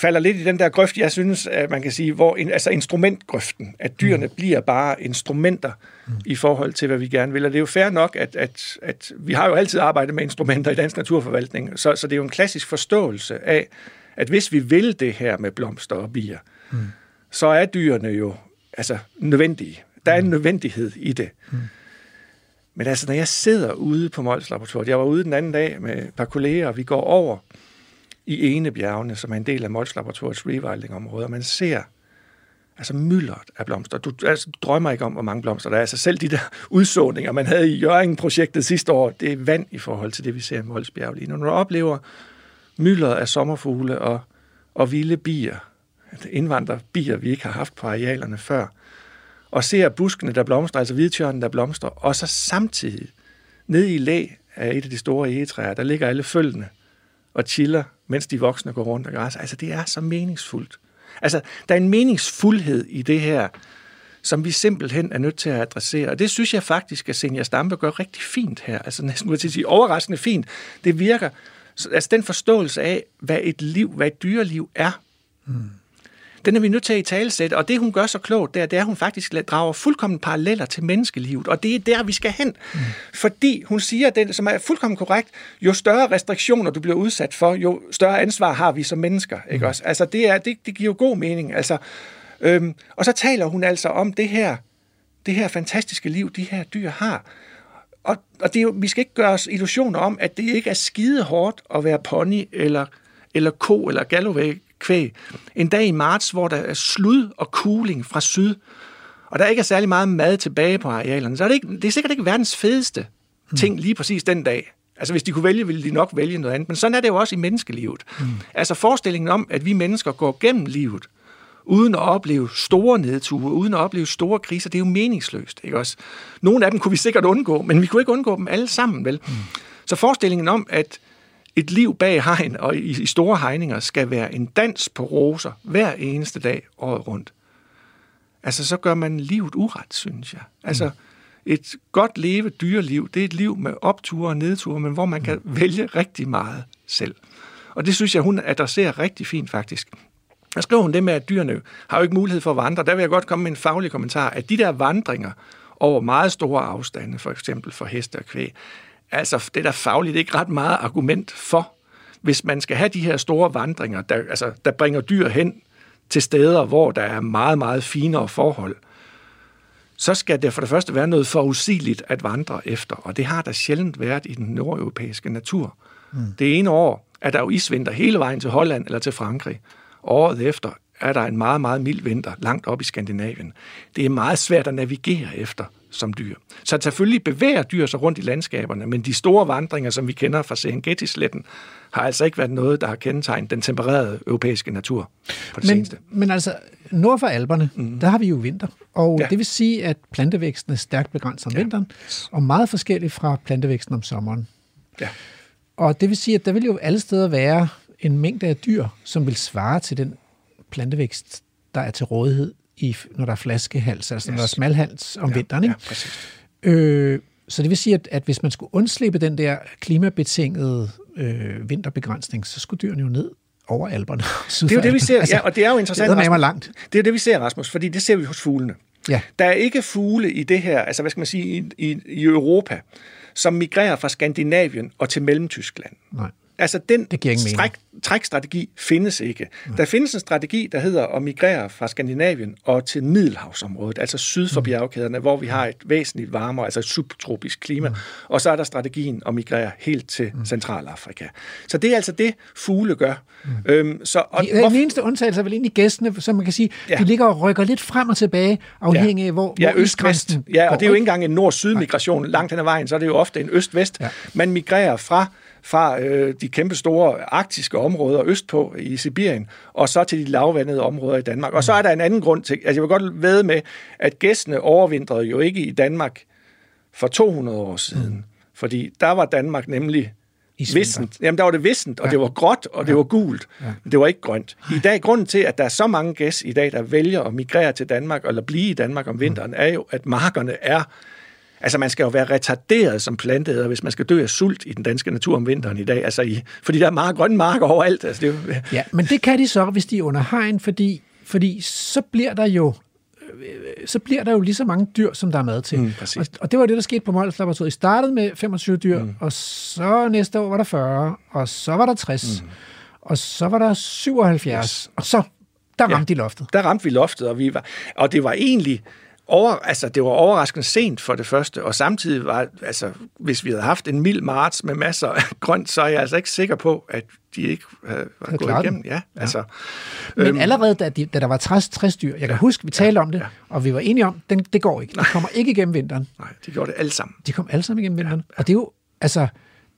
Speaker 2: falder lidt i den der grøft, jeg synes, at man kan sige, hvor altså instrumentgrøften, at dyrene mm. bliver bare instrumenter mm. i forhold til, hvad vi gerne vil. Og det er jo fair nok, at, at, at vi har jo altid arbejdet med instrumenter i dansk naturforvaltning, så, så det er jo en klassisk forståelse af, at hvis vi vil det her med blomster og bier, mm. så er dyrene jo altså nødvendige. Der er en nødvendighed i det. Mm. Men altså, når jeg sidder ude på Mols Laboratoriet, jeg var ude den anden dag med et par kolleger, og vi går over i Enebjergene, som er en del af Mols Laboratoriets rewilding-område, og man ser altså myldret af blomster. Du altså, du drømmer ikke om, hvor mange blomster der er. Altså selv de der udsåninger, man havde i Jørgen-projektet sidste år, det er vand i forhold til det, vi ser i Mols Bjerg lige nu. Når du oplever myldret af sommerfugle og, og vilde bier, indvandrerbier, vi ikke har haft på arealerne før, og ser buskene, der blomstrer, altså hvidtjørnen, der blomstrer, og så samtidig nede i læ af et af de store egetræer, der ligger alle følgene og chiller, mens de voksne går rundt og græsser. Altså, det er så meningsfuldt. Altså, der er en meningsfuldhed i det her, som vi simpelthen er nødt til at adressere. Og det synes jeg faktisk, at Senja Stampe gør rigtig fint her. Altså næsten ud til at sige overraskende fint. Det virker, altså den forståelse af, hvad et liv, hvad et dyreliv er, mm den er vi nødt til at i talesætte. Og det, hun gør så klogt, det er, det er, at hun faktisk drager fuldkommen paralleller til menneskelivet. Og det er der, vi skal hen. Mm. Fordi hun siger, den, som er fuldkommen korrekt, jo større restriktioner du bliver udsat for, jo større ansvar har vi som mennesker. Ikke også? Altså, det, er, det, det giver jo god mening. Altså, øhm, og så taler hun altså om det her, det her fantastiske liv, de her dyr har. Og, og det er jo, vi skal ikke gøre os illusioner om, at det ikke er skide hårdt at være pony eller, eller ko eller Galloway kvæg. En dag i marts, hvor der er slud og cooling fra syd, og der ikke er særlig meget mad tilbage på arealerne, så er det, ikke, det er sikkert ikke verdens fedeste ting lige præcis den dag. Altså hvis de kunne vælge, ville de nok vælge noget andet. Men sådan er det jo også i menneskelivet. Mm. Altså forestillingen om, at vi mennesker går gennem livet, uden at opleve store nedture, uden at opleve store kriser, det er jo meningsløst. Ikke også? Nogle af dem kunne vi sikkert undgå, men vi kunne ikke undgå dem alle sammen, vel? Mm. Så forestillingen om, at et liv bag hegn og i, i store hegninger skal være en dans på roser hver eneste dag året rundt. Altså, så gør man livet uret, synes jeg. Altså, Et godt leve dyreliv, det er et liv med opture og nedture, men hvor man kan vælge rigtig meget selv. Og det synes jeg, hun adresserer rigtig fint faktisk. Der skriver hun det med, at dyrene har jo ikke mulighed for at vandre. Der vil jeg godt komme med en faglig kommentar, at de der vandringer over meget store afstande, for eksempel for heste og kvæg, altså det der fagligt ikke ret meget argument for, hvis man skal have de her store vandringer, der, altså, der bringer dyr hen til steder, hvor der er meget, meget finere forhold, så skal det for det første være noget forudsigeligt at vandre efter, og det har der sjældent været i den nordeuropæiske natur. Mm. Det ene år er der jo isvinter hele vejen til Holland eller til Frankrig. Året efter er der en meget, meget mild vinter langt op i Skandinavien. Det er meget svært at navigere efter som dyr. Så selvfølgelig bevæger dyr sig rundt i landskaberne, men de store vandringer, som vi kender fra Serengeti-sletten, har altså ikke været noget, der har kendetegnet den tempererede europæiske natur på det
Speaker 1: men,
Speaker 2: seneste.
Speaker 1: Men altså, nord for Alperne, mm. der har vi jo vinter, og ja. det vil sige, at plantevæksten er stærkt begrænset om ja. vinteren, og meget forskellig fra plantevæksten om sommeren.
Speaker 2: Ja.
Speaker 1: Og det vil sige, at der vil jo alle steder være en mængde af dyr, som vil svare til den plantevækst, der er til rådighed, i, når der er flaskehals, altså yes. når der er smalhals om
Speaker 2: ja,
Speaker 1: vinteren. Ikke?
Speaker 2: Ja,
Speaker 1: øh, så det vil sige, at, at hvis man skulle undslippe den der klimabetingede øh, vinterbegrænsning, så skulle dyrene jo ned over alberne.
Speaker 2: Det er jo det, vi ser, altså, ja, og det er jo interessant.
Speaker 1: Det er langt.
Speaker 2: Det er det, vi ser, Rasmus, fordi det ser vi hos fuglene.
Speaker 1: Ja.
Speaker 2: Der er ikke fugle i det her, altså hvad skal man sige, i, i, i Europa, som migrerer fra Skandinavien og til Mellemtyskland.
Speaker 1: Nej.
Speaker 2: Altså, den
Speaker 1: det
Speaker 2: stræk, trækstrategi findes ikke. Nej. Der findes en strategi, der hedder at migrere fra Skandinavien og til Middelhavsområdet, altså syd for mm. bjergkæderne, hvor vi har et væsentligt varmere, altså subtropisk klima. Mm. Og så er der strategien at migrere helt til mm. Centralafrika. Så det er altså det, fugle gør. Mm. Øhm, så,
Speaker 1: og, den hvorfor... eneste undtagelse er vel egentlig gæstene, som man kan sige, ja. de ligger og rykker lidt frem og tilbage, afhængig af, hvor,
Speaker 2: ja,
Speaker 1: hvor
Speaker 2: øst-vest. Ja, og det er jo ikke engang en nord-syd-migration langt hen ad vejen, så er det jo ofte en øst-vest. Ja. Man migrerer fra fra øh, de kæmpe store arktiske områder østpå i Sibirien, og så til de lavvandede områder i Danmark. Og så er der en anden grund til, altså jeg vil godt ved med, at gæstene overvintrede jo ikke i Danmark for 200 år siden, mm. fordi der var Danmark nemlig vissent. Jamen, der var det vissent, og ja. det var gråt, og ja. det var gult. Ja. Men det var ikke grønt. I dag, grunden til, at der er så mange gæs i dag, der vælger at migrere til Danmark, eller blive i Danmark om vinteren, mm. er jo, at markerne er Altså, man skal jo være retarderet som planteæder, hvis man skal dø af sult i den danske natur om vinteren i dag. Altså, i, fordi der er meget grønne marker overalt. Altså, det er jo...
Speaker 1: Ja, men det kan de så, hvis de er under hegn, fordi, fordi så bliver der jo øh, så bliver der jo lige så mange dyr, som der er mad til.
Speaker 2: Mm,
Speaker 1: og, og det var det, der skete på Mols Laboratoriet. I startede med 25 dyr, mm. og så næste år var der 40, og så var der 60, mm. og så var der 77, yes. og så der ramte ja, de loftet.
Speaker 2: Der ramte vi loftet, og, vi var, og det var egentlig over, altså, det var overraskende sent for det første, og samtidig var, altså, hvis vi havde haft en mild marts med masser af grønt, så er jeg altså ikke sikker på, at de ikke havde var gået igennem. Ja, ja. Altså,
Speaker 1: Men øhm, allerede da, de, da der var 60, 60 dyr, jeg kan ja, huske, vi talte ja, om det, ja. og vi var enige om, den, det går ikke. De kommer ikke igennem vinteren.
Speaker 2: Nej, de gjorde det alle sammen.
Speaker 1: De kom alle sammen igennem vinteren. Ja, ja. Og det er jo, altså,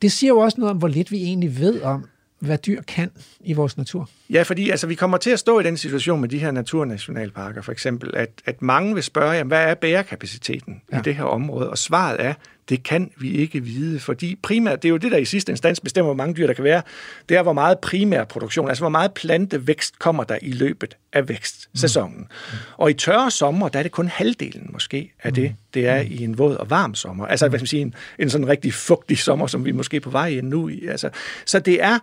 Speaker 1: det siger jo også noget om, hvor lidt vi egentlig ved om, hvad dyr kan i vores natur.
Speaker 2: Ja, fordi altså, vi kommer til at stå i den situation med de her naturnationalparker, for eksempel, at, at mange vil spørge, jamen, hvad er bærekapaciteten ja. i det her område? Og svaret er, det kan vi ikke vide, fordi primært, det er jo det, der i sidste instans bestemmer, hvor mange dyr der kan være, det er, hvor meget primær produktion, altså hvor meget plantevækst kommer der i løbet af vækstsæsonen. Mm. Og i tørre sommer, der er det kun halvdelen måske af det, mm. det er mm. i en våd og varm sommer. Altså, hvad skal man sige, en, en sådan rigtig fugtig sommer, som vi er måske på vej ind nu i. Altså, så det er,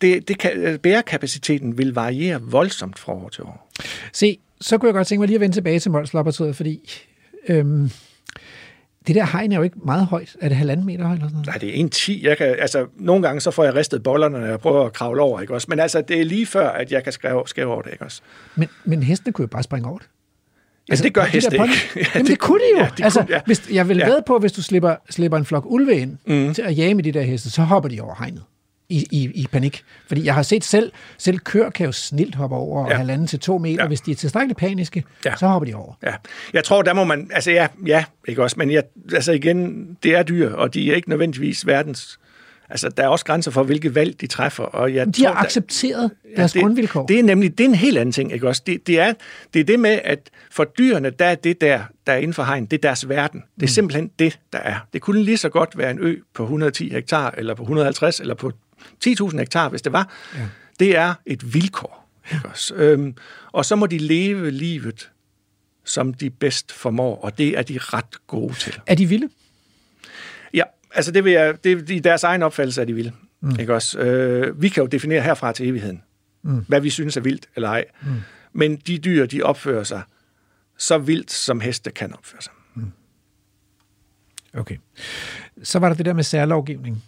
Speaker 2: det, det kan, bærekapaciteten vil variere voldsomt fra år til år.
Speaker 1: Se, så kunne jeg godt tænke mig lige at vende tilbage til Mols Laboratoriet, fordi øhm, det der hegn er jo ikke meget højt. Er det halvanden meter højt? Eller sådan noget?
Speaker 2: Nej, det er en 10. Jeg kan, altså, nogle gange så får jeg ristet bollerne, når jeg prøver at kravle over. Ikke også? Men altså, det er lige før, at jeg kan skrive, skrive over det. Ikke også?
Speaker 1: Men, men hestene kunne jo bare springe over det.
Speaker 2: Altså, det gør heste ikke.
Speaker 1: Ja, Jamen, det, det kunne de jo. Ja, de altså, kunne, ja. hvis, jeg vil ja. ved på, hvis du slipper, slipper en flok ulve ind mm. til at jage med de der heste, så hopper de over hegnet i, i, i panik. Fordi jeg har set selv, selv kør kan jo snilt hoppe over ja. halvanden til to meter. Ja. Hvis de er tilstrækkeligt paniske, ja. så hopper de over.
Speaker 2: Ja. Jeg tror, der må man, altså ja, ja ikke også, men jeg, altså igen, det er dyr, og de er ikke nødvendigvis verdens Altså, der er også grænser for, hvilke valg de træffer. Og jeg
Speaker 1: de
Speaker 2: tror,
Speaker 1: har accepteret der, deres ja, det, grundvilkår.
Speaker 2: Det er nemlig det er en helt anden ting. Ikke også? Det, det, er, det er det med, at for dyrene, der er det der, der er inden for hegn, det er deres verden. Det er mm. simpelthen det, der er. Det kunne lige så godt være en ø på 110 hektar, eller på 150, eller på 10.000 hektar, hvis det var. Ja. Det er et vilkår. Ikke også? Øhm, og så må de leve livet som de bedst formår, og det er de ret gode til.
Speaker 1: Er de vilde?
Speaker 2: Ja, altså det vil jeg, det, i deres egen opfattelse er de vilde. Mm. Ikke også? Øh, vi kan jo definere herfra til evigheden, mm. hvad vi synes er vildt eller ej. Mm. Men de dyr, de opfører sig så vildt, som heste kan opføre sig. Mm.
Speaker 1: Okay. Så var der det der med særlovgivning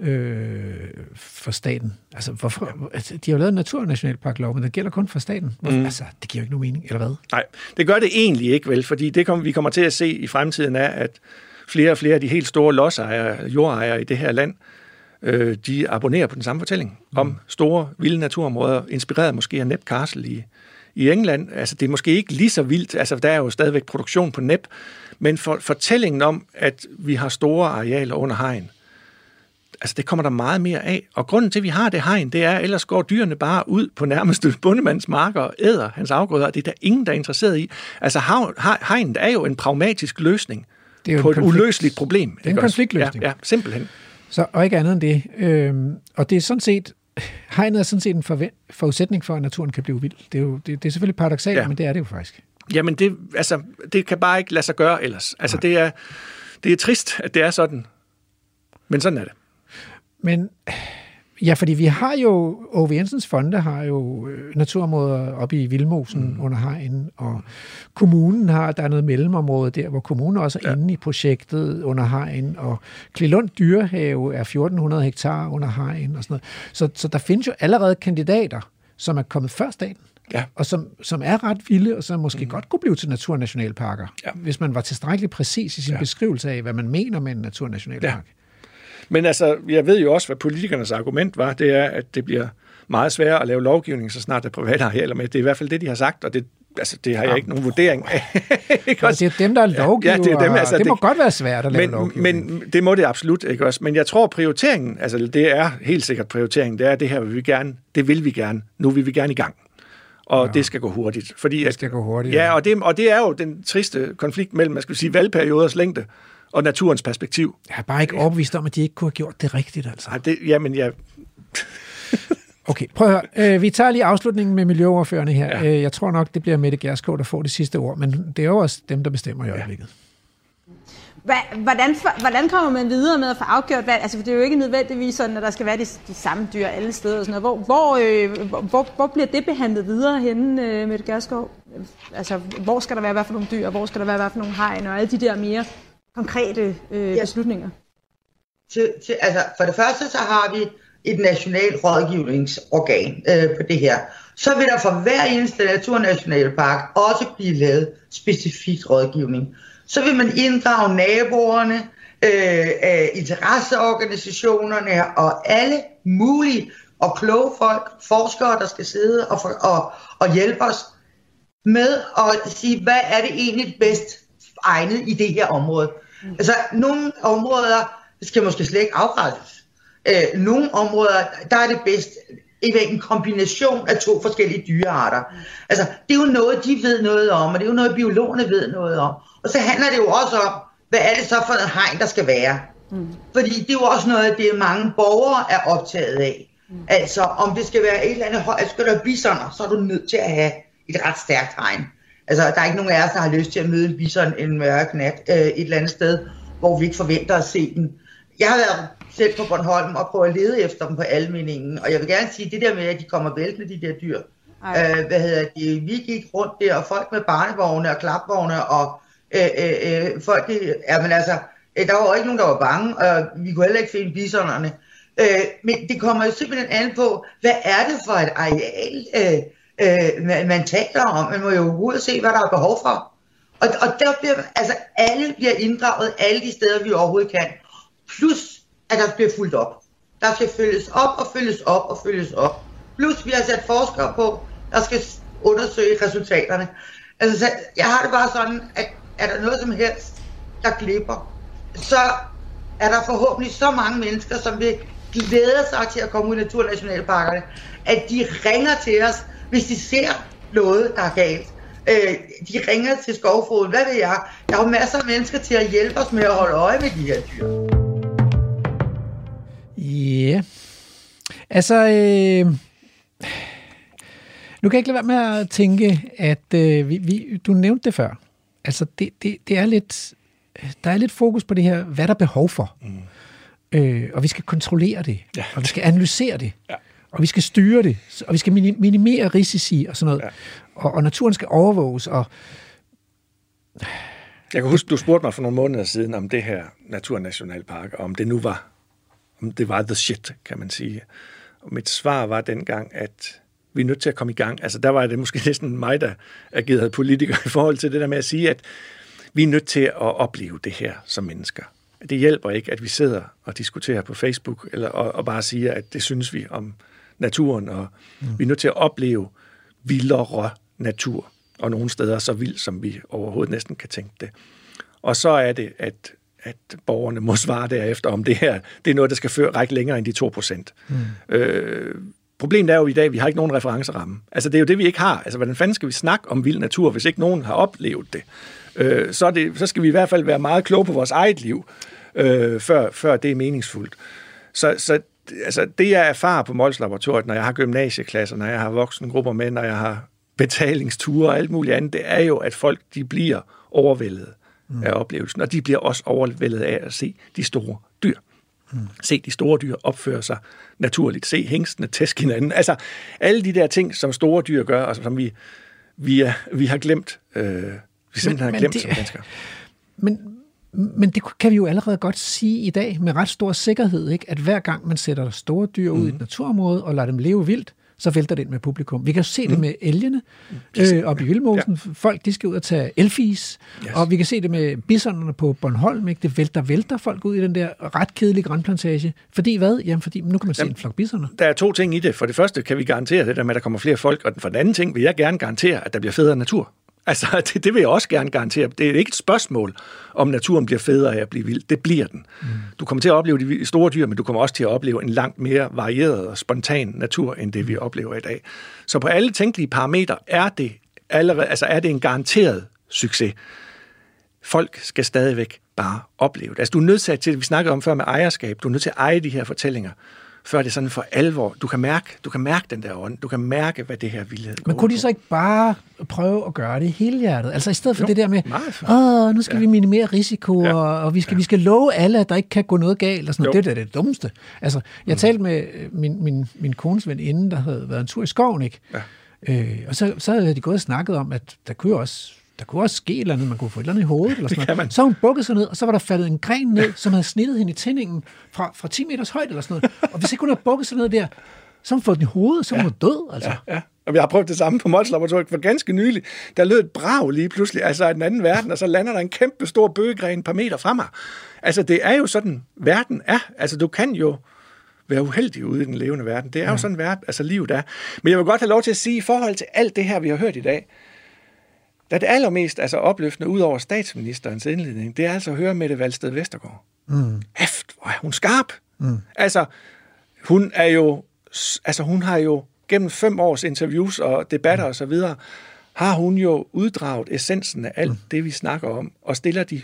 Speaker 1: øh, for staten. Altså, hvorfor? Altså, de har jo lavet en naturnationalparklov, men den gælder kun for staten. Hvorfor? Mm. Altså, det giver jo ikke nogen mening, eller hvad?
Speaker 2: Nej, det gør det egentlig ikke, vel? Fordi det kom, vi kommer til at se i fremtiden er, at flere og flere af de helt store lodsejere, jordejere i det her land, øh, de abonnerer på den samme fortælling mm. om store, vilde naturområder, inspireret måske af Nep Castle i, i England. Altså, det er måske ikke lige så vildt, altså, der er jo stadigvæk produktion på Nep, men for, fortællingen om, at vi har store arealer under hegn, altså det kommer der meget mere af. Og grunden til, at vi har det hegn, det er, at ellers går dyrene bare ud på nærmeste bundemands marker og æder hans afgrøder, og det er der ingen, der er interesseret i. Altså hegnet er jo en pragmatisk løsning det er jo på et uløseligt problem.
Speaker 1: Det er en konfliktløsning.
Speaker 2: Ja, ja, simpelthen.
Speaker 1: Så, og ikke andet end det. Øhm, og det er sådan set, hegnet er sådan set en forudsætning for, at naturen kan blive vild. Det er, jo, det, det er selvfølgelig paradoxalt, ja. men det er det jo faktisk.
Speaker 2: Jamen, det, altså, det kan bare ikke lade sig gøre ellers. Altså, det er, det er trist, at det er sådan. Men sådan er det.
Speaker 1: Men ja, fordi vi har jo, Ove Jensens Fonde har jo øh, naturområder oppe i Vildmosen mm. under hegn, og kommunen har, der er noget mellemområde der, hvor kommunen også er ja. inde i projektet under hegn, og Klilund Dyrehave er 1400 hektar under hegn og sådan noget. Så, så der findes jo allerede kandidater, som er kommet før staten. Ja. og som, som er ret vilde, og som måske mm. godt kunne blive til naturnationalparker, ja. hvis man var tilstrækkeligt præcis i sin ja. beskrivelse af, hvad man mener med en naturnationalpark. Ja.
Speaker 2: Men altså, jeg ved jo også, hvad politikernes argument var, det er, at det bliver meget sværere at lave lovgivning, så snart der er private arealer med. Det er i hvert fald det, de har sagt, og det, altså, det har jeg ikke nogen vurdering af.
Speaker 1: ikke også? Det er dem, der er lovgiver. Ja, det, er dem, altså, det må det, godt være svært at lave
Speaker 2: men,
Speaker 1: lovgivning.
Speaker 2: Men det må det absolut ikke også. Men jeg tror, prioriteringen, altså det er helt sikkert prioriteringen, det er det her, vil vi gerne, det vil vi gerne, nu vil vi gerne i gang. Og ja. det skal gå hurtigt. Fordi,
Speaker 1: det skal gå hurtigt.
Speaker 2: Ja, og det, og det er jo den triste konflikt mellem, man skal sige, valgperioders længde og naturens perspektiv.
Speaker 1: Jeg er bare ikke overbevist om, at de ikke kunne have gjort det rigtigt, altså.
Speaker 2: Nej, det, jamen, jeg...
Speaker 1: okay, prøv at høre. Øh, vi tager lige afslutningen med miljøoverførende her. Ja. Øh, jeg tror nok, det bliver Mette Gerskov, der får det sidste ord, men det er jo også dem, der bestemmer i øjeblikket. Ja.
Speaker 4: Hvordan, hvordan kommer man videre med at få afgjort hvad? Altså, for det er jo ikke nødvendigvis sådan, at der skal være de, de samme dyr alle steder. Og sådan noget. Hvor, hvor, øh, hvor, hvor bliver det behandlet videre henne, øh, Mette Gerskov? Altså, hvor skal der være hvad for nogle dyr, hvor skal der være hvad for nogle hegn, og alle de der mere konkrete øh, ja. beslutninger?
Speaker 14: Til, til, altså, for det første så har vi et nationalt rådgivningsorgan øh, på det her. Så vil der for hver eneste naturnationalpark også blive lavet specifik rådgivning. Så vil man inddrage naboerne, øh, øh, interesseorganisationerne og alle mulige og kloge folk, forskere, der skal sidde og, for, og, og hjælpe os med at sige, hvad er det egentlig bedst egnet i det her område. Mm. Altså, nogle områder skal måske slet ikke afgrænses. Øh, nogle områder, der er det bedst en kombination af to forskellige dyrearter. Mm. Altså, det er jo noget, de ved noget om, og det er jo noget, biologerne ved noget om. Og så handler det jo også om, hvad er det så for en hegn, der skal være. Mm. Fordi det er jo også noget, det mange borgere er optaget af. Mm. Altså, om det skal være et eller andet højt, skal der bisoner, så er du nødt til at have et ret stærkt hegn. Altså, der er ikke nogen af os, der har lyst til at møde en bison en mørk nat øh, et eller andet sted, hvor vi ikke forventer at se den. Jeg har været selv på Bornholm og prøvet at lede efter dem på almeningen, og jeg vil gerne sige, det der med, at de kommer væltende, de der dyr. Øh, hvad hedder det? Vi gik rundt der, og folk med barnevogne og klapvogne, og øh, øh, øh, folk, ja, men altså, øh, der var ikke nogen, der var bange, og vi kunne heller ikke finde bisonerne. Øh, men det kommer jo simpelthen an på, hvad er det for et areal, øh, øh, man, man taler om. Man må jo overhovedet se, hvad der er behov for. Og, og der bliver, altså alle bliver inddraget alle de steder, vi overhovedet kan. Plus, at der bliver fuldt op. Der skal følges op og følges op og følges op. Plus, vi har sat forskere på, der skal undersøge resultaterne. Altså, jeg har det bare sådan, at er der noget som helst, der glipper, så er der forhåbentlig så mange mennesker, som vil glæde sig til at komme ud i naturnationalparkerne, at de ringer til os, hvis de ser noget, der er galt. Øh, de ringer til skovfroden, hvad ved jeg. Der er jo masser af mennesker til at hjælpe os med at holde øje med de her dyr.
Speaker 1: Ja. Yeah. Altså, øh, Nu kan jeg ikke lade være med at tænke, at øh, vi, vi, du nævnte det før. Altså, det, det, det er lidt, der er lidt fokus på det her, hvad der er behov for. Mm. Øh, og vi skal kontrollere det, ja. og vi skal analysere det, ja. Og vi skal styre det, og vi skal minimere risici og sådan noget. Ja. Og, og naturen skal overvåges, og
Speaker 2: jeg kan huske, du spurgte mig for nogle måneder siden om det her Naturnationalpark, og om det nu var, om det var the shit, kan man sige. Og mit svar var dengang, at vi er nødt til at komme i gang. Altså der var det måske næsten mig, der agerede politiker i forhold til det der med at sige, at vi er nødt til at opleve det her som mennesker. Det hjælper ikke, at vi sidder og diskuterer på Facebook, eller, og, og bare siger, at det synes vi om naturen, og mm. vi er nødt til at opleve vildere natur og nogle steder så vild, som vi overhovedet næsten kan tænke det. Og så er det, at, at borgerne må svare derefter, om det her det er noget, der skal føre, række længere end de 2 procent. Mm. Øh, problemet er jo i dag, at vi har ikke nogen referenceramme. Altså det er jo det, vi ikke har. Altså hvordan fanden skal vi snakke om vild natur, hvis ikke nogen har oplevet det? Øh, så, det så skal vi i hvert fald være meget kloge på vores eget liv, øh, før, før det er meningsfuldt. Så, så altså, det, jeg erfarer på Mols Laboratoriet, når jeg har gymnasieklasser, når jeg har voksengrupper med, når jeg har betalingsture og alt muligt andet, det er jo, at folk de bliver overvældet mm. af oplevelsen, og de bliver også overvældet af at se de store dyr. Mm. Se de store dyr opføre sig naturligt. Se hængstene tæske hinanden. Altså alle de der ting, som store dyr gør, og som vi, vi, er, vi har glemt, øh, vi simpelthen men, har glemt det, som mennesker.
Speaker 1: Men, men det kan vi jo allerede godt sige i dag med ret stor sikkerhed, ikke? at hver gang man sætter store dyr ud mm. i et naturområde og lader dem leve vildt, så vælter det ind med publikum. Vi kan se mm. det med elgene mm. øh, oppe i Vildmosen. Ja. Folk, de skal ud og tage elfis. Yes. Og vi kan se det med bisonerne på Bornholm. Ikke? Det vælter, vælter folk ud i den der ret kedelige grænplantage. Fordi hvad? Jamen, fordi nu kan man se Jamen, en flok bisoner.
Speaker 2: Der er to ting i det. For det første kan vi garantere det der med, at der kommer flere folk. Og for den anden ting vil jeg gerne garantere, at der bliver federe natur. Altså, det, det vil jeg også gerne garantere. Det er ikke et spørgsmål, om naturen bliver federe af at blive vild. Det bliver den. Mm. Du kommer til at opleve de store dyr, men du kommer også til at opleve en langt mere varieret og spontan natur, end det vi mm. oplever i dag. Så på alle tænkelige parametre er det, allerede, altså er det en garanteret succes. Folk skal stadigvæk bare opleve det. Altså, du er nødt til, vi snakkede om før med ejerskab, du er nødt til at eje de her fortællinger før det sådan for alvor. Du kan mærke, du kan mærke den der ånd. Du kan mærke, hvad det her vildhed
Speaker 1: Men kunne de så ikke bare prøve at gøre det hele hjertet? Altså i stedet for jo, det der med, åh, nu skal ja. vi minimere risiko, ja. og, og vi, skal, ja. vi skal love alle, at der ikke kan gå noget galt. Og sådan noget. Det er det dummeste. Altså, jeg mm. talte med øh, min, min, min kones veninde, der havde været en tur i skoven, ikke? Ja. Øh, og så, så havde de gået og snakket om, at der kunne jo også der kunne også ske et eller andet, man kunne få et eller andet i hovedet. Eller sådan noget. Så hun bukket sig ned, og så var der faldet en gren ned, som havde snittet hende i tændingen fra, fra 10 meters højde eller sådan noget. Og hvis ikke hun havde bukket sig ned der, så hun fået den i hovedet, så hun ja. var død. Altså.
Speaker 2: Ja, ja. Og vi har prøvet det samme på Mols Laboratoriet for ganske nylig. Der lød et brag lige pludselig, altså af den anden verden, og så lander der en kæmpe stor bøgegren et par meter fra mig. Altså, det er jo sådan, verden er. Altså, du kan jo være uheldig ude i den levende verden. Det er ja. jo sådan, verden, altså livet er. Men jeg vil godt have lov til at sige, i forhold til alt det her, vi har hørt i dag, der er det allermest altså, opløftende ud over statsministerens indledning, det er altså at høre Mette Valsted Vestergaard. Mm. Hæft, hvor er hun skarp. Mm. Altså, hun er jo, altså hun har jo gennem fem års interviews og debatter mm. og så videre, har hun jo uddraget essensen af alt mm. det, vi snakker om, og stiller de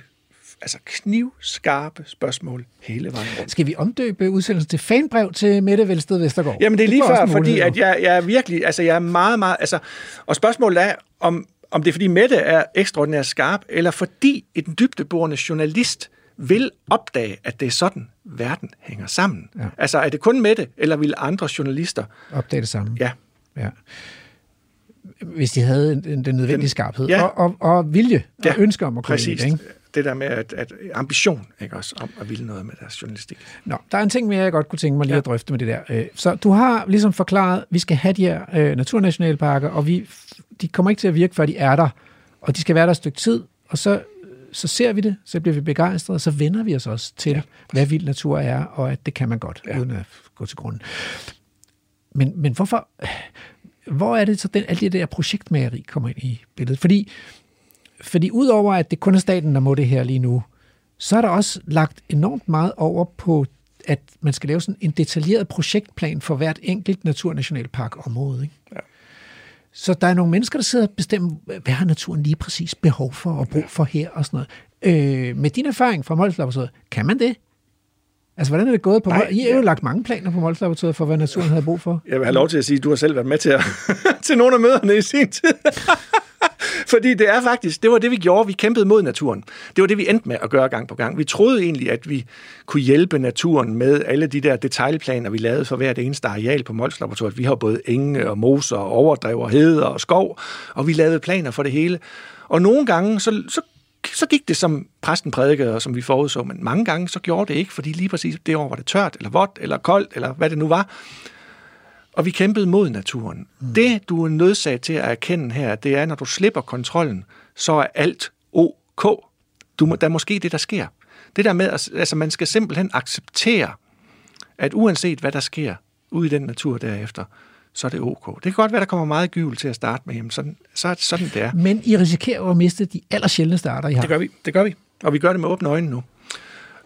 Speaker 2: altså knivskarpe spørgsmål hele vejen rundt.
Speaker 1: Skal vi omdøbe udsendelsen til fanbrev til Mette Velsted Vestergaard?
Speaker 2: Jamen det er lige før, fordi at jeg, jeg er virkelig, altså jeg er meget, meget, altså, og spørgsmålet er, om om det er fordi Mette er ekstraordinært skarp, eller fordi en dybdeborende journalist vil opdage, at det er sådan, verden hænger sammen. Ja. Altså, er det kun Mette, eller vil andre journalister...
Speaker 1: Opdage det samme.
Speaker 2: Ja.
Speaker 1: ja. Hvis de havde den nødvendige skarphed ja. og, og, og vilje og ja. ønske om at kunne
Speaker 2: Præcis. Det, ikke? det der med at, at ambition, ikke også, om at ville noget med deres journalistik.
Speaker 1: Nå, der er en ting mere, jeg godt kunne tænke mig lige ja. at drøfte med det der. Øh, så du har ligesom forklaret, at vi skal have de her øh, naturnationalparker, og vi de kommer ikke til at virke, før de er der. Og de skal være der et stykke tid, og så, så ser vi det, så bliver vi begejstrede, og så vender vi os også til, ja, hvad vild natur er, og at det kan man godt, ja. uden at gå til grunden. Men, men hvorfor, hvor er det så, den, alt det der projektmageri kommer ind i billedet? Fordi, fordi udover at det kun er staten, der må det her lige nu, så er der også lagt enormt meget over på, at man skal lave sådan en detaljeret projektplan for hvert enkelt naturnationalparkområde. Ikke? Ja. Så der er nogle mennesker, der sidder og bestemmer, hvad har naturen lige præcis behov for og brug for her og sådan noget. Øh, med din erfaring fra Molslaboratoriet, kan man det? Altså, hvordan er det gået på Nej, I har jo lagt mange planer på Molslaboratoriet for, hvad naturen havde brug for.
Speaker 2: Jeg vil have lov til at sige, at du har selv været med til, at, til nogle af møderne i sin tid. Fordi det er faktisk, det var det, vi gjorde. Vi kæmpede mod naturen. Det var det, vi endte med at gøre gang på gang. Vi troede egentlig, at vi kunne hjælpe naturen med alle de der detaljplaner, vi lavede for hvert eneste areal på Mols Laboratoriet. Vi har både enge og moser og overdrev og heder og skov, og vi lavede planer for det hele. Og nogle gange, så, så så gik det, som præsten prædikede, og som vi forudså, men mange gange så gjorde det ikke, fordi lige præcis det år var det tørt, eller vådt, eller koldt, eller hvad det nu var. Og vi kæmpede mod naturen. Mm. Det, du er nødsaget til at erkende her, det er, når du slipper kontrollen, så er alt ok. Du må, der er måske det, der sker. Det der med, altså man skal simpelthen acceptere, at uanset hvad der sker ude i den natur derefter, så er det ok. Det kan godt være, der kommer meget gyvel til at starte med, jamen sådan, så er det sådan, det er.
Speaker 1: Men I risikerer jo at miste de allersjældneste arter, I har.
Speaker 2: Det gør vi, det gør vi. Og vi gør det med åbne øjne nu.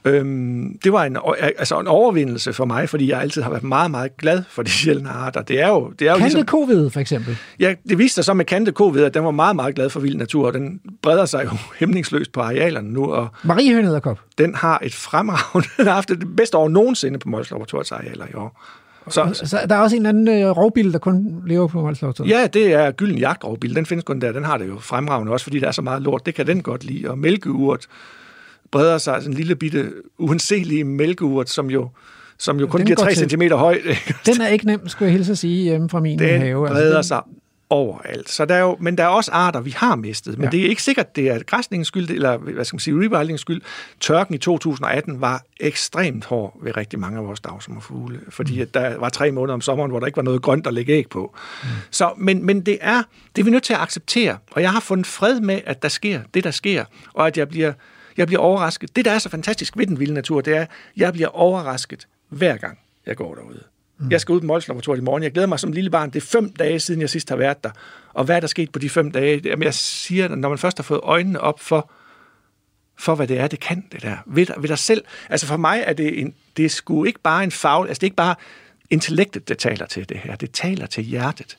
Speaker 2: Øhm, det var en, altså en overvindelse for mig, fordi jeg altid har været meget, meget glad for de sjældne arter. Det er jo, det er jo
Speaker 1: kantet ligesom, covid for eksempel?
Speaker 2: Ja, det viste sig så med kantet covid, at den var meget, meget glad for vild natur, og den breder sig jo hæmningsløst på arealerne nu. Og
Speaker 1: Mariehønederkop?
Speaker 2: Den har et fremragende, den har haft det bedste år nogensinde på Mols Laboratoriets arealer i år.
Speaker 1: Så, så der er også en anden øh, rovbil, der kun lever på Mols Laboratoriet?
Speaker 2: Ja, det er gylden jagtrovbil. Den findes kun der. Den har det jo fremragende også, fordi der er så meget lort. Det kan den godt lide. Og mælkeurt breder sig en lille bitte uanselige mælkeurt, som jo, som jo kun den bliver 3 cm høj.
Speaker 1: Den er ikke nem, skulle jeg hilse at sige, hjemme fra min
Speaker 2: den
Speaker 1: have.
Speaker 2: Den breder altså, den... sig overalt. Så der er jo, men der er også arter, vi har mistet. Men ja. det er ikke sikkert, det er græsningens skyld, eller hvad skal man sige, rewildingens skyld. Tørken i 2018 var ekstremt hård ved rigtig mange af vores fugle, fordi mm. at der var tre måneder om sommeren, hvor der ikke var noget grønt at lægge æg på. Mm. Så, men, men det er, det er vi nødt til at acceptere, og jeg har fundet fred med, at der sker det, der sker, og at jeg bliver jeg bliver overrasket. Det, der er så fantastisk ved den vilde natur, det er, at jeg bliver overrasket hver gang, jeg går derude. Mm. Jeg skal ud på Mols Laboratoriet i morgen. Jeg glæder mig som lille barn. Det er fem dage siden, jeg sidst har været der. Og hvad er der sket på de fem dage? Jamen, jeg siger, når man først har fået øjnene op for, for hvad det er, det kan det der. Ved, ved dig selv. Altså for mig er det, en, det er sgu ikke bare en fagl, altså det er ikke bare intellektet, der taler til det her. Det taler til hjertet.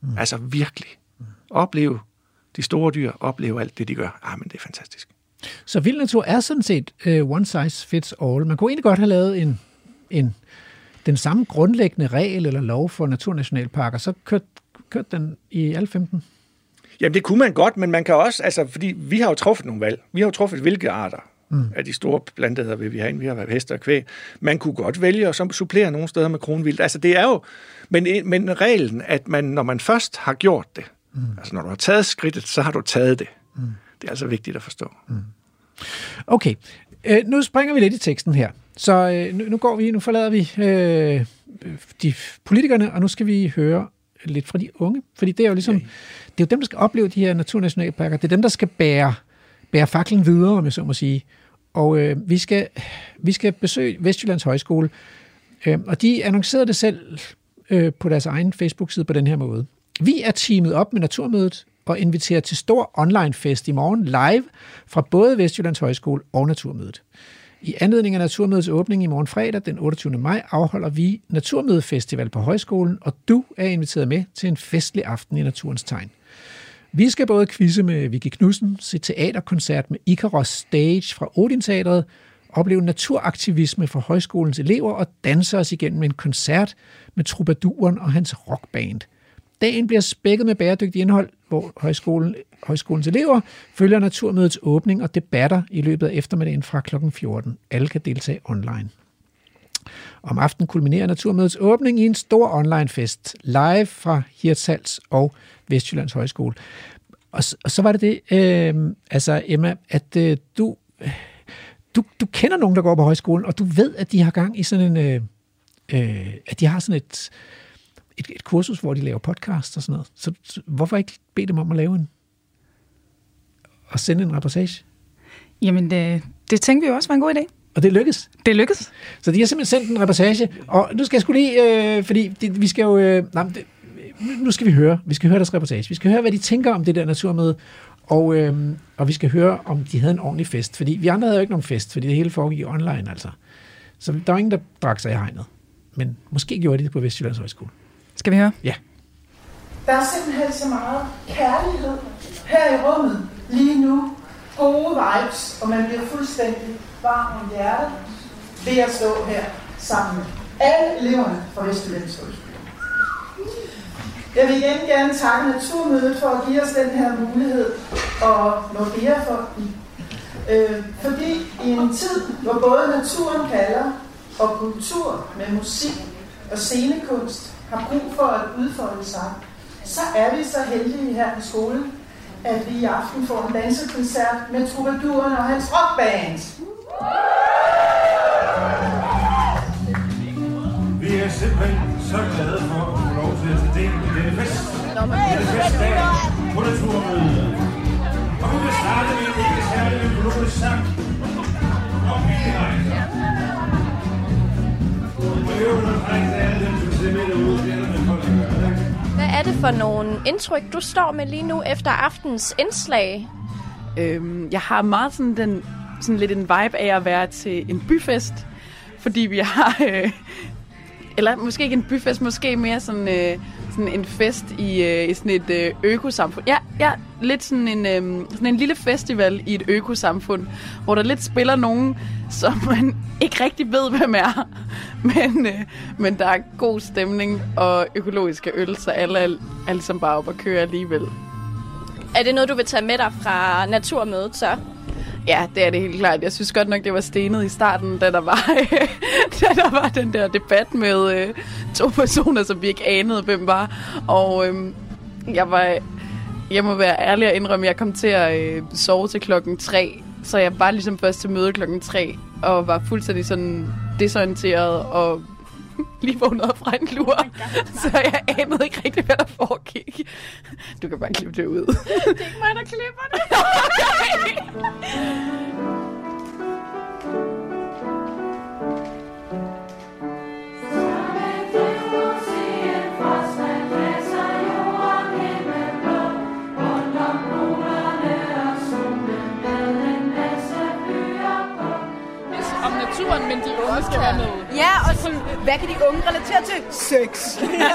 Speaker 2: Mm. Altså virkelig. Mm. Opleve de store dyr, opleve alt det, de gør. Ah, men det er fantastisk.
Speaker 1: Så vild natur er sådan set uh, one size fits all. Man kunne egentlig godt have lavet en, en, den samme grundlæggende regel eller lov for naturnationalparker, så kørte kørt den i alle 15.
Speaker 2: Jamen det kunne man godt, men man kan også, altså fordi vi har jo truffet nogle valg. Vi har jo truffet hvilke arter mm. af de store planter, vil vi have Vi har været heste og kvæg. Man kunne godt vælge at supplere nogle steder med kronvildt. Altså det er jo, men, men reglen, at man, når man først har gjort det, mm. altså når du har taget skridtet, så har du taget det. Mm. Det er altså vigtigt at forstå. Mm.
Speaker 1: Okay, øh, nu springer vi lidt i teksten her. Så øh, nu, nu går vi, nu forlader vi øh, de politikerne, og nu skal vi høre lidt fra de unge, fordi det er jo ligesom, det er jo dem, der skal opleve de her naturnationalparker, det er dem, der skal bære, bære faklen videre, om jeg så må sige. Og øh, vi, skal, vi skal besøge Vestjyllands Højskole, øh, og de annoncerede det selv øh, på deres egen Facebook-side på den her måde. Vi er teamet op med Naturmødet og inviterer til stor online-fest i morgen live fra både Vestjyllands Højskole og Naturmødet. I anledning af Naturmødets åbning i morgen fredag den 28. maj afholder vi Naturmødefestival på Højskolen, og du er inviteret med til en festlig aften i Naturens Tegn. Vi skal både quizze med Vicky Knudsen, se teaterkoncert med Ikaros Stage fra Odin Teatret, opleve naturaktivisme for højskolens elever og danse os igennem en koncert med Troubaduren og hans rockband – Dagen bliver spækket med bæredygtigt indhold, hvor højskolen, højskolens elever følger Naturmødets åbning og debatter i løbet af eftermiddagen fra kl. 14. Alle kan deltage online. Om aftenen kulminerer Naturmødets åbning i en stor online-fest, live fra Hirtshals og Vestjyllands Højskole. Og, og så var det det, øh, altså Emma, at øh, du, du, du kender nogen, der går på højskolen, og du ved, at de har gang i sådan en, øh, øh, at de har sådan et, et, et kursus, hvor de laver podcast og sådan noget. Så, så hvorfor ikke bede dem om at lave en og sende en reportage?
Speaker 17: Jamen, det, det tænkte vi jo også var en god idé.
Speaker 1: Og det lykkes?
Speaker 17: Det lykkes.
Speaker 1: Så de har simpelthen sendt en reportage, og nu skal jeg skulle lige, øh, fordi det, vi skal jo, øh, nej, det, nu skal vi høre, vi skal høre deres reportage. Vi skal høre, hvad de tænker om det der naturmøde, og, øh, og vi skal høre, om de havde en ordentlig fest. Fordi vi andre havde jo ikke nogen fest, fordi det hele foregik online altså. Så der var ingen, der drak sig i hegnet. Men måske gjorde de det på Vestjyllands Højskole.
Speaker 17: Skal vi høre?
Speaker 1: Ja.
Speaker 18: Der er simpelthen så meget kærlighed her i rummet lige nu. Gode vibes, og man bliver fuldstændig varm om hjertet. ved at stå her sammen med alle eleverne fra Vestjyllands Folkeskole. Jeg vil igen gerne takke Naturmødet for at give os den her mulighed og Nordea for øh, fordi i en tid, hvor både naturen kalder og kultur med musik og scenekunst har brug for at udfolde sig, så er vi så heldige her på skolen, at vi i aften får en dansekoncert med Troubadouren og hans rockband.
Speaker 19: Vi er simpelthen så glade for at få lov til at tage del i denne fest. Denne festdag på Naturmødet. Og vi vil starte med en ikke særlig økologisk sang om bilrejser.
Speaker 20: Hvad er det for nogle indtryk, du står med lige nu efter aftens indslag?
Speaker 21: Øhm, jeg har meget sådan, den, sådan lidt en vibe af at være til en byfest, fordi vi har... Øh, eller måske ikke en byfest, måske mere sådan, øh, sådan en fest i, øh, i sådan et øh, økosamfund. Ja, ja, lidt sådan en, øh, sådan en lille festival i et økosamfund, hvor der lidt spiller nogen, som man ikke rigtig ved, hvem er. Men, øh, men der er god stemning og økologiske øl, så alle er, er ligesom bare op og køre alligevel.
Speaker 20: Er det noget, du vil tage med dig fra Naturmødet så?
Speaker 21: Ja, det er det helt klart. Jeg synes godt nok, det var stenet i starten, da der var, da der var den der debat med øh, to personer, som vi ikke anede, hvem var. Og øh, jeg var... Jeg må være ærlig og indrømme, at jeg kom til at øh, sove til klokken 3. Så jeg var ligesom først til møde klokken 3, og var fuldstændig sådan desorienteret og lige vågnet op fra en lur. så jeg anede ikke rigtig, hvad der foregik. Du kan bare klippe det ud.
Speaker 20: det er ikke mig, der klipper det.
Speaker 22: om naturen, men de unge skal være med.
Speaker 23: Ja, og sådan, hvad kan de unge relatere til? Sex.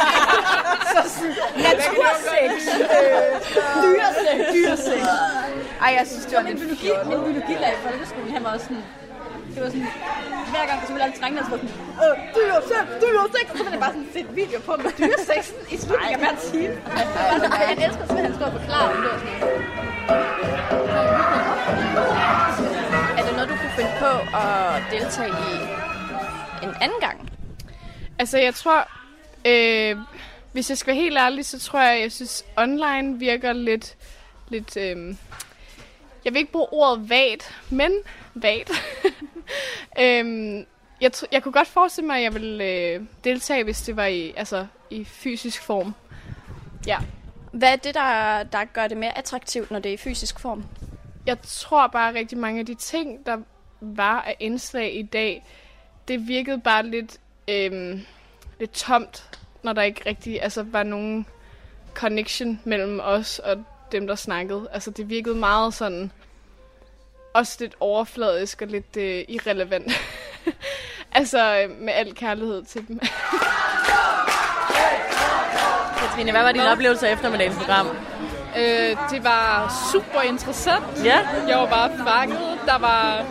Speaker 23: så sådan, natursex. Dyresex. Dyresex. Ej, jeg synes, det var lidt
Speaker 20: biologi, min biologilærer i folkeskolen, han var også sådan... Det var sådan, hver gang, så ville alle drengene så var sådan, øh, dyresex, dyresex, og så ville jeg bare sådan en video på med dyresexen i slutningen af hver time. Altså, jeg elsker simpelthen, at han står og forklarer det. Det var sådan, er det noget, du kunne finde på at deltage i en anden gang?
Speaker 22: Altså, jeg tror, øh, hvis jeg skal være helt ærlig, så tror jeg, jeg synes, online virker lidt, lidt øh, jeg vil ikke bruge ordet vagt, men vagt. øhm, jeg, tr- jeg kunne godt forestille mig, at jeg ville øh, deltage, hvis det var i, altså, i fysisk form. Ja.
Speaker 20: Hvad er det, der, der gør det mere attraktivt, når det er i fysisk form?
Speaker 22: Jeg tror bare, at rigtig mange af de ting, der var af indslag i dag, det virkede bare lidt, øhm, lidt tomt, når der ikke rigtig altså, var nogen connection mellem os og dem, der snakkede. Altså, det virkede meget sådan, også lidt overfladisk og lidt øh, irrelevant. altså, øh, med al kærlighed til dem.
Speaker 24: Katrine, hvad var din oplevelse af eftermiddagens program?
Speaker 22: Øh, det var super interessant.
Speaker 24: Ja.
Speaker 22: Jeg var bare fanget. Der var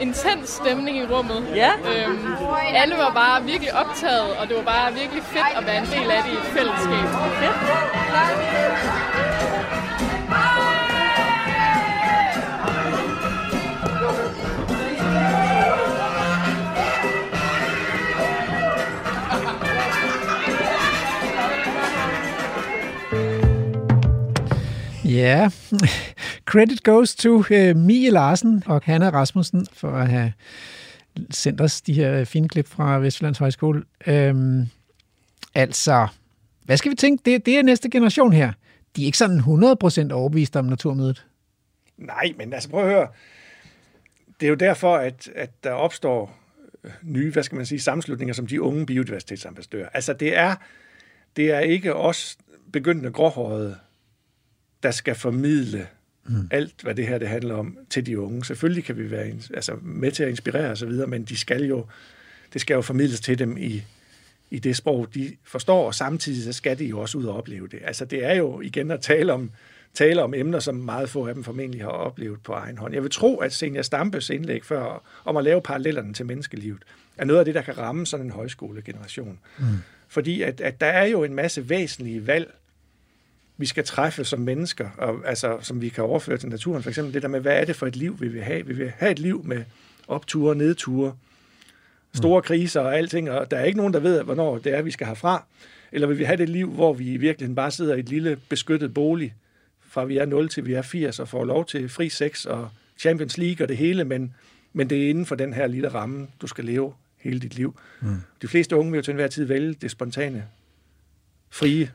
Speaker 22: intens stemning i rummet.
Speaker 24: Ja.
Speaker 22: Øhm, alle var bare virkelig optaget, og det var bare virkelig fedt at være en del af det i et fællesskab.
Speaker 1: Ja, credit goes to uh, Mie Larsen og Hanna Rasmussen for at have sendt os de her øh, fine klip fra Vestjyllands Højskole. Øhm, altså, hvad skal vi tænke? Det, det er næste generation her. De er ikke sådan 100% overbevist om naturmødet.
Speaker 2: Nej, men altså prøv at høre. Det er jo derfor, at, at der opstår øh, nye, hvad skal man sige, sammenslutninger som de unge biodiversitetsambassadører. Altså det er, det er ikke os begyndende gråhårede, der skal formidle mm. alt, hvad det her det handler om, til de unge. Selvfølgelig kan vi være altså, med til at inspirere osv., men de skal jo, det skal jo formidles til dem i, i det sprog, de forstår, og samtidig så skal de jo også ud og opleve det. Altså det er jo igen at tale om tale om emner, som meget få af dem formentlig har oplevet på egen hånd. Jeg vil tro, at Senior Stampes indlæg før om at lave parallellerne til menneskelivet, er noget af det, der kan ramme sådan en højskolegeneration. Mm. Fordi at, at der er jo en masse væsentlige valg, vi skal træffe som mennesker, og, altså, som vi kan overføre til naturen. For eksempel det der med, hvad er det for et liv, vi vil have? Vi vil have et liv med opture og nedture, store mm. kriser og alting, og der er ikke nogen, der ved, hvornår det er, vi skal herfra. Eller vil vi have det liv, hvor vi i virkeligheden bare sidder i et lille beskyttet bolig, fra vi er 0 til vi er 80, og får lov til fri sex og Champions League og det hele, men, men det er inden for den her lille ramme, du skal leve hele dit liv. Mm. De fleste unge vil jo til enhver tid vælge det spontane, frie.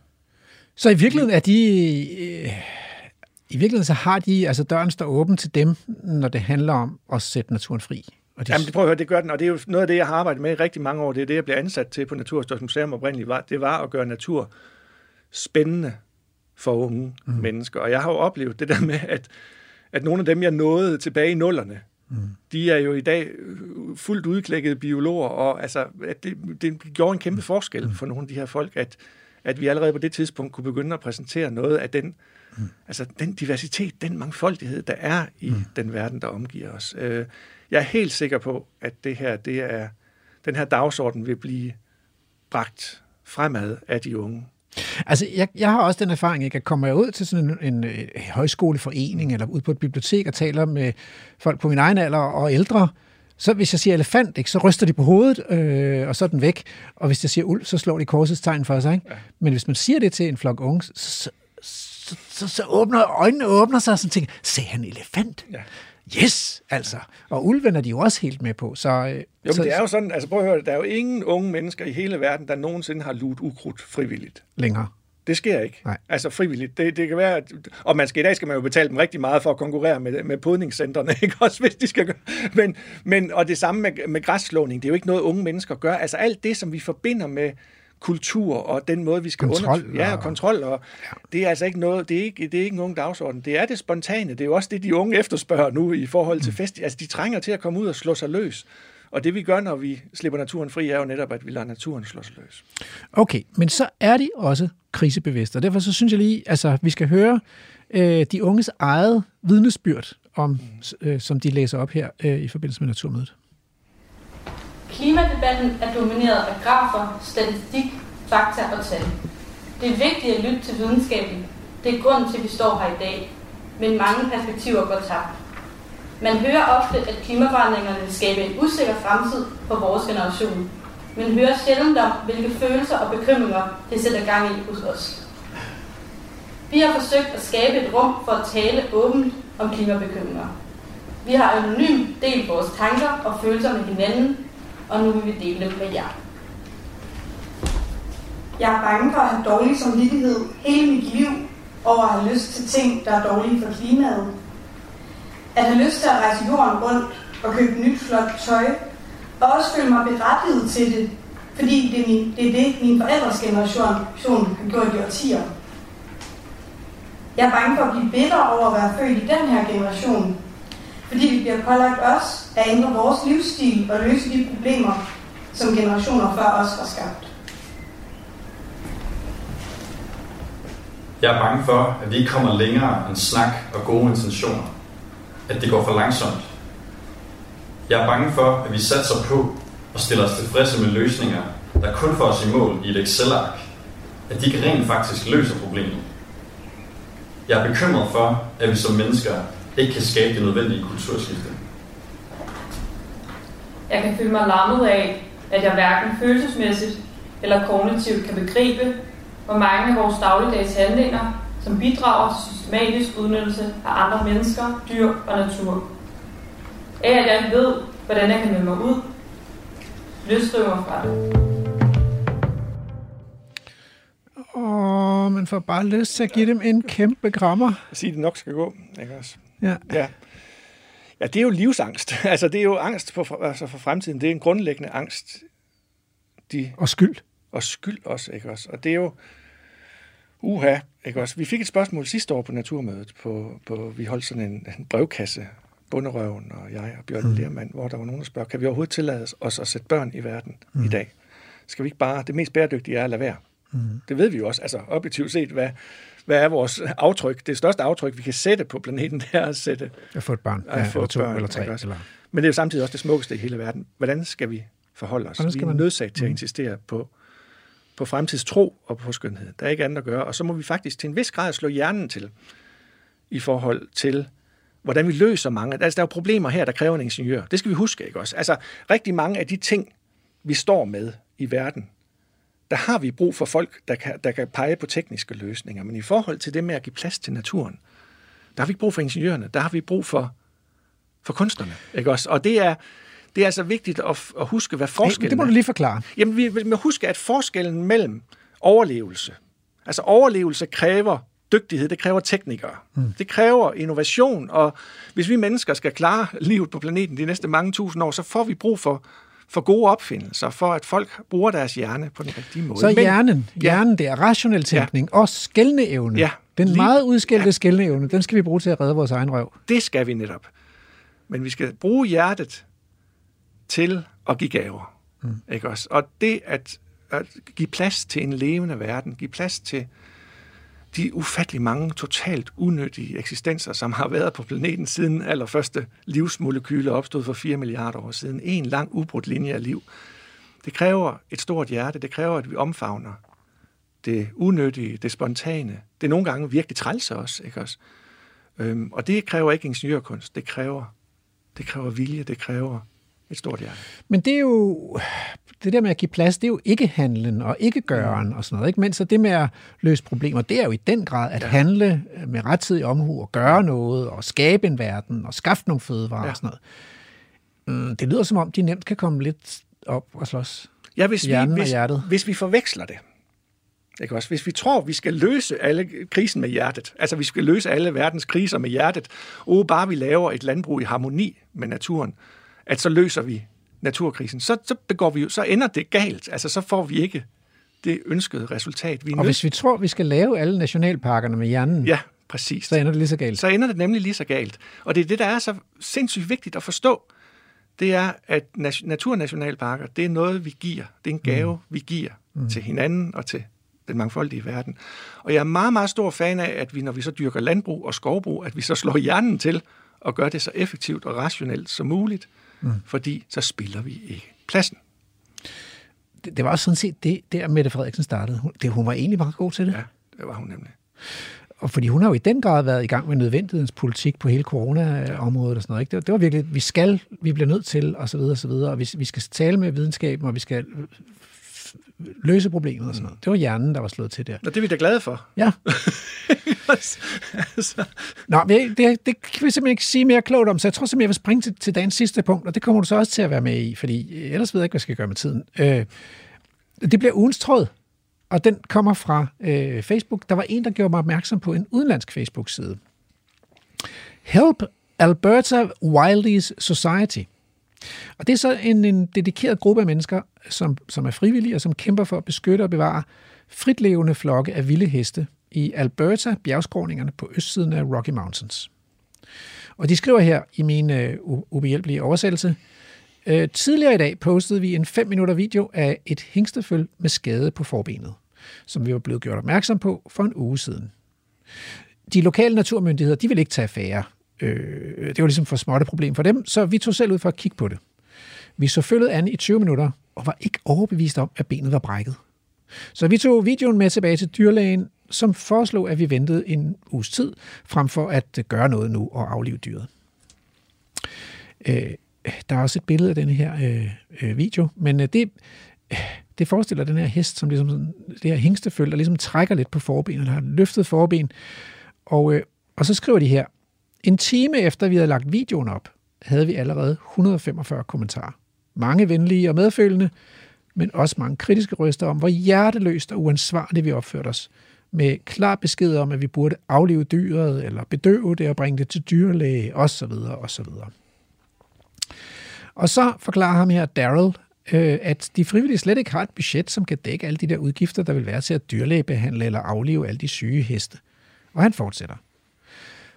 Speaker 1: Så i virkeligheden er de... Øh, I virkeligheden så har de, altså døren står åben til dem, når det handler om at sætte naturen fri.
Speaker 2: Og de... Jamen, det prøver at høre, det gør den, og det er jo noget af det, jeg har arbejdet med i rigtig mange år. Det er det, jeg blev ansat til på Naturhistorisk Museum oprindeligt. Var, det var at gøre natur spændende for unge mm. mennesker. Og jeg har jo oplevet det der med, at, at nogle af dem, jeg nåede tilbage i nullerne, mm. de er jo i dag fuldt udklækkede biologer, og altså, at det, det gjorde en kæmpe forskel mm. for nogle af de her folk, at, at vi allerede på det tidspunkt kunne begynde at præsentere noget af den, mm. altså, den diversitet, den mangfoldighed, der er i mm. den verden, der omgiver os. Øh, jeg er helt sikker på, at det her, det er, den her dagsorden vil blive bragt fremad af de unge.
Speaker 1: Altså, jeg, jeg har også den erfaring, ikke? at kommer jeg ud til sådan en, en, en højskoleforening eller ud på et bibliotek og taler med folk på min egen alder og ældre, så hvis jeg siger elefant, ikke, så ryster de på hovedet, øh, og så er den væk. Og hvis jeg siger ulv, så slår de korsets tegn for sig. Ikke? Ja. Men hvis man siger det til en flok unge, så, så, så, så åbner øjnene åbner sig, og så tænker sagde han elefant? Ja. Yes, altså. Og ulven er de jo også helt med på. Så, øh,
Speaker 2: jo,
Speaker 1: så,
Speaker 2: det er jo sådan, altså prøv at høre, der er jo ingen unge mennesker i hele verden, der nogensinde har luet ukrudt frivilligt.
Speaker 1: Længere.
Speaker 2: Det sker ikke. Nej. Altså frivilligt. Det, det kan være, og man skal, i dag skal man jo betale dem rigtig meget for at konkurrere med, med podningscentrene, ikke også, hvis de skal gøre. Men, men, og det samme med, med græsslåning, det er jo ikke noget, unge mennesker gør. Altså alt det, som vi forbinder med kultur og den måde, vi skal
Speaker 1: kontrol,
Speaker 2: under... Ja, og kontrol. Og ja. Det er altså ikke noget, det er ikke, det er ikke en ung dagsorden. Det er det spontane. Det er jo også det, de unge efterspørger nu i forhold til mm. fest. Altså, de trænger til at komme ud og slå sig løs. Og det vi gør, når vi slipper naturen fri, er jo netop, at vi lader naturen slå sig løs.
Speaker 1: Okay, men så er de også krisebevidste, og derfor så synes jeg lige, altså vi skal høre øh, de unges eget vidnesbyrd, om, mm. øh, som de læser op her øh, i forbindelse med Naturmødet.
Speaker 25: Klimadebatten er domineret af grafer, statistik, fakta og tal. Det er vigtigt at lytte til videnskaben. Det er grund til, at vi står her i dag. Men mange perspektiver går tabt. Man hører ofte, at klimaforandringerne vil skabe en usikker fremtid for vores generation. Men hører sjældent om, hvilke følelser og bekymringer det sætter gang i hos os. Vi har forsøgt at skabe et rum for at tale åbent om klimabekymringer. Vi har anonymt delt vores tanker og følelser med hinanden, og nu vil vi dele dem med jer.
Speaker 26: Jeg er bange for at have dårlig samvittighed hele mit liv over at have lyst til ting, der er dårlige for klimaet. At have lyst til at rejse jorden rundt og købe nyt flot tøj, og også føle mig berettiget til det, fordi det er, min, det, er det, min forældres generation har gjort i årtier. Jeg er bange for at blive bitter over at være født i den her generation, fordi vi bliver pålagt os at ændre vores livsstil og løse de problemer, som generationer før os har skabt.
Speaker 27: Jeg er bange for, at vi ikke kommer længere end snak og gode intentioner. At det går for langsomt. Jeg er bange for, at vi satser på og stiller os tilfredse med løsninger, der kun får os i mål i et Excel-ark. At de ikke rent faktisk løser problemet. Jeg er bekymret for, at vi som mennesker ikke kan skabe det nødvendige kulturskifte.
Speaker 25: Jeg kan føle mig lammet af, at jeg hverken følelsesmæssigt eller kognitivt kan begribe, hvor mange af vores dagligdags handlinger, som bidrager til systematisk udnyttelse af andre mennesker, dyr og natur. Af at jeg ved, hvordan jeg kan melde mig ud, løsriver fra det.
Speaker 1: Åh, man får bare lyst til at give dem en kæmpe grammer.
Speaker 2: Sige, det nok skal gå, ikke også?
Speaker 1: Ja.
Speaker 2: ja. Ja, det er jo livsangst. Altså, det er jo angst for, altså for fremtiden. Det er en grundlæggende angst. De,
Speaker 1: og skyld.
Speaker 2: Og skyld også, ikke også? Og det er jo... Uha, ikke også? Vi fik et spørgsmål sidste år på Naturmødet. På, på, vi holdt sådan en, en brevkasse, Bunderøven og jeg og Bjørn mm. Lermand, hvor der var nogen, der spørger, kan vi overhovedet tillade os at sætte børn i verden mm. i dag? Skal vi ikke bare... Det mest bæredygtige er at lade være.
Speaker 1: Mm.
Speaker 2: Det ved vi jo også, altså objektivt set, hvad, hvad er vores aftryk? Det største aftryk, vi kan sætte på planeten, det er at sætte...
Speaker 1: At få et barn,
Speaker 2: at
Speaker 1: ja,
Speaker 2: få
Speaker 1: eller to,
Speaker 2: børn,
Speaker 1: eller tre, eller-
Speaker 2: Men det er jo samtidig også det smukkeste i hele verden. Hvordan skal vi forholde os?
Speaker 1: Hvordan skal
Speaker 2: vi er
Speaker 1: man-
Speaker 2: nødsaget til at
Speaker 1: Mm.
Speaker 2: insistere på, på fremtidstro og på skønhed. Der er ikke andet at gøre. Og så må vi faktisk til en vis grad slå hjernen til i forhold til, hvordan vi løser mange. Altså, der er jo problemer her, der kræver en ingeniør. Det skal vi huske, ikke også? Altså, rigtig mange af de ting, vi står med i verden, der har vi brug for folk, der kan, der kan pege på tekniske løsninger. Men i forhold til det med at give plads til naturen, der har vi ikke brug for ingeniørerne. Der har vi brug for, for kunstnerne. Ikke også? Og det er, det er altså vigtigt at, at huske, hvad forskellen
Speaker 1: det må
Speaker 2: er.
Speaker 1: du lige forklare.
Speaker 2: Jamen, vi vi må huske, at forskellen mellem overlevelse, altså overlevelse kræver dygtighed, det kræver teknikere. Mm. Det kræver innovation, og hvis vi mennesker skal klare livet på planeten de næste mange tusind år, så får vi brug for, for gode opfindelser, for at folk bruger deres hjerne på den rigtige måde.
Speaker 1: Så
Speaker 2: Men-
Speaker 1: hjernen, hjernen det er rationel tænkning og skældende evne.
Speaker 2: Ja,
Speaker 1: Den
Speaker 2: lige-
Speaker 1: meget udskældte ja. skældende evne, den skal vi bruge til at redde vores egen røv.
Speaker 2: Det skal vi netop. Men vi skal bruge hjertet til at give gaver. Mm. Ikke også? Og det at, at give plads til en levende verden, give plads til de ufattelig mange totalt unødige eksistenser, som har været på planeten siden allerførste livsmolekyler opstod for 4 milliarder år siden. En lang ubrudt linje af liv. Det kræver et stort hjerte. Det kræver, at vi omfavner det unødige, det spontane. Det er nogle gange virkelig trælser også, ikke også? Øhm, og det kræver ikke ingeniørkunst. Det kræver, det kræver vilje. Det kræver et stort hjerte.
Speaker 1: Men det er jo, det der med at give plads, det er jo ikke handlen og ikke gøren og sådan noget. Ikke? Mens så det med at løse problemer, det er jo i den grad at ja. handle med rettidig omhu og gøre noget og skabe en verden og skaffe nogle fødevarer ja. og sådan noget. Mm, Det lyder som om, de nemt kan komme lidt op og slås.
Speaker 2: Ja, hvis vi, hvis, hvis vi forveksler det. Ikke også? Hvis vi tror, vi skal løse alle krisen med hjertet, altså vi skal løse alle verdens kriser med hjertet, og bare vi laver et landbrug i harmoni med naturen, at så løser vi naturkrisen, så, så, begår vi, jo- så ender det galt. Altså så får vi ikke det ønskede resultat. Vi
Speaker 1: Og
Speaker 2: nødt-
Speaker 1: hvis vi tror, vi skal lave alle nationalparkerne med hjernen,
Speaker 2: Ja, præcis.
Speaker 1: så ender det lige så galt.
Speaker 2: Så ender det nemlig lige så galt. Og det er det, der er så sindssygt vigtigt at forstå. Det er, at nat- naturnationalparker, det er noget, vi giver. Det er en gave, mm. vi giver mm. til hinanden og til den mangfoldige verden. Og jeg er meget, meget stor fan af, at vi, når vi så dyrker landbrug og skovbrug, at vi så slår hjernen til og gør det så effektivt og rationelt som muligt, mm. fordi så spiller vi ikke pladsen.
Speaker 1: Det, det var også sådan set det, der Mette Frederiksen startede. Hun, det, hun var egentlig meget god til det.
Speaker 2: Ja, det var hun nemlig.
Speaker 1: Og fordi hun har jo i den grad været i gang med nødvendighedens politik på hele corona-området og sådan noget. Ikke? Det, var, det var virkelig, vi skal, vi bliver nødt til, og så videre, og så videre. Og vi, vi skal tale med videnskaben, og vi skal løse problemet og sådan noget. Det var hjernen, der var slået til der.
Speaker 2: Og det er vi da glade for.
Speaker 1: Ja.
Speaker 2: altså.
Speaker 1: Nå, men det, det, det kan vi simpelthen ikke sige mere klogt om, så jeg tror simpelthen, jeg vil springe til, til dagens sidste punkt, og det kommer du så også til at være med i, fordi ellers ved jeg ikke, hvad jeg skal gøre med tiden. Øh, det bliver ugens tråd, og den kommer fra øh, Facebook. Der var en, der gjorde mig opmærksom på en udenlandsk Facebook-side. Help Alberta Wildies Society. Og det er så en, en dedikeret gruppe af mennesker, som, som er frivillige og som kæmper for at beskytte og bevare fritlevende flokke af vilde heste i Alberta, bjergskråningerne på østsiden af Rocky Mountains. Og de skriver her i min øh, ubehjælpelige oversættelse, øh, tidligere i dag postede vi en 5 minutter video af et hængsteføl med skade på forbenet, som vi var blevet gjort opmærksom på for en uge siden. De lokale naturmyndigheder, de vil ikke tage affære. Øh, det var ligesom for småt et problem for dem, så vi tog selv ud for at kigge på det. Vi så følget an i 20 minutter, og var ikke overbevist om, at benet var brækket. Så vi tog videoen med tilbage til dyrlægen, som foreslog, at vi ventede en uges tid, frem for at gøre noget nu og aflive dyret. Øh, der er også et billede af den her øh, øh, video, men øh, det, det forestiller den her hest, som ligesom sådan, det her hængsteføl, der ligesom trækker lidt på forbenet, eller har løftet forben. Og, øh, og så skriver de her, en time efter vi havde lagt videoen op, havde vi allerede 145 kommentarer. Mange venlige og medfølende, men også mange kritiske røster om, hvor hjerteløst og uansvarligt vi opførte os. Med klar besked om, at vi burde aflive dyret, eller bedøve det og bringe det til dyrlæge, osv. osv. Og så forklarer ham her Daryl, øh, at de frivillige slet ikke har et budget, som kan dække alle de der udgifter, der vil være til at dyrlægebehandle eller aflive alle de syge heste. Og han fortsætter.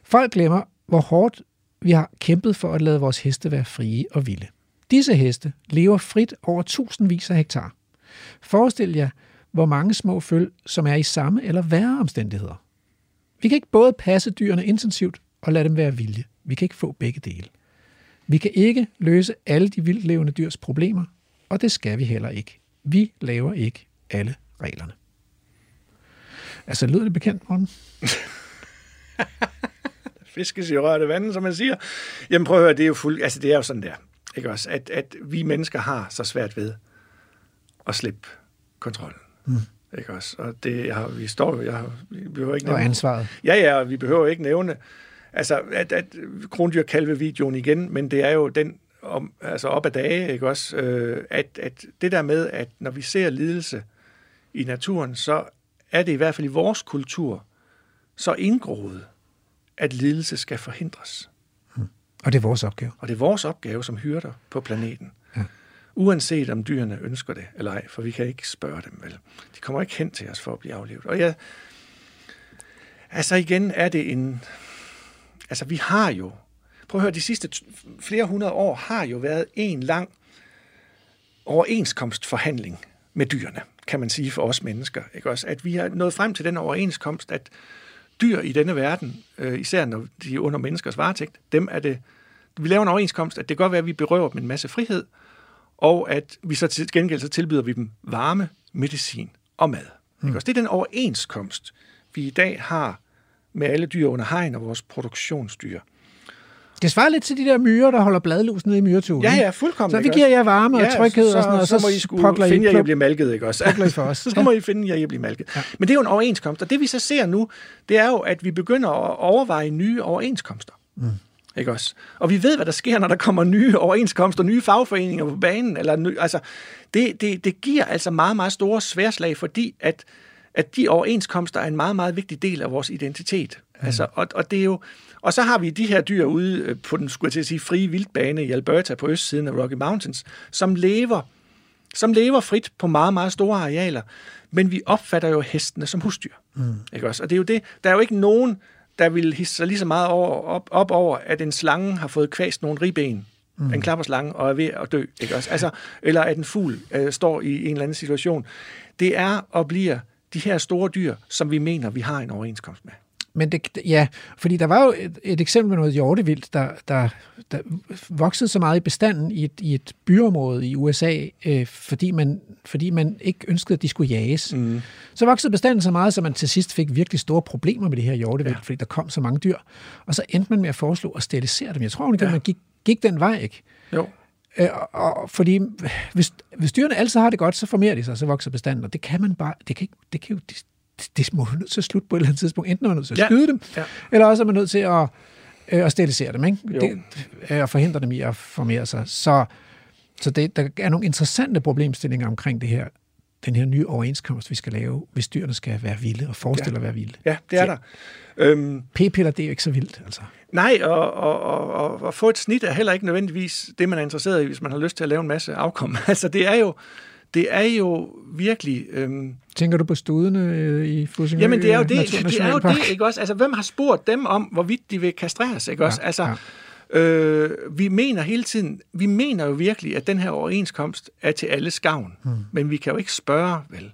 Speaker 1: Folk glemmer, hvor hårdt vi har kæmpet for at lade vores heste være frie og vilde. Disse heste lever frit over tusindvis af hektar. Forestil jer, hvor mange små føl, som er i samme eller værre omstændigheder. Vi kan ikke både passe dyrene intensivt og lade dem være vilde. Vi kan ikke få begge dele. Vi kan ikke løse alle de vildt levende dyrs problemer, og det skal vi heller ikke. Vi laver ikke alle reglerne. Altså, lyder det bekendt, Morten?
Speaker 2: fiskes i rørte vand, som man siger. Jamen prøv at høre, det er jo, fuld, altså, det er jo sådan der, ikke også? At, at vi mennesker har så svært ved at slippe kontrollen.
Speaker 1: Mm.
Speaker 2: Ikke også? Og det, har, vi står jeg har, vi behøver ikke
Speaker 1: Og
Speaker 2: nævne,
Speaker 1: ansvaret.
Speaker 2: Ja, ja, og vi behøver ikke nævne, altså, at, at krondyr kalve videoen igen, men det er jo den, om, altså op ad dage, ikke også? Øh, at, at det der med, at når vi ser lidelse i naturen, så er det i hvert fald i vores kultur så indgroet, at lidelse skal forhindres.
Speaker 1: Og det er vores opgave.
Speaker 2: Og det er vores opgave som hyrder på planeten.
Speaker 1: Ja.
Speaker 2: Uanset om dyrene ønsker det eller ej, for vi kan ikke spørge dem vel. De kommer ikke hen til os for at blive aflevet. Og ja, altså igen er det en... Altså vi har jo... Prøv at høre, de sidste flere hundrede år har jo været en lang overenskomstforhandling med dyrene, kan man sige for os mennesker. Ikke også? At vi har nået frem til den overenskomst, at dyr i denne verden, øh, især når de er under menneskers varetægt, dem er det, vi laver en overenskomst, at det kan godt være, at vi berøver dem en masse frihed, og at vi så til gengæld så tilbyder vi dem varme, medicin og mad. Mm. Ikke også? Det er den overenskomst, vi i dag har med alle dyr under hegn og vores produktionsdyr.
Speaker 1: Det svarer lidt til de der myrer, der holder bladlus nede i myretuen.
Speaker 2: Ja, ja, fuldkommen.
Speaker 1: Så vi giver jer varme og
Speaker 2: Ja,
Speaker 1: tryghed
Speaker 2: så,
Speaker 1: og sådan noget, og
Speaker 2: så,
Speaker 1: så,
Speaker 2: må I
Speaker 1: I
Speaker 2: finde at blive malket, ikke også?
Speaker 1: I for os.
Speaker 2: så må I finde at blive malket. Ja. Men det er jo en overenskomst, og det vi så ser nu, det er jo, at vi begynder at overveje nye overenskomster.
Speaker 1: Mm.
Speaker 2: Ikke også? Og vi ved, hvad der sker, når der kommer nye overenskomster, nye fagforeninger på banen. Eller ny, altså, det, det, det giver altså meget, meget store sværslag, fordi at, at de overenskomster er en meget, meget vigtig del af vores identitet. Mm. Altså, og, og, det er jo, og så har vi de her dyr ude øh, på den, skulle jeg til at sige, frie vildbane i Alberta på østsiden af Rocky Mountains, som lever, som lever frit på meget, meget store arealer. Men vi opfatter jo hestene som husdyr.
Speaker 1: Mm.
Speaker 2: Ikke også? Og det er jo det. Der er jo ikke nogen, der vil hisse sig lige så meget over, op, op over, at en slange har fået kvæst nogle ribben,
Speaker 1: Mm.
Speaker 2: mm. en klapperslange, og er ved at dø. Ikke også? Altså, eller at en fugl øh, står i en eller anden situation. Det er og bliver de her store dyr, som vi mener, vi har en overenskomst med.
Speaker 1: Men det, ja, fordi der var jo et, et eksempel med noget hjortevildt, der, der, der voksede så meget i bestanden i et, i et byområde i USA, øh, fordi, man, fordi man ikke ønskede, at de skulle jages.
Speaker 2: Mm.
Speaker 1: Så voksede bestanden så meget, så man til sidst fik virkelig store problemer med det her hjortevildt, ja. fordi der kom så mange dyr. Og så endte man med at foreslå at sterilisere dem. Jeg tror, at
Speaker 2: Ja.
Speaker 1: man gik, gik den vej, ikke?
Speaker 2: Jo.
Speaker 1: Øh, og, og, fordi hvis, hvis dyrene altid har det godt, så formerer de sig, så vokser bestanden, og det kan man bare, det kan, ikke, det kan jo, det, det må nødt til at slutte på et eller andet tidspunkt. Enten er man nødt til at
Speaker 2: Ja.
Speaker 1: skyde dem,
Speaker 2: Ja.
Speaker 1: eller også er man nødt til at, øh, at sterilisere dem, ikke?
Speaker 2: Jo.
Speaker 1: Det, øh, og forhindre dem i at formere sig. Så, så det, der er nogle interessante problemstillinger omkring det her, den her nye overenskomst, vi skal lave, hvis dyrene skal være vilde og forestille
Speaker 2: Ja.
Speaker 1: at være vilde.
Speaker 2: Ja, det er der. Øhm,
Speaker 1: P-piller, det er jo ikke så vildt, altså.
Speaker 2: Nej, og, og, og, og, og få et snit er heller ikke nødvendigvis det, man er interesseret i, hvis man har lyst til at lave en masse afkom. Altså, det er jo, det er jo virkelig... Øhm,
Speaker 1: Tænker du på studene øh, i Fussingø
Speaker 2: Jamen, det er jo det, det, er jo det, ikke også? Altså, hvem har spurgt dem om, hvorvidt de vil kastreres, ikke også?
Speaker 1: Ja,
Speaker 2: Altså, øh, vi mener hele tiden, vi mener jo virkelig, at den her overenskomst er til alles gavn.
Speaker 1: Hmm.
Speaker 2: Men vi kan jo ikke spørge, vel?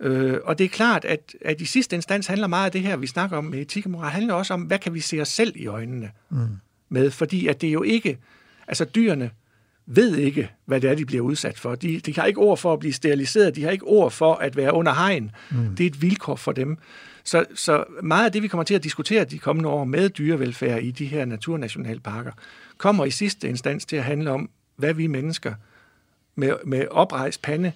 Speaker 2: Øh, og det er klart, at, at i sidste instans handler meget af det her, vi snakker om med etik og moral, handler også om, hvad kan vi se os selv i øjnene
Speaker 1: Mm.
Speaker 2: med? Fordi at det er jo ikke, altså dyrene ved ikke, hvad det er, de bliver udsat for. De, de har ikke ord for at blive steriliseret, de har ikke ord for at være under hegn.
Speaker 1: Mm.
Speaker 2: Det er et vilkår for dem. Så, så meget af det, vi kommer til at diskutere de kommende år med dyrevelfærd i de her naturnationalparker, kommer i sidste instans til at handle om, hvad vi mennesker med, med oprejst pande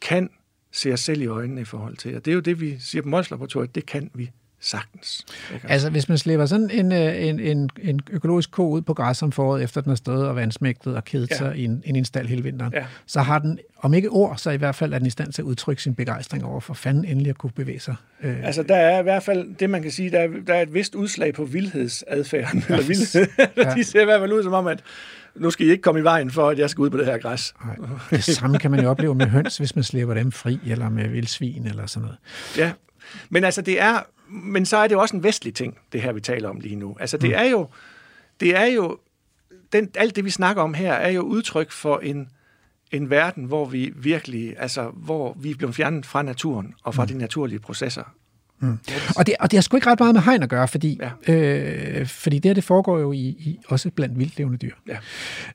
Speaker 2: kan se os selv i øjnene i forhold til. Og det er jo det, vi siger på Mols Laboratoriet, det kan vi sagtens.
Speaker 1: Altså, hvis man slipper sådan en, øh, en, en, en økologisk ko ud på græs om foråret, efter den har stået og vandsmægtet og kedet
Speaker 2: Ja.
Speaker 1: ja. sig i en, en stald hele vinteren,
Speaker 2: Ja.
Speaker 1: så har den, om ikke ord, så i hvert fald er den i stand til at udtrykke sin begejstring over for fanden endelig at kunne bevæge sig. Øh,
Speaker 2: Altså, der er i hvert fald det, man kan sige, der er, der er et vist udslag på vildhedsadfærden. Eller vildhed.
Speaker 1: Ja.
Speaker 2: De ser i hvert fald ud som om, at nu skal I ikke komme i vejen for, at jeg skal ud på det her græs.
Speaker 1: Nej. det samme kan man jo opleve med høns, hvis man slipper dem fri, eller med vildsvin, eller sådan noget.
Speaker 2: Ja, men altså det er, men så er det jo også en vestlig ting, det her vi taler om lige nu. Altså det
Speaker 1: Mm.
Speaker 2: er jo, det er jo, den, alt det vi snakker om her er jo udtryk for en, en verden, hvor vi virkelig, altså, hvor vi er blevet fjernet fra naturen og fra mm. de naturlige processer.
Speaker 1: Mm. Og, det, og det har sgu ikke ret meget med hegn at gøre, fordi, ja. øh, fordi det her, det foregår jo i, i også blandt vildlevende dyr.
Speaker 2: Ja.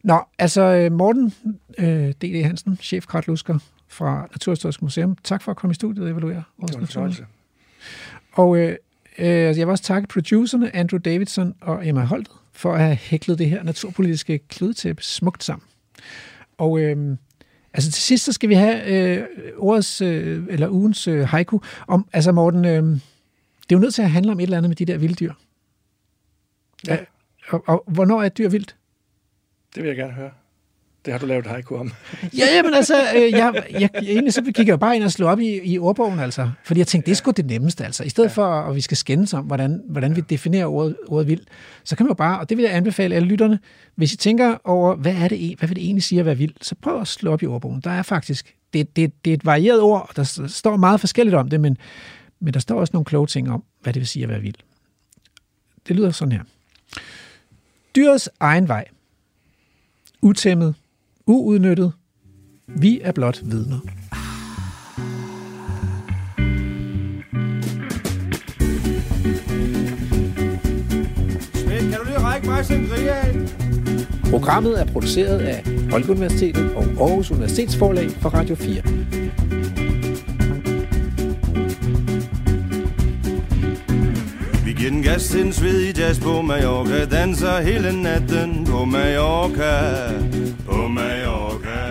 Speaker 1: Nå, altså Morten øh, D.D. Hansen, chef Kratlusker fra Naturhistorisk Museum. Tak for at komme i studiet og evaluere vores
Speaker 2: fornøjelse.
Speaker 1: Og øh, øh, jeg vil også takke producerne Andrew Davidson og Emma Holtet for at have hæklet det her naturpolitiske kludetæppe smukt sammen. Og øh, altså til sidst, så skal vi have øh, årets, øh, eller ugens øh, haiku om, altså Morten, øh, det er jo nødt til at handle om et eller andet med de der vilde dyr.
Speaker 2: Ja.
Speaker 1: Og, og hvornår er et dyr vildt?
Speaker 2: Det vil jeg gerne høre. Det har du lavet haiku om.
Speaker 1: Ja, jamen altså, øh, jeg, jeg, egentlig så kigger jeg bare ind og slår op i, i ordbogen, altså. Fordi jeg tænkte, det er sgu det nemmeste, altså. I stedet ja. for, at vi skal skændes om, hvordan, hvordan vi definerer ordet, ordet vild, så kan man jo bare, og det vil jeg anbefale alle lytterne, hvis I tænker over, hvad, er det, hvad vil det egentlig sige at være vild, så prøv at slå op i ordbogen. Der er faktisk, det, det, det er et varieret ord, og der står meget forskelligt om det, men, men der står også nogle kloge ting om, hvad det vil sige at være vild. Det lyder sådan her. Dyrets egen vej. Utæmmet. Uudnyttet. Vi er blot vidner.
Speaker 19: Svend, kan du lige række mig af?
Speaker 9: Programmet er produceret af Folkeuniversitetet og Aarhus Universitetsforlag for Radio 4.
Speaker 19: Vi giver den gas til en svedig jazz på Mallorca Danser hele natten på Mallorca På Mallorca